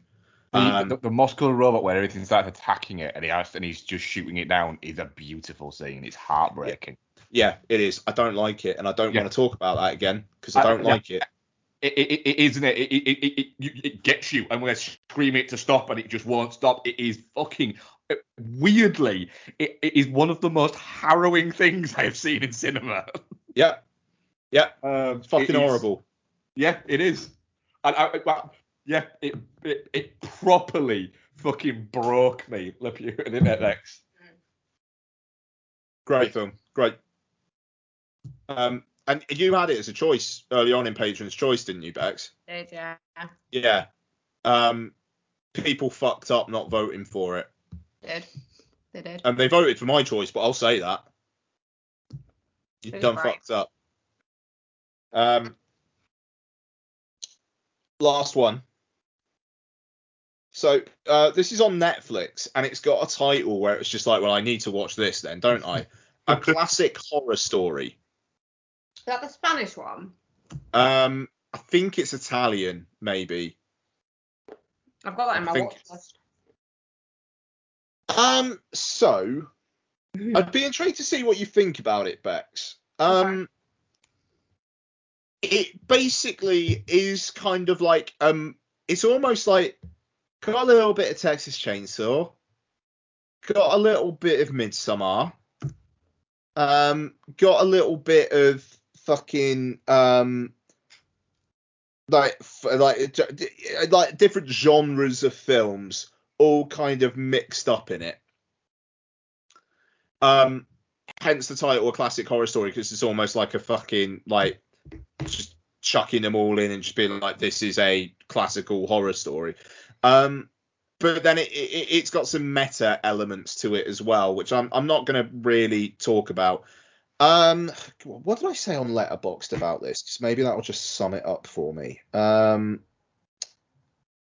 The, Um, the, the muscular robot where everything starts attacking it and he has, and he's just shooting it down is a beautiful scene. It's heartbreaking. Yeah, it is. I don't like it, and I don't Yeah. want to talk about that again because I I- don't yeah. like it. It, it, it, it isn't it? It, it, it, it, you- it gets you, and when I scream it to stop, and it just won't stop. It is fucking weirdly. It, is one of the most harrowing things I have seen in cinema. Yeah, yeah, Um, fucking it is- horrible. Yeah, it is. And I, I, yeah, it, it it properly fucking broke me. Lapu- and it next. Great film, great. Um, and you had it as a choice early on in Patron's Choice, didn't you, Bex? Did yeah. Yeah. Um, people fucked up not voting for it, Did. They did. and they voted for my choice, but I'll say that you Who's done right? fucked up. Um, last one. So uh, this is on Netflix, and it's got a title where it's just like, well, I need to watch this then, don't I? A classic horror story. Is that the Spanish one? Um, I think it's Italian, maybe. I've got that in I my think- watch list. Um, so I'd be intrigued to see what you think about it, Bex. Um, it basically is kind of like um, it's almost like got a little bit of Texas Chainsaw, got a little bit of Midsommar, um, got a little bit of fucking um, like like like different genres of films all kind of mixed up in it. Um, hence the title, a classic horror story, because it's almost like a fucking like just chucking them all in and just being like, this is a classical horror story. Um, but then it, it it's got some meta elements to it as well, which I'm I'm not going to really talk about. Um, what did I say on Letterboxd about this? 'Cause maybe that will just sum it up for me. Um,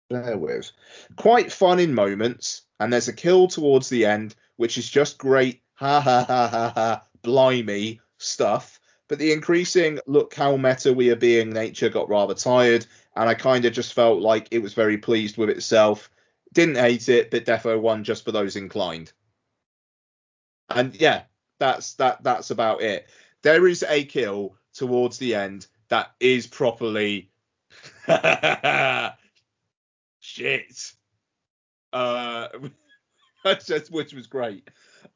bear with. Quite fun in moments, and there's a kill towards the end, which is just great. Ha ha ha ha ha. Blimey stuff. But the increasing look how meta we are being nature got rather tired, and I kind of just felt like it was very pleased with itself. Didn't hate it, but defo one just for those inclined. And yeah, that's that that's about it. There is a kill towards the end that is properly shit. Uh, which was great.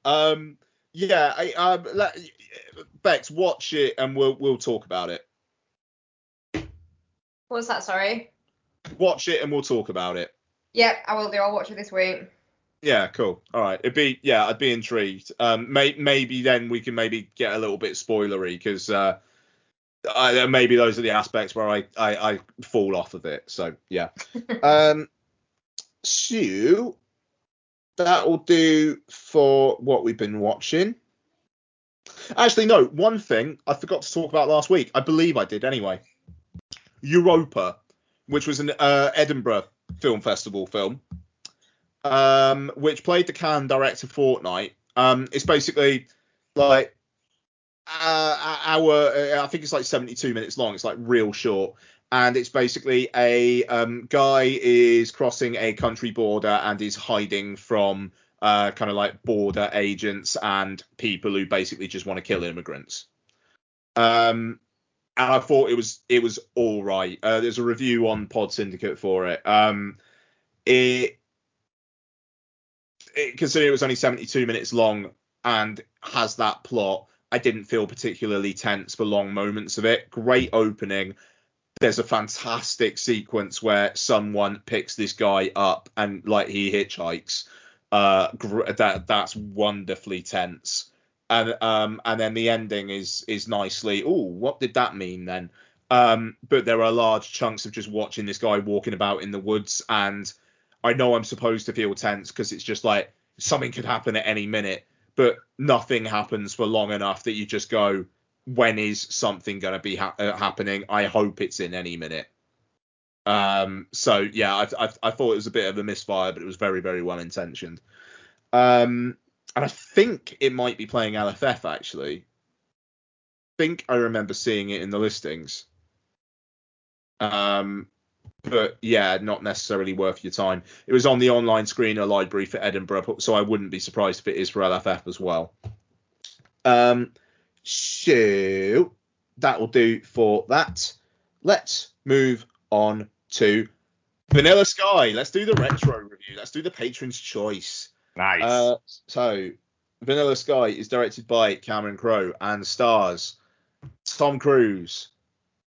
Um, yeah, I, um, let, Bex, watch it and we'll we'll talk about it. What was that? Sorry. Watch it and we'll talk about it. Yep, I will do. I'll watch it this week. Yeah, cool. All right, it'd be yeah, I'd be intrigued. Um, may, maybe then we can maybe get a little bit spoilery because uh, I, maybe those are the aspects where I, I I fall off of it. So yeah. um, so that will do for what we've been watching. Actually, no. One thing I forgot to talk about last week. I believe I did anyway. Europa, which was an uh, Edinburgh film festival film, um, which played the Cannes director Fortnight. Um, it's basically like uh, our, uh, I think it's like 72 minutes long. It's like real short. And it's basically a um, guy is crossing a country border and is hiding from uh, kind of like border agents and people who basically just want to kill immigrants. Um, and I thought it was it was all right. Uh, there's a review on Pod Syndicate for it. Um, it, it considering it was only 72 minutes long and has that plot, I didn't feel particularly tense for long moments of it. Great opening. There's a fantastic sequence where someone picks this guy up and like he hitchhikes. Uh, that that's wonderfully tense. And um and then the ending is is nicely. Oh, what did that mean then? Um, but there are large chunks of just watching this guy walking about in the woods, and I know I'm supposed to feel tense because it's just like something could happen at any minute but nothing happens for long enough that you just go, when is something going to be ha- uh, happening? I hope it's in any minute. Um, so yeah, I, I, I thought it was a bit of a misfire, but it was very, very well intentioned. Um, and I think it might be playing LFF actually. I think I remember seeing it in the listings. Um, but yeah, not necessarily worth your time. It was on the online screener library for Edinburgh, so I wouldn't be surprised if it is for LFF as well. Um, so that will do for that. Let's move on to Vanilla Sky. Let's do the retro review. Let's do the patron's choice. Nice. Uh, so Vanilla Sky is directed by Cameron Crowe and stars Tom Cruise,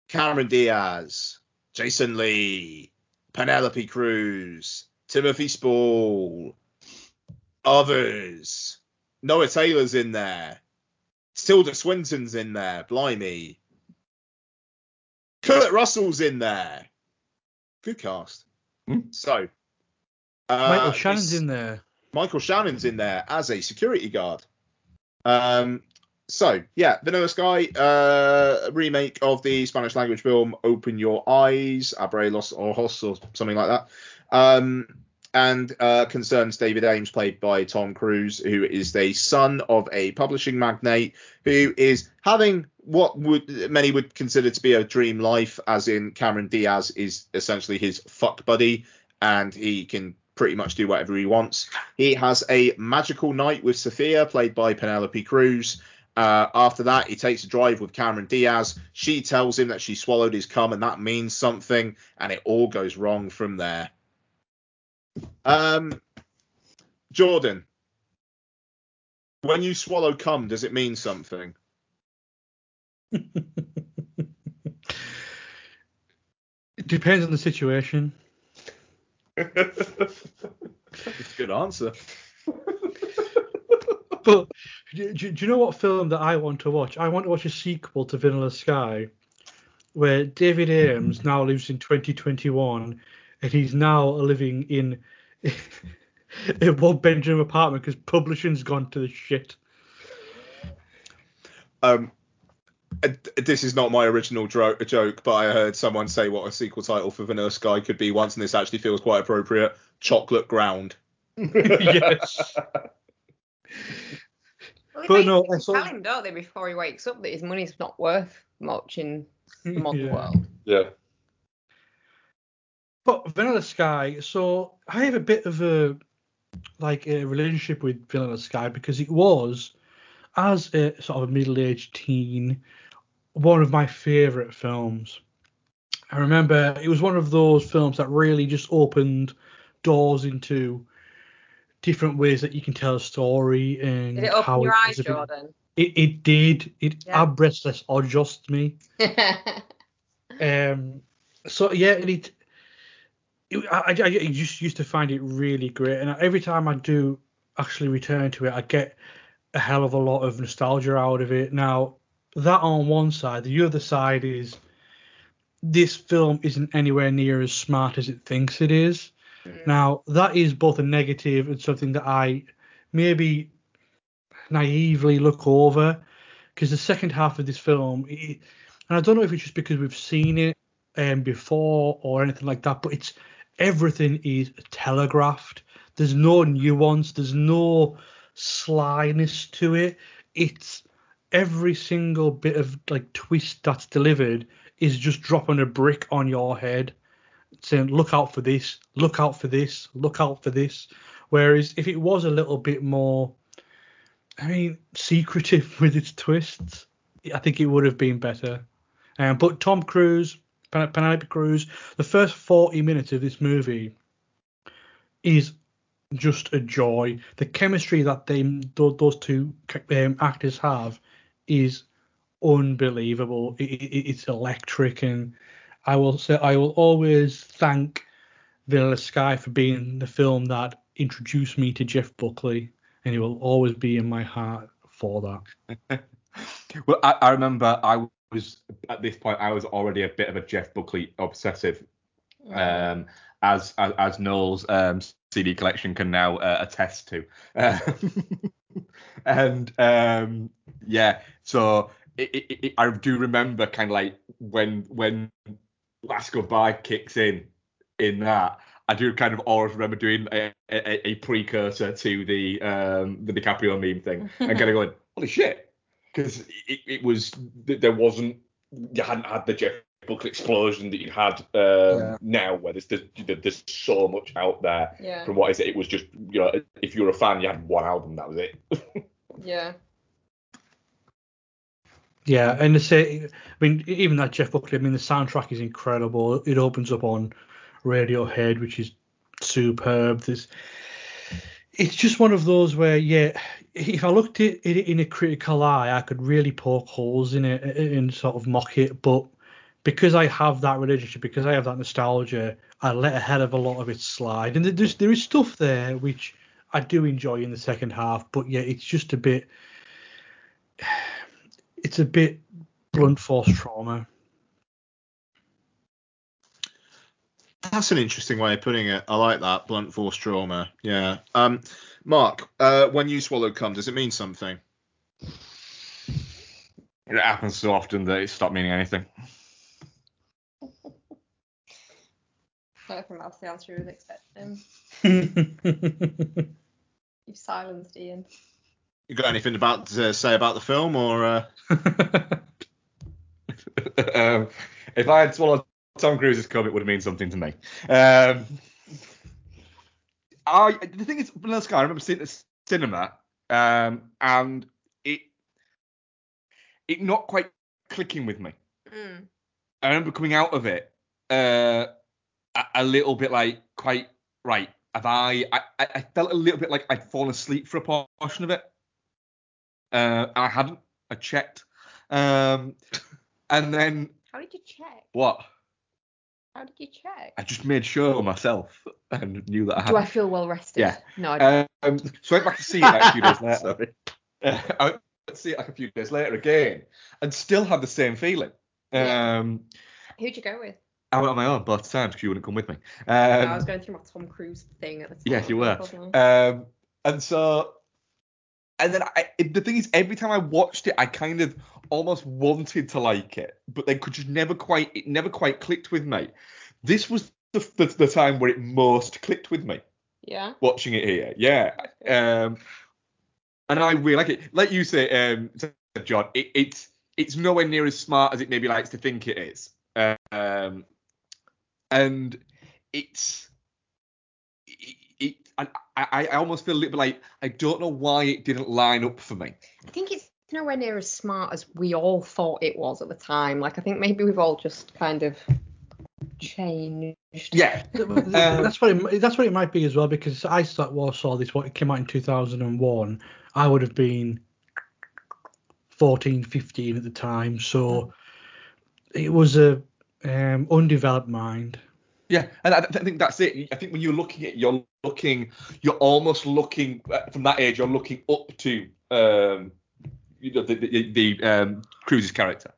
Cameron Diaz, Jason Lee, Penelope Cruz, Timothy Spall, others. Noah Taylor's in there. Tilda Swinton's in there. Blimey. Kurt Russell's in there. Good cast. So. Uh, Michael Shannon's in there. Michael Shannon's in there as a security guard. Um, so yeah, Vanilla Sky, uh, remake of the Spanish language film Open Your Eyes, Abre los Ojos, or something like that. Um, and uh, concerns David Aames, played by Tom Cruise, who is the son of a publishing magnate who is having what would many would consider to be a dream life, as in Cameron Diaz is essentially his fuck buddy, and he can pretty much do whatever he wants. He has a magical night with Sofia, played by Penelope Cruz. Uh, after that, he takes a drive with Cameron Diaz. She tells him that she swallowed his cum, and that means something, and it all goes wrong from there. Um, Jordan, when you swallow cum, does it mean something? It depends on the situation. That's a good answer. But do, do, you know what film that I want to watch? I want to watch a sequel to Vanilla Sky, where David Aames now lives in 2021, and he's now living in a one bedroom apartment because publishing's gone to the shit. Um, Uh, this is not my original dro- joke, but I heard someone say what a sequel title for Vanilla Sky could be once, and this actually feels quite appropriate. Chocolate Ground. yes. Well, But they no, I saw- tell him, don't they, before he wakes up, that his money's not worth much in the modern Yeah. world. Yeah. But Vanilla Sky, so I have a bit of a like a relationship with Vanilla Sky because it was, as a sort of a middle-aged teen, one of my favourite films. I remember it was one of those films that really just opened doors into different ways that you can tell a story and Did it open how your it eyes, bit- Jordan? It, it did. It Yeah. breathless or just me. Um, so yeah, and it, it I, I, I just used to find it really great, and every time I do actually return to it, I get a hell of a lot of nostalgia out of it. Now, that on one side, the other side is this film isn't anywhere near as smart as it thinks it is. Now, that is both a negative and something that I maybe naively look over because the second half of this film, it, and I don't know if it's just because we've seen it um, before or anything like that, but it's everything is telegraphed. There's no nuance. There's no slyness to it. It's every single bit of like twist that's delivered is just dropping a brick on your head, saying, "Look out for this. Look out for this. Look out for this." Whereas if it was a little bit more, I mean, secretive with its twists, I think it would have been better. Um, but Tom Cruise, Pen- Penelope Cruz, the first 40 minutes of this movie is just a joy. The chemistry that they tho- those two um, actors have is unbelievable. It, it, it's electric, and I will say I will always thank Vanilla Sky for being the film that introduced me to Jeff Buckley, and he will always be in my heart for that. Well, I, I remember I was at this point I was already a bit of a Jeff Buckley obsessive, um, as as, as Noel's um, CD collection can now uh, attest to. Um, and um, yeah, so it, it, it, I do remember kind of like when when Last Goodbye kicks in in that. I do kind of always remember doing a, a, a precursor to the um, the DiCaprio meme thing and kind of going, holy shit, because it, it was there wasn't you hadn't had the Jeff Buckley explosion that you had um, Yeah. now, where there's, there's there's so much out there. Yeah. From what is it? It was just you know if you were a fan, you had one album, that was it. Yeah. Yeah, and the say, I mean, even that Jeff Buckley, I mean, the soundtrack is incredible. It opens up on Radiohead, which is superb. There's, it's just one of those where, yeah, if I looked at it in a critical eye, I could really poke holes in it and sort of mock it. But because I have that relationship, because I have that nostalgia, I let a hell of a lot of it slide. And there's there is stuff there which I do enjoy in the second half, but yeah, it's just a bit it's a bit blunt force trauma. That's an interesting way of putting it. I like that blunt force trauma. Yeah. Um, Mark, uh, when you swallow cum, does it mean something? It happens so often that it stopped meaning anything. I don't think that's the answer you was expecting. You've silenced Ian. You got anything about to say about the film, or uh... um, if I had swallowed Tom Cruise's cum, it would have meant something to me. Um, I the thing is, Vanilla Sky, I remember seeing it at the cinema, um, and it it not quite clicking with me. Mm. I remember coming out of it uh, a, a little bit like quite right. Have I, I? I I felt a little bit like I'd fallen asleep for a portion of it. Uh, and I hadn't. I checked. Um, and then How did you check? what? How did you check? I just made sure myself and knew that I had. Do I feel well rested? Yeah. No, I don't. Um, so I went back to see it like a few days later. Uh, I went to see it like a few days later again, and still had the same feeling. Yeah. Um, Who'd you go with? I went on my own both times because you wouldn't come with me. Um, I was going through my Tom Cruise thing at the time. Yes, you were. Um, and so, and then I, it- the thing is, every time I watched it, I kind of almost wanted to like it, but then could just never quite, it never quite clicked with me. This was the, the, the time where it most clicked with me, Yeah. watching it here. Yeah. Um, and I really like it. Like you say, um, John, it, it's it's nowhere near as smart as it maybe likes to think it is. Um, and it's it, it I, I I almost feel a little bit like I don't know why it didn't line up for me. I think it's nowhere near as smart as we all thought it was at the time. Like, I think maybe we've all just kind of changed. Yeah. Um, that's what it, that's what it might be as well because I saw, well, saw this what it came out in 2001. I would have been 14, 15 at the time, so it was a um, undeveloped mind. Yeah, and I, I think that's it. I think when you're looking at, you're looking, you're almost looking uh, from that age. You're looking up to, um, you know, the the, the um, Cruise's character,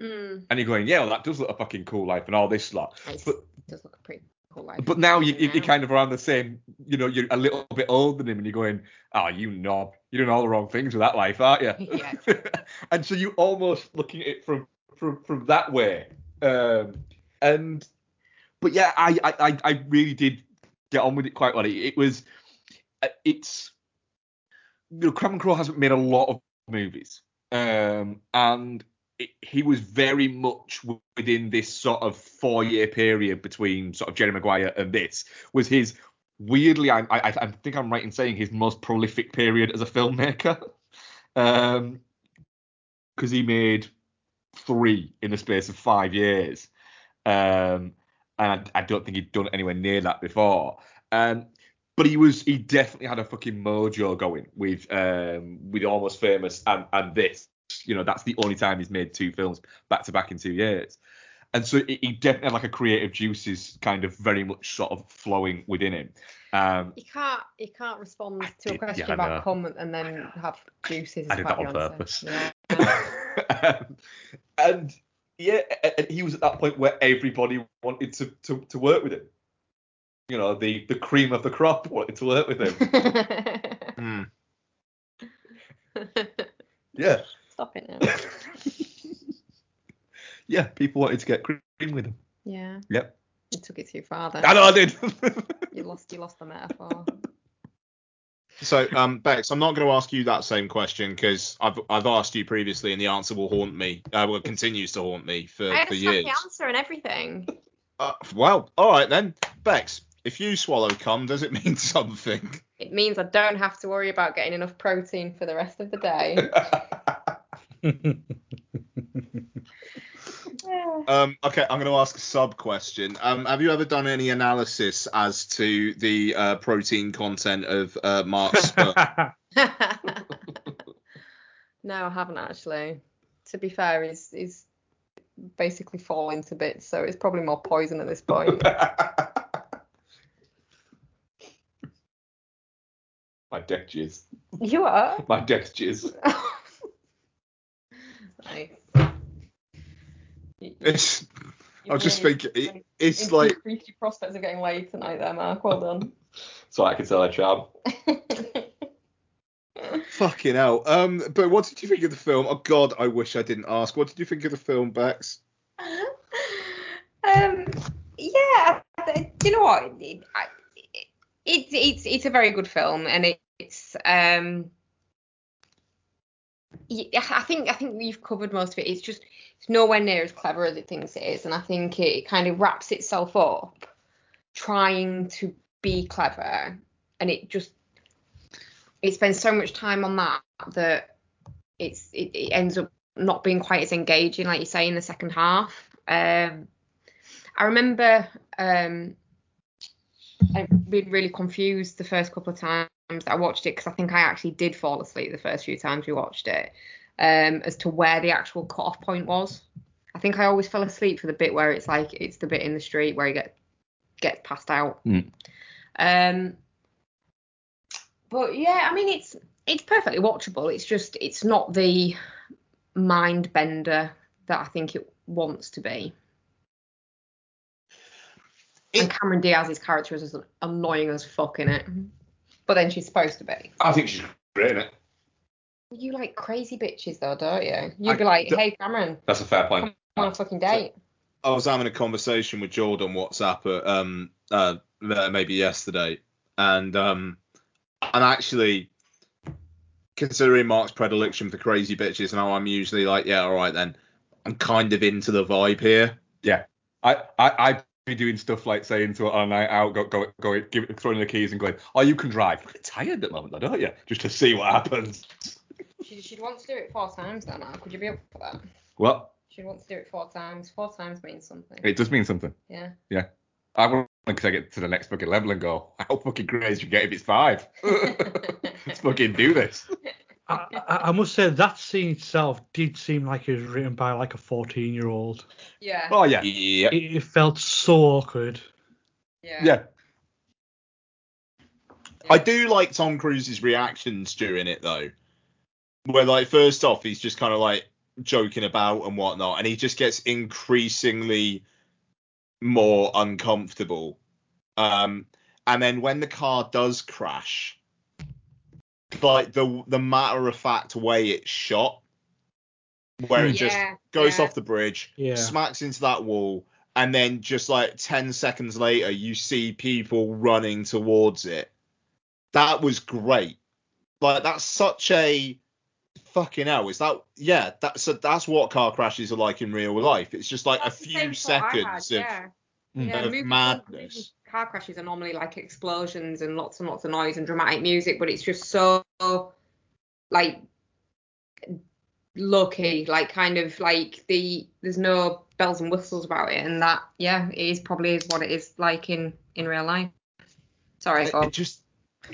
Mm. and you're going, yeah, well, that does look a fucking cool life and all this lot. It But does look a pretty cool life. but now you, you- Yeah. you're kind of around the same. You know, you're a little bit older than him, and you're going, oh, you knob, you're doing all the wrong things with that life, aren't you? Yeah. and so you're almost looking at it from from from that way, um, and but yeah, I, I I really did get on with it quite well. It, it was uh, it's you know Cameron Crowe hasn't made a lot of movies, um, and it, he was very much within this sort of four year period between sort of Jerry Maguire and this was his weirdly I, I I think I'm right in saying his most prolific period as a filmmaker, um, because he made three in the space of five years. Um, and I, I don't think he'd done anywhere near that before. Um, but he was he definitely had a fucking mojo going with um with almost famous and and this. You know, that's the only time he's made two films back to back in two years. And so he definitely had like a creative juices kind of very much sort of flowing within him. Um, You can't you can't respond to did- a question yeah, about comment and then have juices. I did that on Beyonce. purpose. Yeah. um, and yeah, and he was at that point where everybody wanted to, to, to work with him. You know, the, the cream of the crop wanted to work with him. Hmm. Yeah, Stop it now. yeah, people wanted to get cream with him. Yeah. Yep. You took it too far then. I know I did. You lost you lost the metaphor. So, um, Bex, I'm not going to ask you that same question because I've I've asked you previously, and the answer will haunt me. Uh, well, continues to haunt me for, I for years. snappy answer and everything. Uh, well, all right then, Bex. If you swallow cum, does it mean something? It means I don't have to worry about getting enough protein for the rest of the day. Yeah. Um, okay, I'm going to ask a sub question. Um, have you ever done any analysis as to the uh, protein content of uh, Mark's sperm? no, I haven't actually. To be fair, he's he's basically falling to bits, so it's probably more poison at this point. My deck jizz. you are. My deck's jizz. Nice. It's, I was just really thinking, it, it's increased like your prospects of getting laid tonight there, Mark. Well done. So I can tell a job. fucking hell. Um, but what did you think of the film? Oh God, I wish I didn't ask. What did you think of the film, Bex? um, yeah, do you know what? It, I, it, it's it's it's a very good film, and it, it's um. I think I think we've covered most of it. It's just it's nowhere near as clever as it thinks it is, and I think it kind of wraps itself up trying to be clever, and it just it spends so much time on that that it's it, it ends up not being quite as engaging, like you say, in the second half. Um, I remember um, I being really confused the first couple of times that I watched it because I think I actually did fall asleep the first few times we watched it um, as to where the actual cut-off point was. I think I always fell asleep for the bit where it's like it's the bit in the street where he get gets passed out. Mm. Um, but yeah, I mean it's it's perfectly watchable. It's just it's not the mind bender that I think it wants to be. and Cameron Diaz's character is as annoying as fuck in it. But then she's supposed to be. I think she's great in it. You like crazy bitches though, don't you? You'd I be like, d- hey Cameron, That's a fair point. come on a fucking date. I was having a conversation with Jordan WhatsApp at, um uh maybe yesterday, and um and actually considering Mark's predilection for crazy bitches and how I'm usually like, yeah, all right then, I'm kind of into the vibe here. Yeah. I, I, I'd be doing stuff like saying to her on a night out, go, go, go, give, throwing the keys and going, oh, you can drive. You're a bit tired at the moment, though, don't you? Just to see what happens. She'd, she'd want to do it four times though, Mark. Would you be up for that? Well, She'd want to do it four times. Four times means something. it does mean something. Yeah. Yeah. I want to take it to the next fucking level and go, how fucking crazy you get if it's five? Let's fucking do this. I, I I must say that scene itself did seem like it was written by like a 14 year old. Yeah. Oh, yeah. Yeah. It, it felt so awkward. Yeah. Yeah. I do like Tom Cruise's reactions during it though. Where like first off he's just kind of like joking about and whatnot, and he just gets increasingly more uncomfortable. Um, and then when the car does crash, like the the matter of fact way it's shot, where it just Yeah, goes yeah. off the bridge, Yeah. smacks into that wall, and then just like 10 seconds later you see people running towards it. That was great. Like that's such a fucking hell. Is that yeah, that's that's what car crashes are like in real life. It's just like That's a the same few thought I seconds had, of yeah. Mm. Yeah, of movie- madness. Car crashes are normally like explosions and lots and lots of noise and dramatic music, but it's just so like low key, like kind of like the there's no bells and whistles about it, and that yeah, it is probably is what it is like in in real life. Sorry, it, it just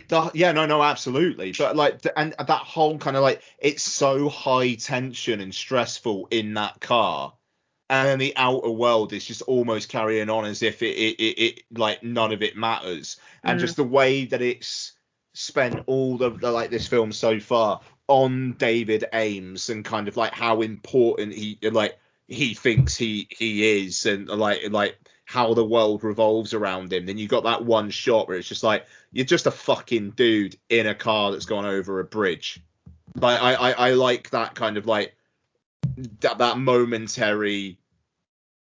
the, yeah no no absolutely. But like the, and that whole kind of like it's so high tension and stressful in that car and then the outer world is just almost carrying on as if it it, it, it like none of it matters and Mm. just the way that it's spent all of the like this film so far on David Aames and kind of like how important he like he thinks he he is and like like how the world revolves around him. Then you got that one shot where it's just like you're just a fucking dude in a car that's gone over a bridge. Like I I, I like that kind of like that that momentary.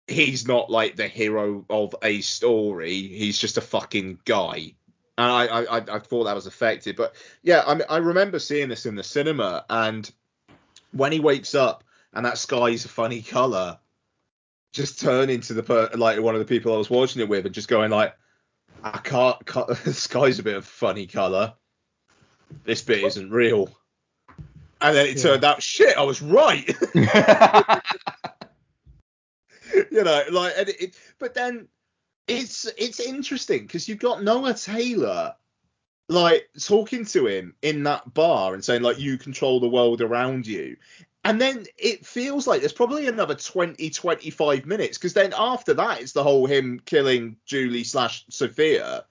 He's not like the hero of a story. He's just a fucking guy. And I, I, I- thought that was effective. But yeah, I I remember seeing this in the cinema, and when he wakes up and that sky's a funny color, just turning to the per- like one of the people I was watching it with and just going like, I can't, can't the sky's a bit of funny color. This bit isn't real. And then it turned out, shit, I was right. you know, like, and it, but then it's it's interesting because you've got Noah Taylor like talking to him in that bar and saying like you control the world around you. And then it feels like there's probably another 20 25 minutes because then after that it's the whole him killing julie slash Sofia.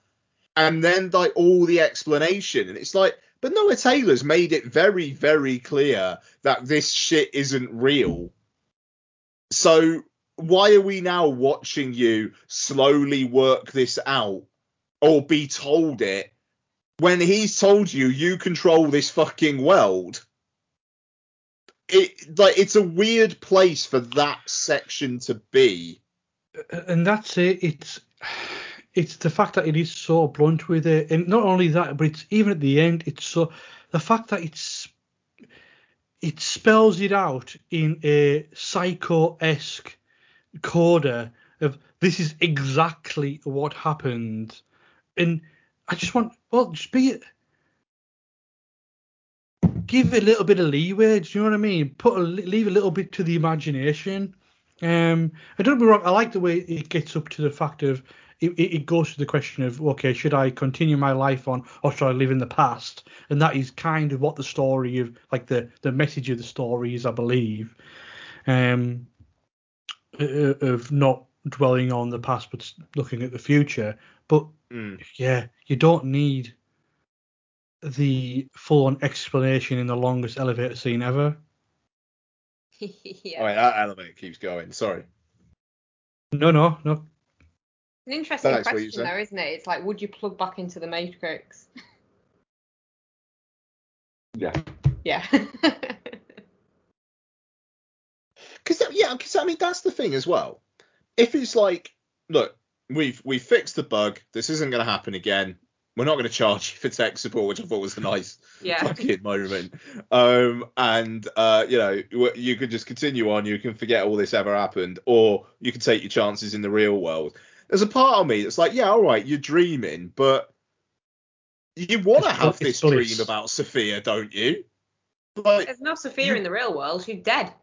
And then like all the explanation. And it's like but noah taylor's made it very very clear that this shit isn't real so why are we now watching you slowly work this out or be told it when he's told you you control this fucking world? It like it's a weird place for that section to be. and that's it. It's it's the fact that it is so blunt with it, and not only that, but it's even at the end. It's so the fact that it's it spells it out in a psycho esque coda of this is exactly what happened, and I just want well just be it. Give a little bit of leeway. Do you know what I mean? Put a, leave a little bit to the imagination. Um, I don't me wrong. I like the way it gets up to the fact of it, it it goes to the question of okay, should I continue my life on or should I live in the past? And that is kind of what the story of like the the message of the story is, I believe. Um, uh, of not dwelling on the past but looking at the future. But Mm. yeah, you don't need the full on explanation in the longest elevator scene ever. yeah. All right, that elevator keeps going. Sorry. No, no, no. An interesting That's question said. though, isn't it? It's like, would you plug back into the Matrix? Yeah. yeah. Because yeah, because I mean that's the thing as well. If it's like, look, we've we fixed the bug. This isn't going to happen again. We're not going to charge you for tech support, which I thought was a nice yeah. fucking moment. Um, and uh, you know, you could just continue on. You can forget all this ever happened, or you can take your chances in the real world. There's a part of me that's like, yeah, all right, you're dreaming, but you want to have bl- it's this dream about Sofia, don't you? Like, There's no Sofia in the real world. She's dead.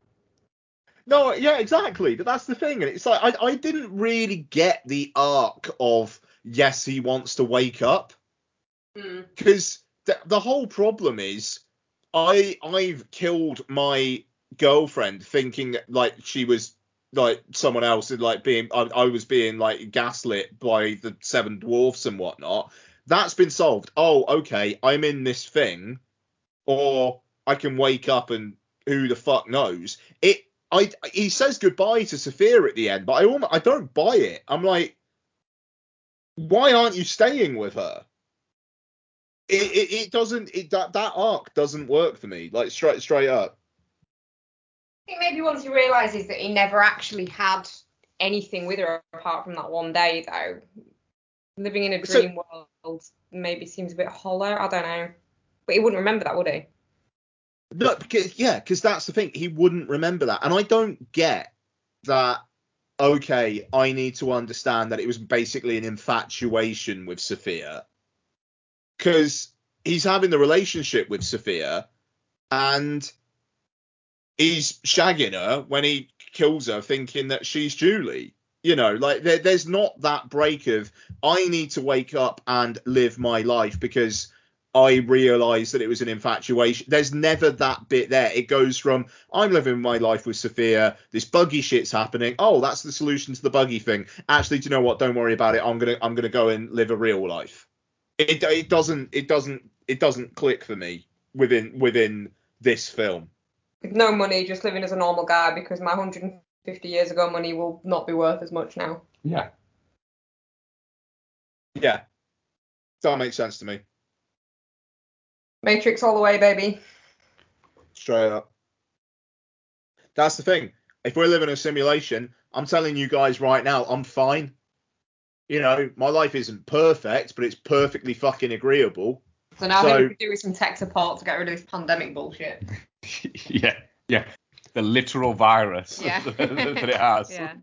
No, yeah, exactly. But that's the thing. And it's like I, I didn't really get the arc of yes, he wants to wake up Mm. because the, the whole problem is I I've killed my girlfriend thinking like she was like someone else and like being I, I was being like gaslit by the seven dwarfs and whatnot. That's been solved. Oh, okay, I'm in this thing, or I can wake up and who the fuck knows. It I he says goodbye to Sofia at the end, but I almost, I don't buy it. I'm like, why aren't you staying with her? It, it, it doesn't it that that arc doesn't work for me. Like straight straight up. I think maybe once he realizes that he never actually had anything with her apart from that one day though. Living in a So- dream world maybe seems a bit hollow. I don't know. But he wouldn't remember that, would he? No, because yeah, because that's the thing. He wouldn't remember that, and I don't get that. Okay, I need to understand that it was basically an infatuation with Sofia, because he's having the relationship with Sofia, and he's shagging her when he kills her, thinking that she's Julie. You know, like there, there's not that break of I need to wake up and live my life because I realised that it was an infatuation. There's never that bit there. It goes from I'm living my life with Sofia, this buggy shit's happening. Oh, that's the solution to the buggy thing. Actually, do you know what? Don't worry about it. I'm gonna I'm gonna go and live a real life. It it doesn't it doesn't it doesn't click for me within within this film. With no money, just living as a normal guy because my 150 years ago money will not be worth as much now. Yeah. Yeah, that makes sense to me. Matrix all the way, baby. Straight up. That's the thing. If we're living a simulation, I'm telling you guys right now, I'm fine. You know, my life isn't perfect, but it's perfectly fucking agreeable. So now So- we could do with some tech support to get rid of this pandemic bullshit. yeah. Yeah. The literal virus Yeah. that it has. Yeah.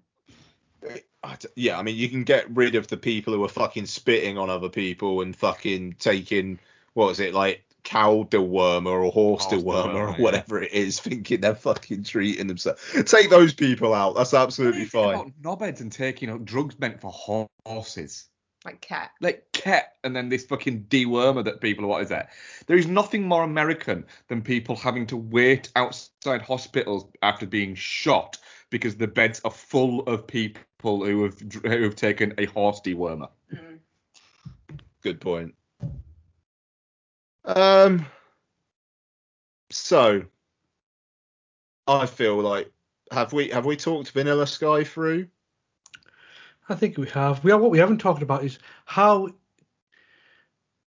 Yeah, I mean, you can get rid of the people who are fucking spitting on other people and fucking taking, what is it, like cow dewormer or horse Horse dewormer or dewormer, yeah. whatever it is, thinking they're fucking treating themselves. Take those people out. That's absolutely fine. About knobheads and taking out drugs meant for horses. Like cat. Like ket and then this fucking dewormer that people what is that? There is nothing more American than people having to wait outside hospitals after being shot because the beds are full of people who have who have taken a horse dewormer. Mm. Good point. Um. So, I feel like have we have we talked Vanilla Sky through? I think we have. We have what we haven't talked about is how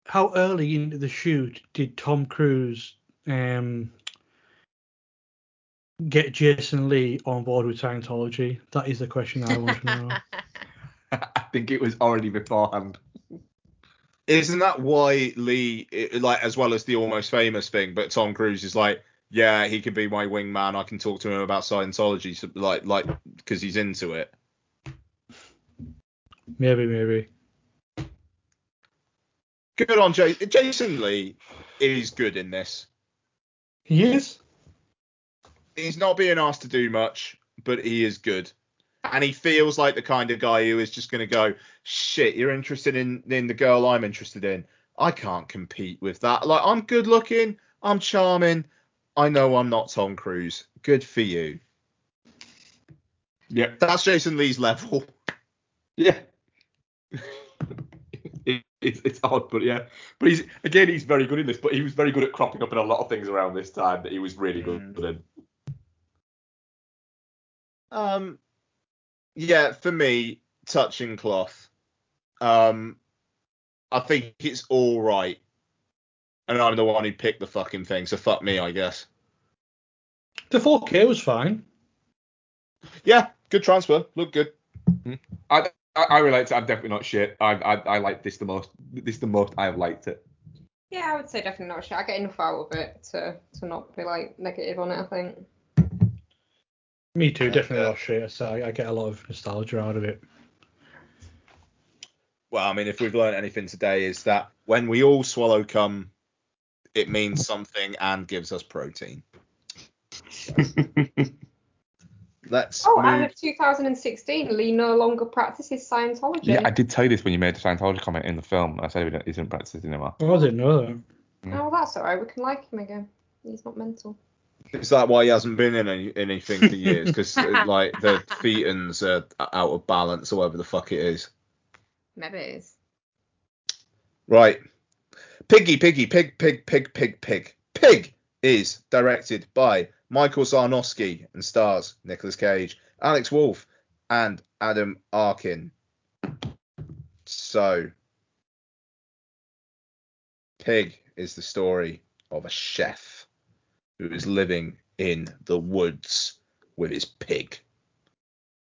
how early into the shoot did Tom Cruise um, get Jason Lee on board with Scientology? That is the question I want to know. I think it was already beforehand. Isn't that why Lee, like as well as the almost famous thing, but Tom Cruise is like, yeah, he can be my wingman. I can talk to him about Scientology, like like because he's into it. maybe, maybe. Good on Jay. Jason Lee is good in this. He is. he's not being asked to do much, but he is good. And he feels like the kind of guy who is just going to go, shit, you're interested in, in the girl I'm interested in. I can't compete with that. Like, I'm good looking, I'm charming. I know I'm not Tom Cruise. Good for you. Yeah. That's Jason Lee's level. Yeah. it, it's, it's odd, but yeah. But he's again, he's very good in this. But he was very good at cropping up in a lot of things around this time that he was really good in. Um, yeah, for me, touching cloth. Um, I think it's all right, and I'm the one who picked the fucking thing, so fuck me, I guess. The 4K was fine. Yeah, good transfer, look good. I, I I relate to. I'm definitely not shit. I I, I like this the most. This the most I've liked it. Yeah, I would say definitely not shit. I get enough out of it to to not be like negative on it. I think. Me too, definitely not shit. So I, I get a lot of nostalgia out of it. Well, I mean, if we've learned anything today, is that when we all swallow cum, it means something and gives us protein. Let's Oh, move. and of 2016, Lee no longer practices Scientology. Yeah, I did tell you this when you made the Scientology comment in the film. I said he didn't- he didn't it anymore. Oh, I didn't know that. Mm. Oh, well, that's alright. We can like him again. He's not mental. Is that why he hasn't been in any, anything for years? Because uh, like the Thetans are out of balance or whatever the fuck it is. Maybe it is. Right. Piggy, Piggy, Pig, Pig, Pig, Pig, Pig. Pig is directed by Michael Sarnoski and stars Nicolas Cage, Alex Wolff, and Adam Arkin. So, Pig is the story of a chef who is living in the woods with his pig.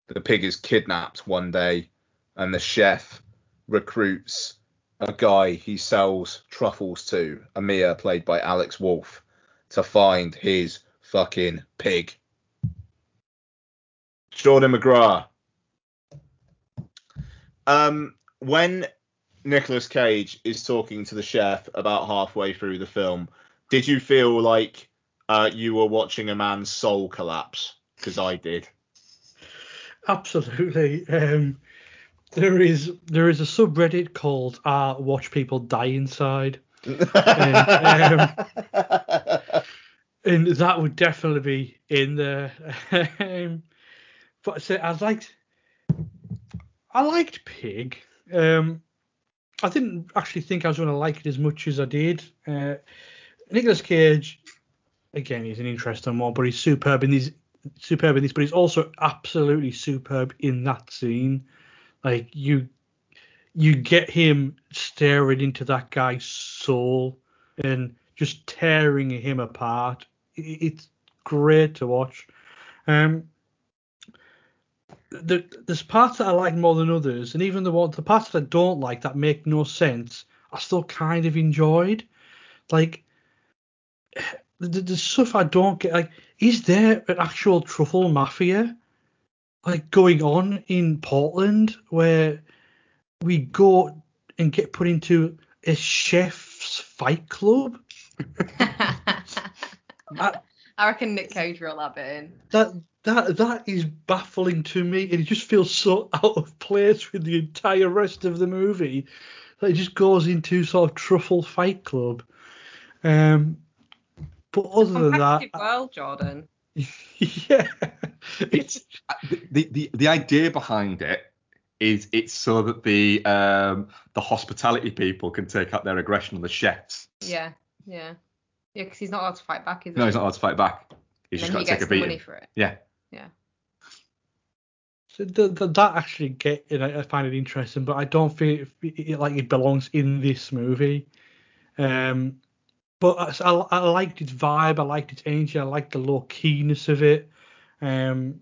the pig is kidnapped one day, and the chef recruits a guy he sells truffles to, Amir, played by Alex Wolff, to find his fucking pig. Jordan McGrath. Um, when Nicolas Cage is talking to the chef about halfway through the film, did you feel like uh, you were watching a man's soul collapse? Because I did. Absolutely. Um, there is there is a subreddit called uh, Watch People Die Inside. and, um, and that would definitely be in there. um, but so I liked I liked Pig. Um, I didn't actually think I was going to like it as much as I did. Uh, Nicolas Cage, again, he's an interesting one, but he's superb in these superb in this, but he's also absolutely superb in that scene. Like you you get him staring into that guy's soul and just tearing him apart. It's great to watch. Um, the, there's parts that I like more than others, and even the one the parts that I don't like that make no sense, I still kind of enjoyed. Like the, the stuff I don't get. Like, is there an actual truffle mafia like going on in Portland where we go and get put into a chef's fight club? I, I reckon Nick Cage wrote that bit in. that that that is baffling to me, and it just feels so out of place with the entire rest of the movie. That it just goes into sort of truffle fight club. Um, but other than that, well, Jordan. yeah, It's the, the the idea behind it is it's so that the um the hospitality people can take out their aggression on the chefs. Yeah, yeah. Yeah, because he's not allowed to fight back, is he? No, he's not allowed to fight back. He's And just got to take a gets beating. for it. Yeah. Yeah. So th- th- that actually get you know, I find it interesting, but I don't feel it, it, like it belongs in this movie. Um, but I, I, I liked its vibe, I liked its energy, I liked the low keyness of it. Um,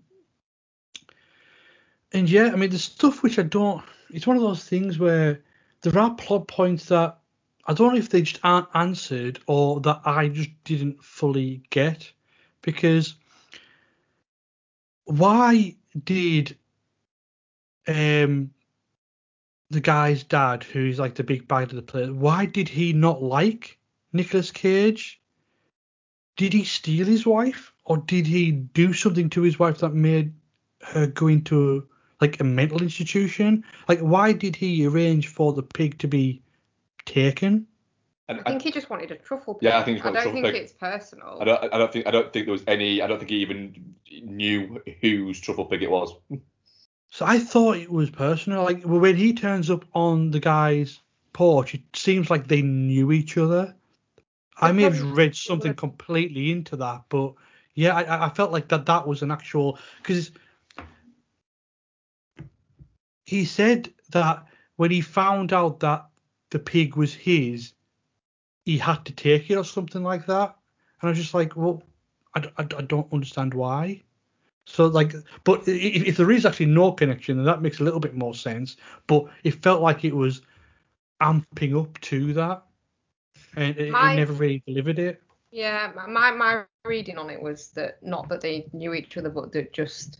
and yeah, I mean, the stuff which I don't. It's one of those things where there are plot points that I don't know if they just aren't answered or that I just didn't fully get because why did um the guy's dad, who's like the big bad of the place, why did he not like Nicolas Cage? Did he steal his wife, or did he do something to his wife that made her go into like a mental institution? Like, why did he arrange for the pig to be taken? And I think he just wanted a truffle pig. Yeah, I think he just I wanted a don't think pig. it's personal. I don't, I don't think I don't think there was any I don't think he even knew whose truffle pig it was. So I thought it was personal. Like when he turns up on the guy's porch, it seems like they knew each other. I may have read something completely into that, but yeah, I, I felt like that that was an actual because he said that when he found out that the pig was his, he had to take it or something like that. And I was just like, well, I I don't understand why. So like, but if, if there is actually no connection, then that makes a little bit more sense. But it felt like it was amping up to that, and it, it never really delivered it. Yeah, my my reading on it was that not that they knew each other, but that just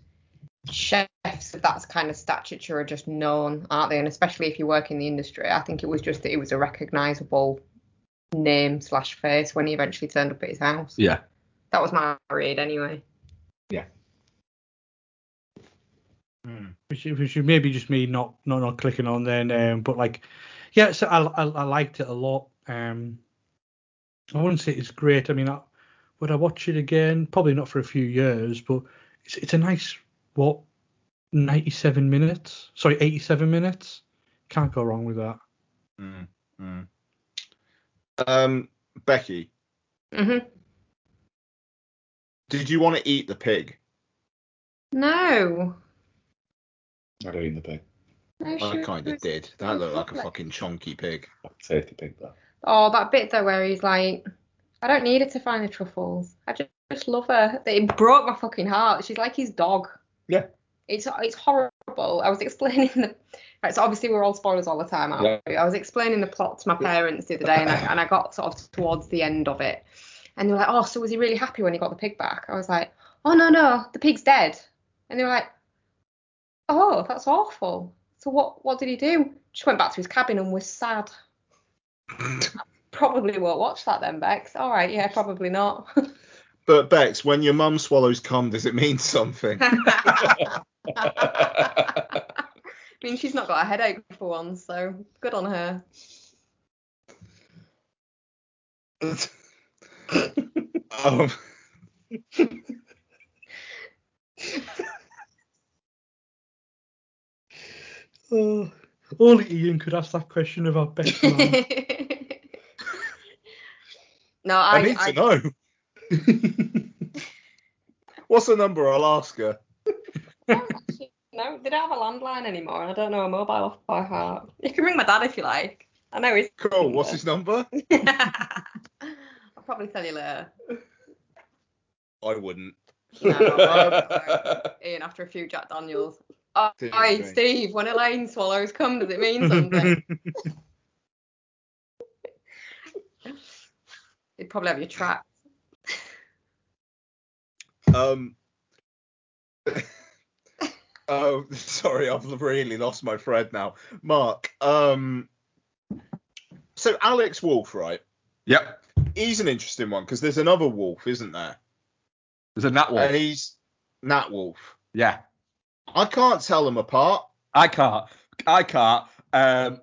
chefs of that kind of stature are just known, aren't they? And especially if you work in the industry, I think it was just that it was a recognisable name slash face when he eventually turned up at his house. Yeah. That was my read anyway. Yeah. Which, which is maybe just me not not not clicking on then. Um, but like, yeah, so I, I I liked it a lot. Um, I wouldn't say it's great. I mean, I, would I watch it again? Probably not for a few years, but it's it's a nice what 97 minutes. Sorry, 87 minutes. Can't go wrong with that. Mm, mm. Um, Becky, hmm did you want to eat the pig? No. I don't eat the pig. no I kind of did. That looked like a fucking chunky pig. Safety pig though. Oh, that bit though where he's like, I don't need her to find the truffles. I just, just love her. It broke my fucking heart. She's like his dog. Yeah. It's it's horrible. I was explaining the right, so obviously we're all spoilers all the time, aren't Yeah. we? I was explaining the plot to my parents the other day and I and I got sort of towards the end of it. And they were like, Oh, so was he really happy when he got the pig back? I was like, Oh no, no, the pig's dead. And they were like, Oh, that's awful. So what what did he do? Just went back to his cabin and was sad. Probably won't watch that then, Bex. All right, yeah, probably not. But Bex, when your mum swallows cum, does it mean something? I mean, she's not got a headache for once, so good on her. um, Oh, only Ian could ask that question about Beck's mum. no, I, I, need I, to know. What's the number? I'll ask her. know. They don't have a landline anymore, and I don't know a mobile off by heart. You can ring my dad if you like. I know he's. Cool. What's his number? I'll probably tell you later. I wouldn't. No, no. Ian, after a few Jack Daniels. Oh, hi. Steve. When Elaine swallows cum, does it mean something? You'd probably have your track. Um. oh, sorry, I've really lost my thread now. Mark. Um. So Alex Wolff, right? Yep. He's an interesting one because there's another Wolf, isn't there? There's a Nat Wolff. And he's Nat Wolff. Yeah. I can't tell them apart. I can't. I can't. Um,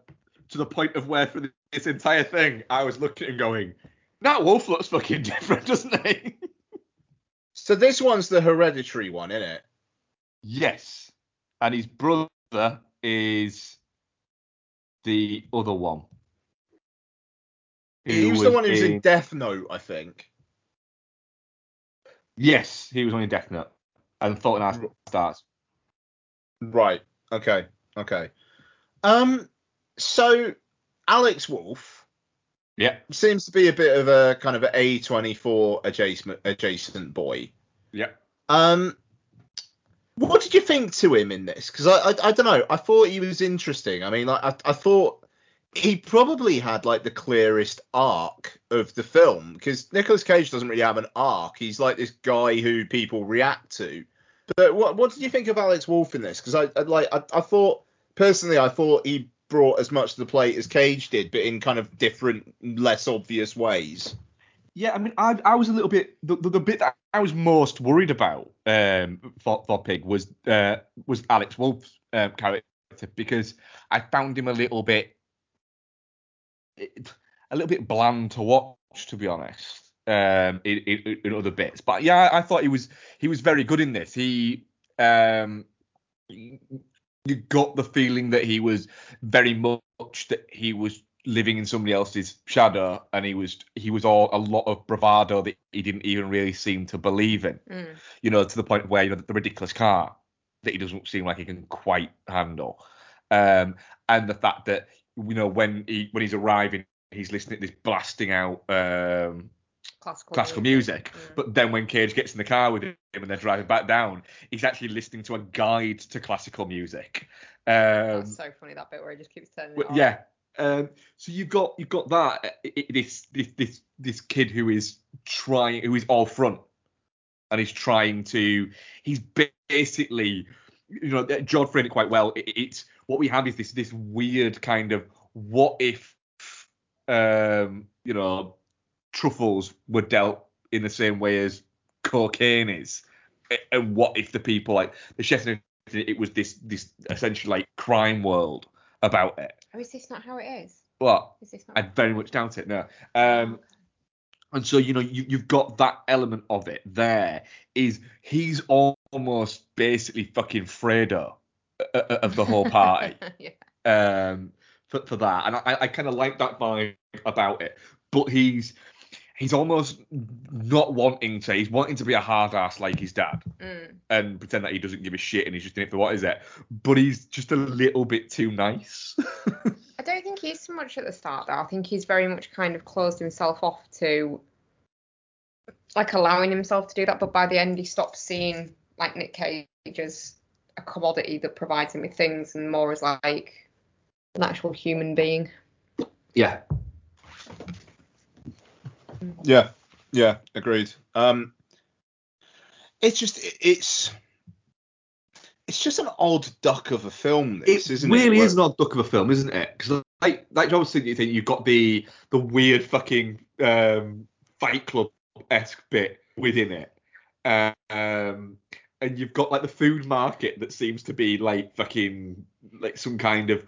to the point of where for this entire thing, I was looking and going, Nat Wolff looks fucking different, doesn't he? So this one's the hereditary one, isn't it? yes. And his brother is the other one. He was the one who was in Death Note, I think. Yes, he was on in Death Note and in Our Stars. Right. Okay. Okay. Um. So Alex Wolff Yeah. seems to be a bit of a kind of an A24 adjacent adjacent boy. Yeah. Um. What did you think to him in this? Because I, I I don't know. I thought he was interesting. I mean, like I I thought he probably had like the clearest arc of the film because Nicolas Cage doesn't really have an arc. He's like this guy who people react to. But what what did you think of Alex Wolff in this? Because I, I like I, I thought personally I thought he brought as much to the plate as Cage did, but in kind of different, less obvious ways. Yeah, I mean, I, I was a little bit the, the, the bit that I was most worried about um, for, for Pig was uh, was Alex Wolff's um, character because I found him a little bit a little bit bland to watch, to be honest. Um, in, in, in other bits, but yeah, I thought he was he was very good in this. He um, you got the feeling that he was very much that he was living in somebody else's shadow and he was he was all a lot of bravado that he didn't even really seem to believe in Mm. you know to the point where you know the ridiculous car that he doesn't seem like he can quite handle um and the fact that you know when he when he's arriving he's listening to this blasting out um Classical, classical music. Mm. But then when Cage gets in the car with him and they're driving back down, he's actually listening to a guide to classical music. Um, That's so funny that bit where he just keeps turning well, it yeah. Um, so you've got you've got that i- i- this this this this kid who is trying who is all front and he's trying to he's basically you know John framed it quite well. It, it's what we have is this this weird kind of what if um you know truffles were dealt in the same way as cocaine is and what if the people like the chefs it was this this essentially like crime world about it Oh, is this not how it is? but Is this not? I very much doubt it. No. Um, and so you know you, you've got that element of it there. Is he's almost basically fucking Fredo uh, uh, of the whole party yeah. um, for, for that, and I, I kind of like that vibe about it. But he's he's almost not wanting to. He's wanting to be a hard ass like his dad Mm. and pretend that he doesn't give a shit and he's just in it for what is it. But he's just a little bit too nice. I don't think he's so much at the start though. I think he's very much kind of closed himself off to like allowing himself to do that. But by the end, he stops seeing like Nick Cage as a commodity that provides him with things, and more as like an actual human being. Yeah. Yeah, yeah, agreed. Um, it's just it's it's just an odd duck of a film. This It isn't really it? is an odd duck of a film, isn't it? Because like like John was you think you've got the the weird fucking um, Fight Club esque bit within it, um, and you've got like the food market that seems to be like fucking like some kind of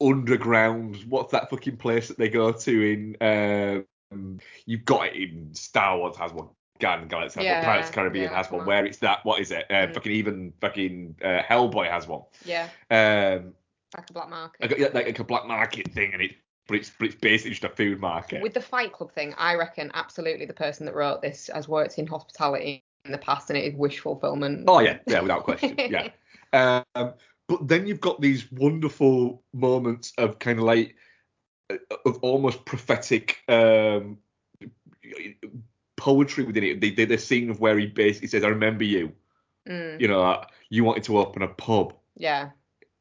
underground. What's that fucking place that they go to in? Um, you've got it in Star Wars has one. The Galaxy has Yeah, one. Pirates of Caribbean yeah, has one. on. Where it's that? What is it? Uh, Mm. Fucking even fucking uh, Hellboy has one. Yeah, Um, like a black market. like, yeah, like a black market thing, and it, but it's but it's basically just a food market. With the Fight Club thing, I reckon absolutely the person that wrote this has worked in hospitality in the past, and it is wish fulfillment. oh yeah, yeah, without question, yeah. Um, but then you've got these wonderful moments of kind of like of almost prophetic um, poetry within it. They did a scene of where he basically says, "I remember you. Mm, You know, uh, you wanted to open a pub. yeah,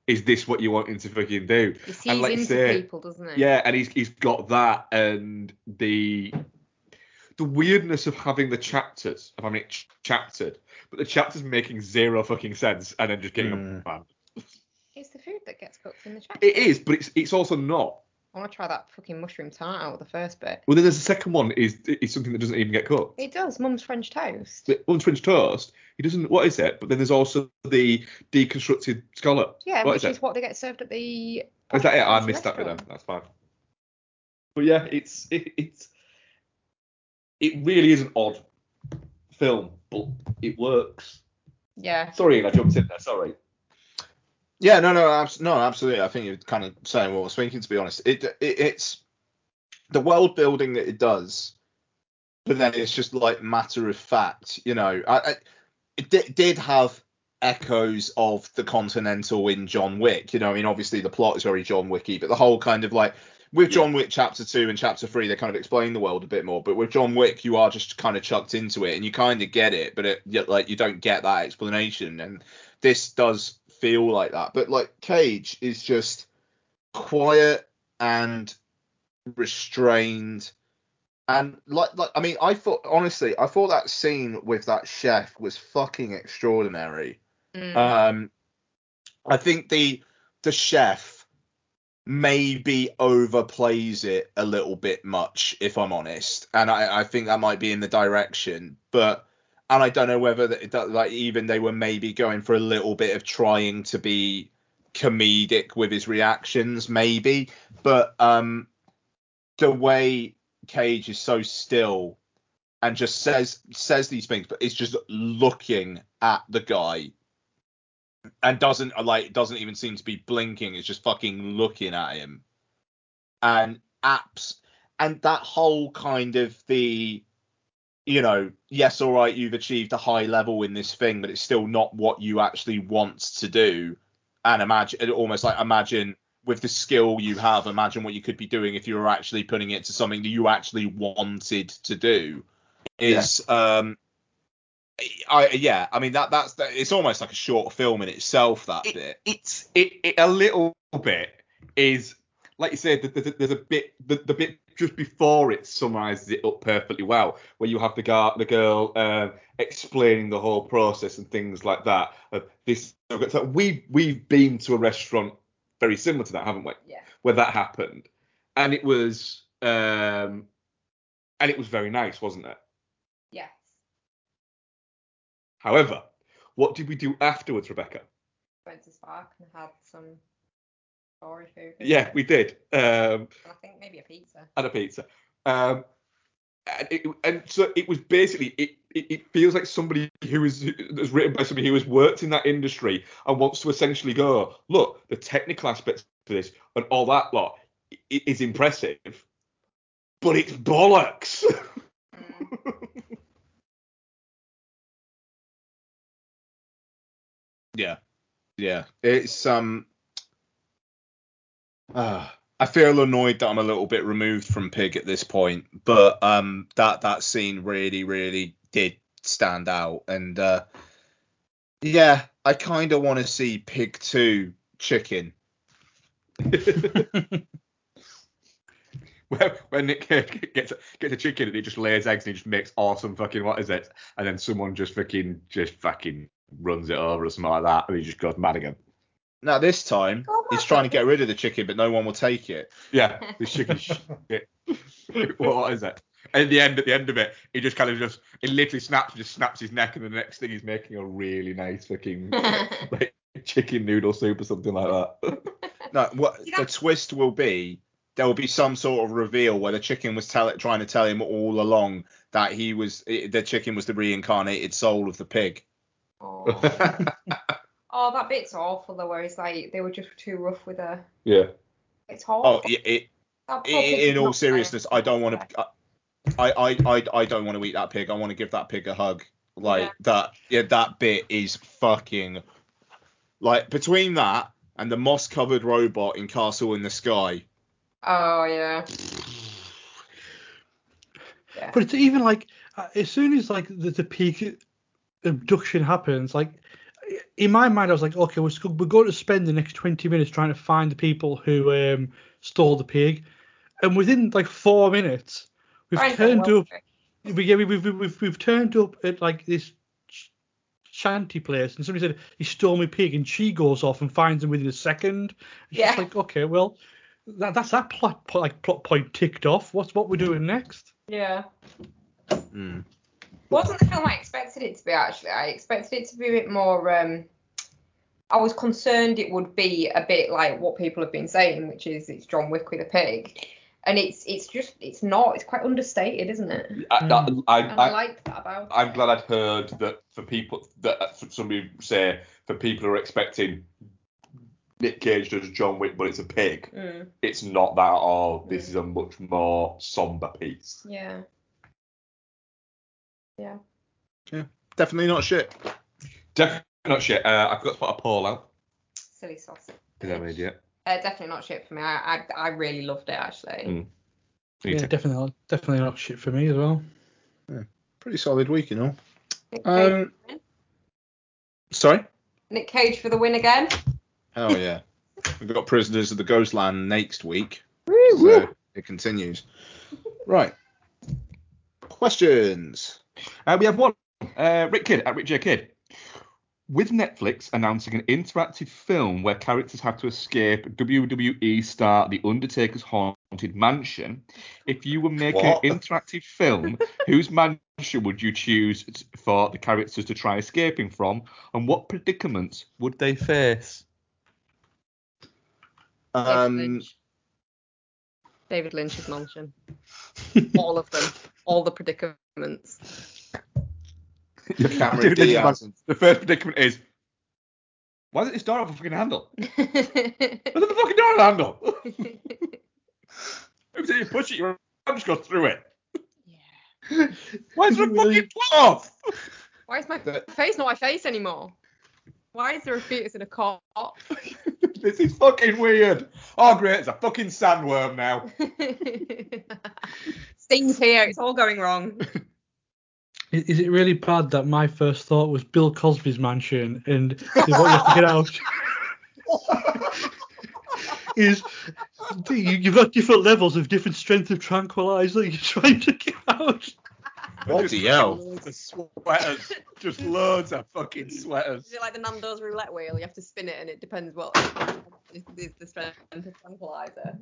Is this what you wanted to fucking do?" he sees And like into say, people, doesn't he? Yeah, and he's he's got that and the the weirdness of having the chapters, of having it ch- chaptered, but the chapters making zero fucking sense and then just getting Mm. a man. It's the food that gets cooked in the chat. It is, but it's it's also not. I want to try that fucking mushroom tart out the first bit. Well, then there's a second one is is something that doesn't even get cooked. It does. Mum's French toast. The One's French toast. He doesn't. What is it? But then there's also the deconstructed scallop. Yeah, What which is is it? what they get served at the. Is that it? I missed that bit then. restaurant. That's fine. But yeah, it's it, it's it really is an odd film, but it works. Yeah. Sorry, I jumped in there. Sorry. Yeah, no, no, abs- no, absolutely. I think you're kind of saying what I was thinking. To be honest, it, it it's the world building that it does, but then it's just like matter of fact. You know, I, I it di- did have echoes of the Continental in John Wick. You know, I mean, obviously the plot is very John Wicky, but the whole kind of like with John Wick chapter two and chapter three, they kind of explain the world a bit more. But with John Wick, you are just kind of chucked into it, and you kind of get it, but it like you don't get that explanation. And this does feel like that. But like Cage is just quiet and restrained. And like, like I mean, I thought honestly, I thought that scene with that chef was fucking extraordinary. Mm. Um, I think the the chef maybe overplays it a little bit much, if I'm honest, and I, I think that might be in the direction, but and I don't know whether that, that like even they were maybe going for a little bit of trying to be comedic with his reactions, maybe, but um, the way Cage is so still and just says says these things, but it's just looking at the guy and doesn't like doesn't even seem to be blinking. It's just fucking looking at him. And apps and that whole kind of the you know, yes, all right, you've achieved a high level in this thing, but it's still not what you actually want to do. And imagine almost like imagine with the skill you have, imagine what you could be doing if you were actually putting it to something that you actually wanted to do. Is um I yeah, I mean that that's that, it's almost like a short film in itself that bit. It's it, it a little bit is like you said. There's a, there's a bit the, the bit just before it summarizes it up perfectly well, where you have the girl the girl um, explaining the whole process and things like that. Uh, this so we we've been to a restaurant very similar to that, haven't we? Yeah. Where that happened, and it was um and it was very nice, wasn't it? Yes. However, what did we do afterwards, Rebecca? Went to Spark and had some Tory food. Yeah, we did. Um, And I think maybe a pizza. and a pizza. Um, and, it, and so it was basically it, it, it feels like somebody who is that's written by somebody who has worked in that industry and wants to essentially go, look, the technical aspects of this and all that lot i- is impressive, but it's bollocks. Yeah, yeah. It's um. Uh, I feel annoyed that I'm a little bit removed from Pig at this point, but um, that that scene really, really did stand out, and uh, Yeah, I kind of want to see Pig 2 chicken. where, where Nick gets gets a chicken and he just lays eggs and he just makes awesome fucking what is it? And then someone just fucking just fucking runs it over or something like that, and he just goes mad again. Now this time Oh, he's trying to get rid of the chicken, but no one will take it. Yeah, this chicken shit. what is it? And at the end, at the end of it, he just kind of just, he literally snaps, just snaps his neck, and the next thing he's making a really nice fucking like chicken noodle soup or something like that. No, what the twist will be there will be some sort of reveal where the chicken was tell, trying to tell him all along that he was eh, the chicken was the reincarnated soul of the pig. oh. Oh, that bit's awful though, where it's like they were just too rough with her. yeah. It's horrible. Oh, it, it, That in all seriousness, I don't want to. I, I, I, I don't want to eat that pig. I want to give that pig a hug. Like Yeah. that. Yeah, that bit is fucking. Like between that and the moss-covered robot in Castle in the Sky. Oh yeah. Yeah. But it's even like uh, as soon as like the, the peak abduction happens, like in my mind I was like, okay, we're, we're going to spend the next 20 minutes trying to find the people who um, stole the pig, and within like four minutes we've Find them, turned up. We, yeah, we- we've, we've, we've, we've turned up at like this sh- shanty place, and somebody said he stole my pig, and she goes off and finds him within a second. It's Yeah. just like, okay, well, that, that's that plot po- like plot point ticked off. What's what we're doing next? Yeah. Mm. Wasn't the film I expected it to be actually. I expected it to be a bit more um I was concerned it would be a bit like what people have been saying, which is it's John Wick with a pig. And it's it's just it's not, it's quite understated, isn't it? I, that- I, And I, I, like that about I'm it. glad I'd heard that for people that for somebody say for people who are expecting Nick Cage does John Wick, but it's a pig. Mm, It's not that at all. This Mm. is a much more somber piece. yeah. Yeah. Yeah. Definitely not shit. Definitely not shit. Uh, I've got to put a poll out Silly sausage. because I'm an idiot. Uh, definitely not shit for me. I, I I really loved it actually. Mm. Yeah, too. definitely not, definitely not shit for me as well. Yeah, Pretty solid week, you know. Um, sorry. Nick Cage for the win again. Hell yeah. We've got Prisoners of the Ghostland next week. Woo, So it continues. Right. Questions. Uh, we have one. Uh, Rick Kidd at Rick J Kidd. With Netflix announcing an interactive film where characters have to escape WWE star The Undertaker's haunted mansion, if you were making What? an interactive film, whose mansion would you choose for the characters to try escaping from, and what predicaments would they face? David Um, Lynch. David Lynch's mansion. all of them. All the predicaments. Cameron David Lynch's Diaz. The first predicament is why doesn't this door have a fucking handle? Where's the fucking door handle? Every time you push it, your arm just goes through it. Why is there a Really? fucking cloth? Why is my That- face not my face anymore? Why is there a fetus in a cot? this is fucking weird. Oh great, it's a fucking sandworm now. Steam's here. It's all going wrong. Is, is it really bad that my first thought was Bill Cosby's mansion and they want you to get out? is you, you've got different levels of different strength of tranquilizer you're trying to get out. Bloody hell. Loads of sweaters. Just loads of fucking sweaters. Is it like the Nando's roulette wheel? You have to spin it and it depends what is, is the strength of tranquilizer.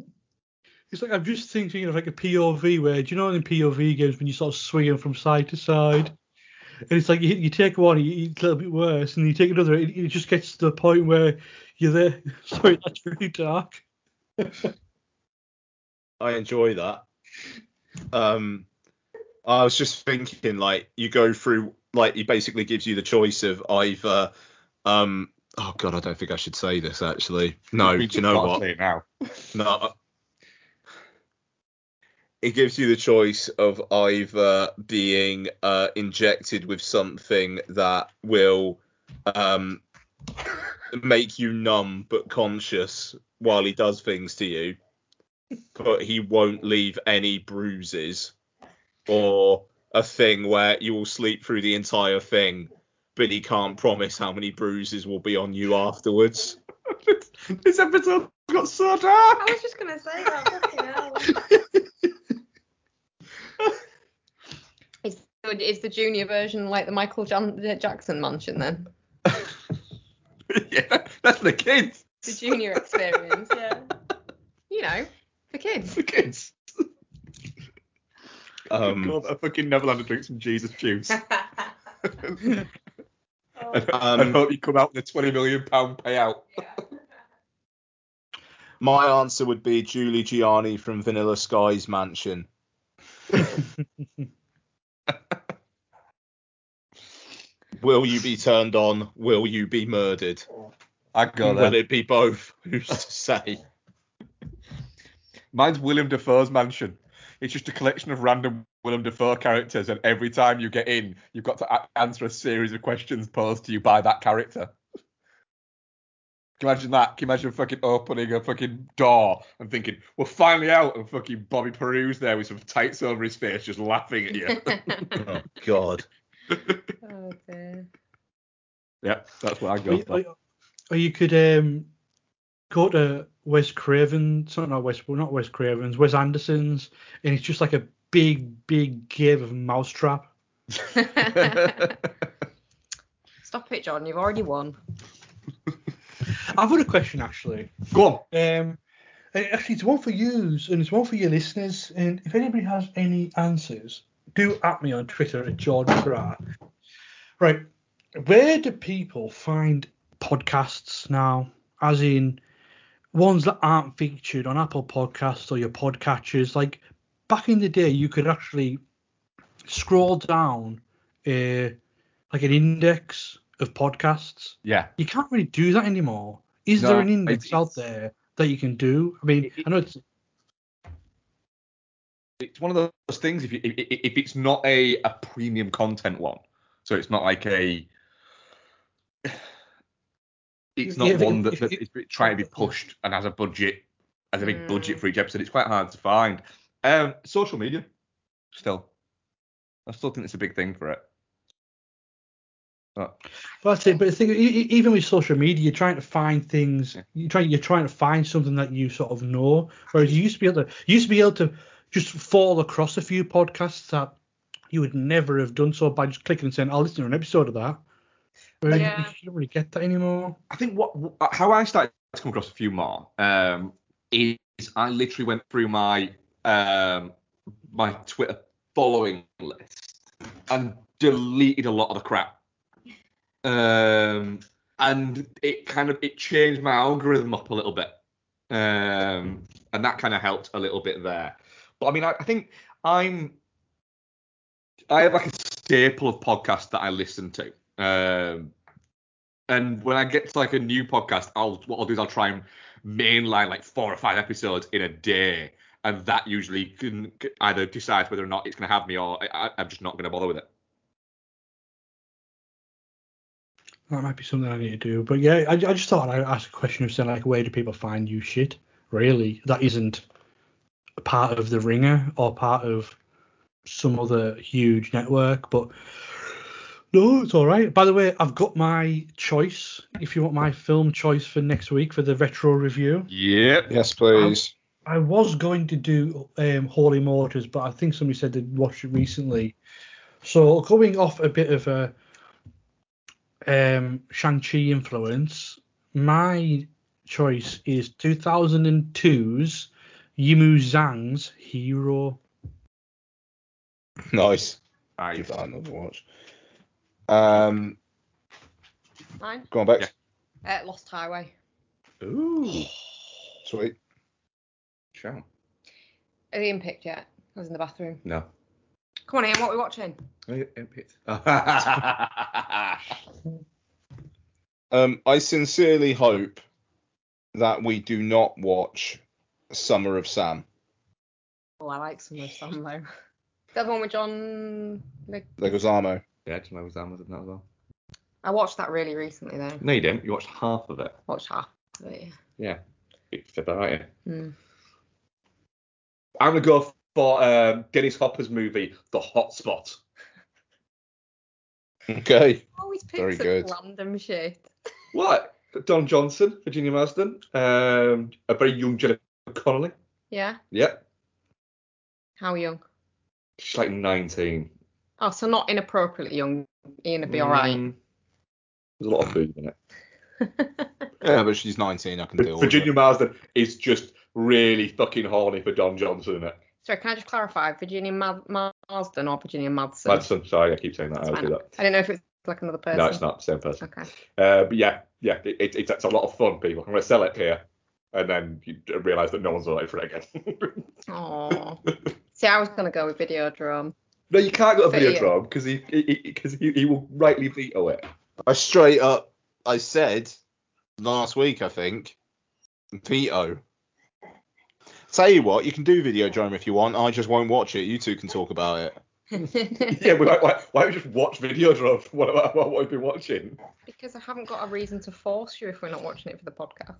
It's like I'm just thinking of like a POV where do you know in POV games when you sort of swinging from side to side, and it's like you, you take one, you- it's a little bit worse, and you take another, it, it just gets to the point where you're there. Sorry, that's really dark. I enjoy that. Um, I was just thinking, like, you go through, like, it basically gives you the choice of either, um, oh god, I don't think I should say this actually. No, do you know what? now. No. It gives you the choice of either being uh, injected with something that will um, make you numb but conscious while he does things to you, but he won't leave any bruises, or a thing where you will sleep through the entire thing, but he can't promise how many bruises will be on you afterwards. this episode's got so dark. I was just gonna say that. fucking hell. Is, is the junior version like the Michael Jan- Jackson mansion then? yeah, that's the kids. The junior experience, yeah. You know, for kids. For kids. Um, Go I fucking Neverland and drink some Jesus juice. and, Um, and hope you come out with a twenty million pound payout. My answer would be Julie Gianni from Vanilla Sky's mansion. Will you be turned on? Will you be murdered? I go Will there. it be both? Who's to say? Mine's William Dafoe's mansion. It's just a collection of random Willem Dafoe characters, and every time you get in, you've got to a- answer a series of questions posed to you by that character. Can you imagine that? Can you imagine fucking opening a fucking door and thinking, we're finally out, and fucking Bobby Peru's there with some tights over his face just laughing at you? Oh God. Oh dear. yeah, that's what I Or, go you- for. or- or you could um, go to Wes Craven, something not Wes, well, not Wes Craven's, Wes Anderson's, and it's just like a big, big game of mousetrap. Stop it, John. You've already won. I've got a question actually. Go on. Um, actually, it's one for you and it's one for your listeners. And if anybody has any answers, do at me on Twitter at Jordan McGrath. Right, where do people find podcasts now? As in ones that aren't featured on Apple Podcasts or your podcatchers. Like back in the day, you could actually scroll down uh, like an index of podcasts. Yeah. You can't really do that anymore. Is No, there an index out there that you can do? I mean, I know it's it's one of those things if you, if, if it's not a, a premium content one so it's not like a it's not Yeah, one that, if- that if- is trying to be pushed and has a budget has a big Mm. budget for each episode it's quite hard to find um social media still i still think it's a big thing for it but But that's it. But the thing, even with social media, you're trying to find things. Yeah. You try, you're trying to find something that you sort of know. Whereas you used to be able to, you used to be able to just fall across a few podcasts that you would never have done so by just clicking and saying, "I'll listen to an episode of that." Whereas Yeah. you don't really get that anymore. I think what how I started to come across a few more um, is I literally went through my um, my Twitter following list and deleted a lot of the crap. Um, and it kind of it changed my algorithm up a little bit, um, and that kind of helped a little bit there. But I mean, I, I think I'm I have like a staple of podcasts that I listen to. Um, and when I get to like a new podcast, I'll what I'll do is I'll try and mainline like four or five episodes in a day, and that usually can either decides whether or not it's going to have me or I, I'm just not going to bother with it. That might be something I need to do. But yeah, I, I just thought I'd ask a question of saying like, where do people find you shit? Really, that isn't part of the Ringer or part of some other huge network. But no, it's all right. By the way, I've got my choice. If you want my film choice for next week for the retro review, Yep. Yes, please. I was going to do um, Holy Motors, but I think somebody said they'd watched it recently. So going off a bit of a um, Shang-Chi influence, my choice is 2002's Yimou Zhang's Hero. Nice. I, Give that another watch. Um, Mine. go on, Bex. Uh, Lost Highway. ooh, Sweet. shout. Have you Ian picked yet? I was in the bathroom. No. Come on, Ian. What are we watching? Um, I sincerely hope that we do not watch Summer of Sam. Oh, I like Summer of Sam though. That one with John. Mc- Leguizamo. yeah, do you know was in that as well? I watched that really recently though. No, you didn't. You watched half of it. Watched half of it. Yeah. You said that, right? Hmm. I'm gonna go for um, Dennis Hopper's movie, The Hot Spot. Okay. Always pick Very good. random shit. What? Don Johnson, Virginia Marsden, um, a very young Jennifer Connelly. Yeah. Yep. How young? She's like 19. Oh, so not inappropriately young. Ian would be alright. Mm, There's a lot of booze in it. Yeah, but she's 19. I can deal with Virginia it. Marsden is just really fucking horny for Don Johnson in it. Sorry, can I just clarify? Virginia Mad- Marsden or Virginia Madsen? Madsen, sorry, I keep saying that. I'll do that. I didn't know if it's like another person. No, it's not. Same person. Okay. Uh, but yeah, yeah, it, it, it's, it's a lot of fun, people. I'm going to sell it here. And then you realise that no one's voted for it again. Oh. See, I was gonna go with Videodrome. no, you can't go to For Ian. Videodrome because he, he, he, 'cause he, he will rightly veto it. I straight up, I said last week, I think, veto. Tell you what, you can do Videodrome if you want. I just won't watch it. You two can talk about it. Yeah, but why, why, why don't we just watch Videodrome? What, what, what we've been watching? because I haven't got a reason to force you if we're not watching it for the podcast.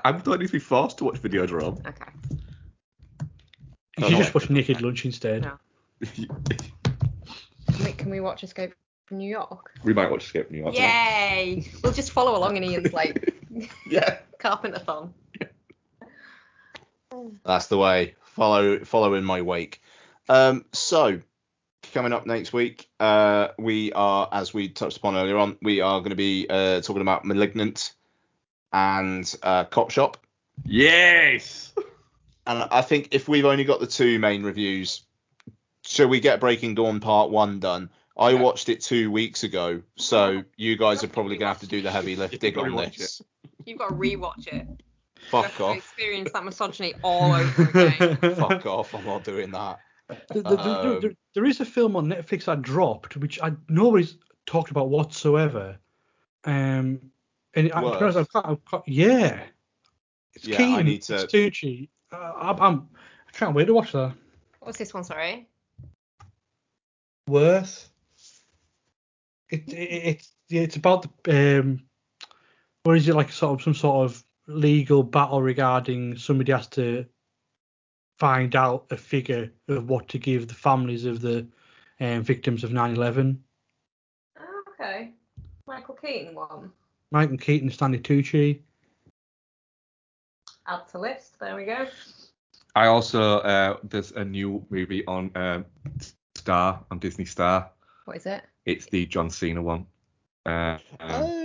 I don't need to be forced to watch Videodrome. Okay. You should just watch Naked Lunch instead. No. Can we, can we watch Escape from New York? we might watch Escape from New York. tonight. Yay! We'll just follow along in Ian's like Yeah. carpenter thon. That's the way. Follow follow in my wake. Um, so coming up next week, uh, we are, as we touched upon earlier on, we are going to be uh, talking about *Malignant* and uh, *Cop Shop*. Yes. And I think if we've only got the two main reviews, shall we get Breaking Dawn Part One done? I Yeah. watched it two weeks ago, so you guys are probably gonna have to do the heavy lifting probably on watch this. You've got to rewatch it. Fuck You have to off. Experience that misogyny all over again. Fuck off. I'm not doing that. There- there- there- Um, there- there is a film on Netflix that dropped, which I nobody's talked about whatsoever. Um, and I, to I've got, I've got, yeah, it's Yeah, I Keaton, need to- it's Tucci. Uh, I'm, I'm, I can't wait to watch that. What's this one? Sorry. Worth. It, it it's yeah, it's about the um, or is it like sort of some sort of legal battle regarding somebody has to find out a figure of what to give the families of the um, victims of 9/11. Oh, okay. Michael Keaton one. Michael Keaton, Stanley Tucci. Add to list. There we go. I also uh, there's a new movie on um, Star on Disney Star. What is it? It's the John Cena one. Uh, um,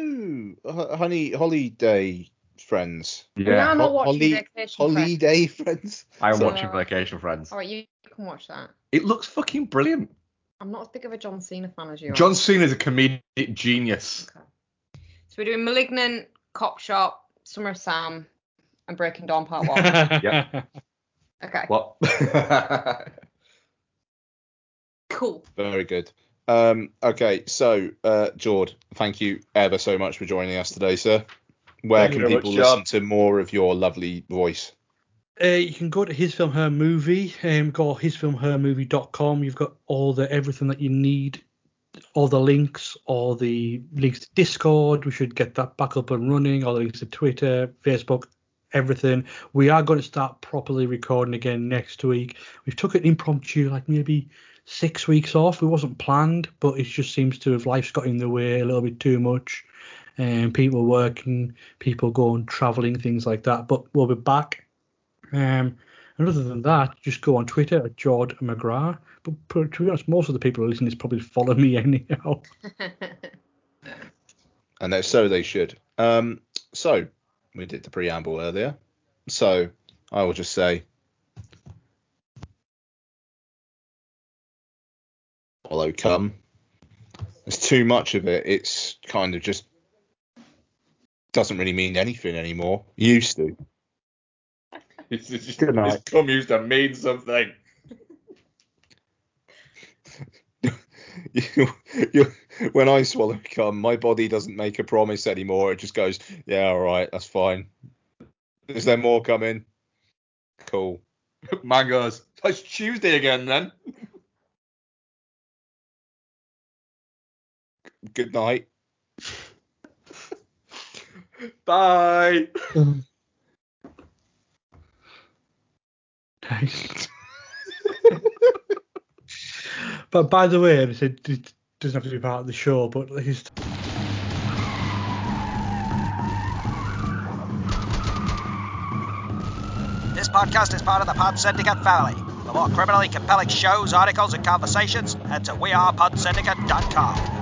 Oh, honey, holiday friends. We yeah, are not Ho- watching Holly- Vacation Holiday friends. I'm So- watching Vacation Friends. All right, you can watch that. It looks fucking brilliant. I'm not as big of a John Cena fan as you are. John is a comedic genius. Okay. So we're doing Malignant, Cop Shop, Summer of Sam, and Breaking Dawn Part One. Yeah. okay. What? Cool. Very good. Um, okay, so uh, Jord, thank you ever so much for joining us today, sir. Where Thank can people much, listen to more of your lovely voice? Uh, you can go to his film her movie um, go hisfilmhermovie.com you've got all the everything that you need all the links all the links to discord. We should get that back up and running all the links to twitter facebook everything. We are going to start properly recording again next week. We've took an impromptu like maybe six weeks off. It wasn't planned but it just seems to have life's got in the way a little bit too much and people working people going traveling things like that but we'll be back um, and other than that, just go on Twitter at Jord McGrath. But, to be honest, most of the people listening is probably follow me anyhow. And so they should. Um, so we did the preamble earlier. So I will just say, follow come. There's too much of it. It's kind of just doesn't really mean anything anymore. Used to. It's, it's just, Good night. it's come used to mean something. you, you, when I swallow cum, my body doesn't make a promise anymore. It just goes, yeah, all right, that's fine. Is there more coming? Cool. Man goes, it's Tuesday again then. Good night. Bye. Nice. but by the way, I said, did- doesn't have to be part of the show, but his This podcast is part of the Pod Syndicate family. For more criminally compelling shows, articles, and conversations, head to wearepodsyndicate.com.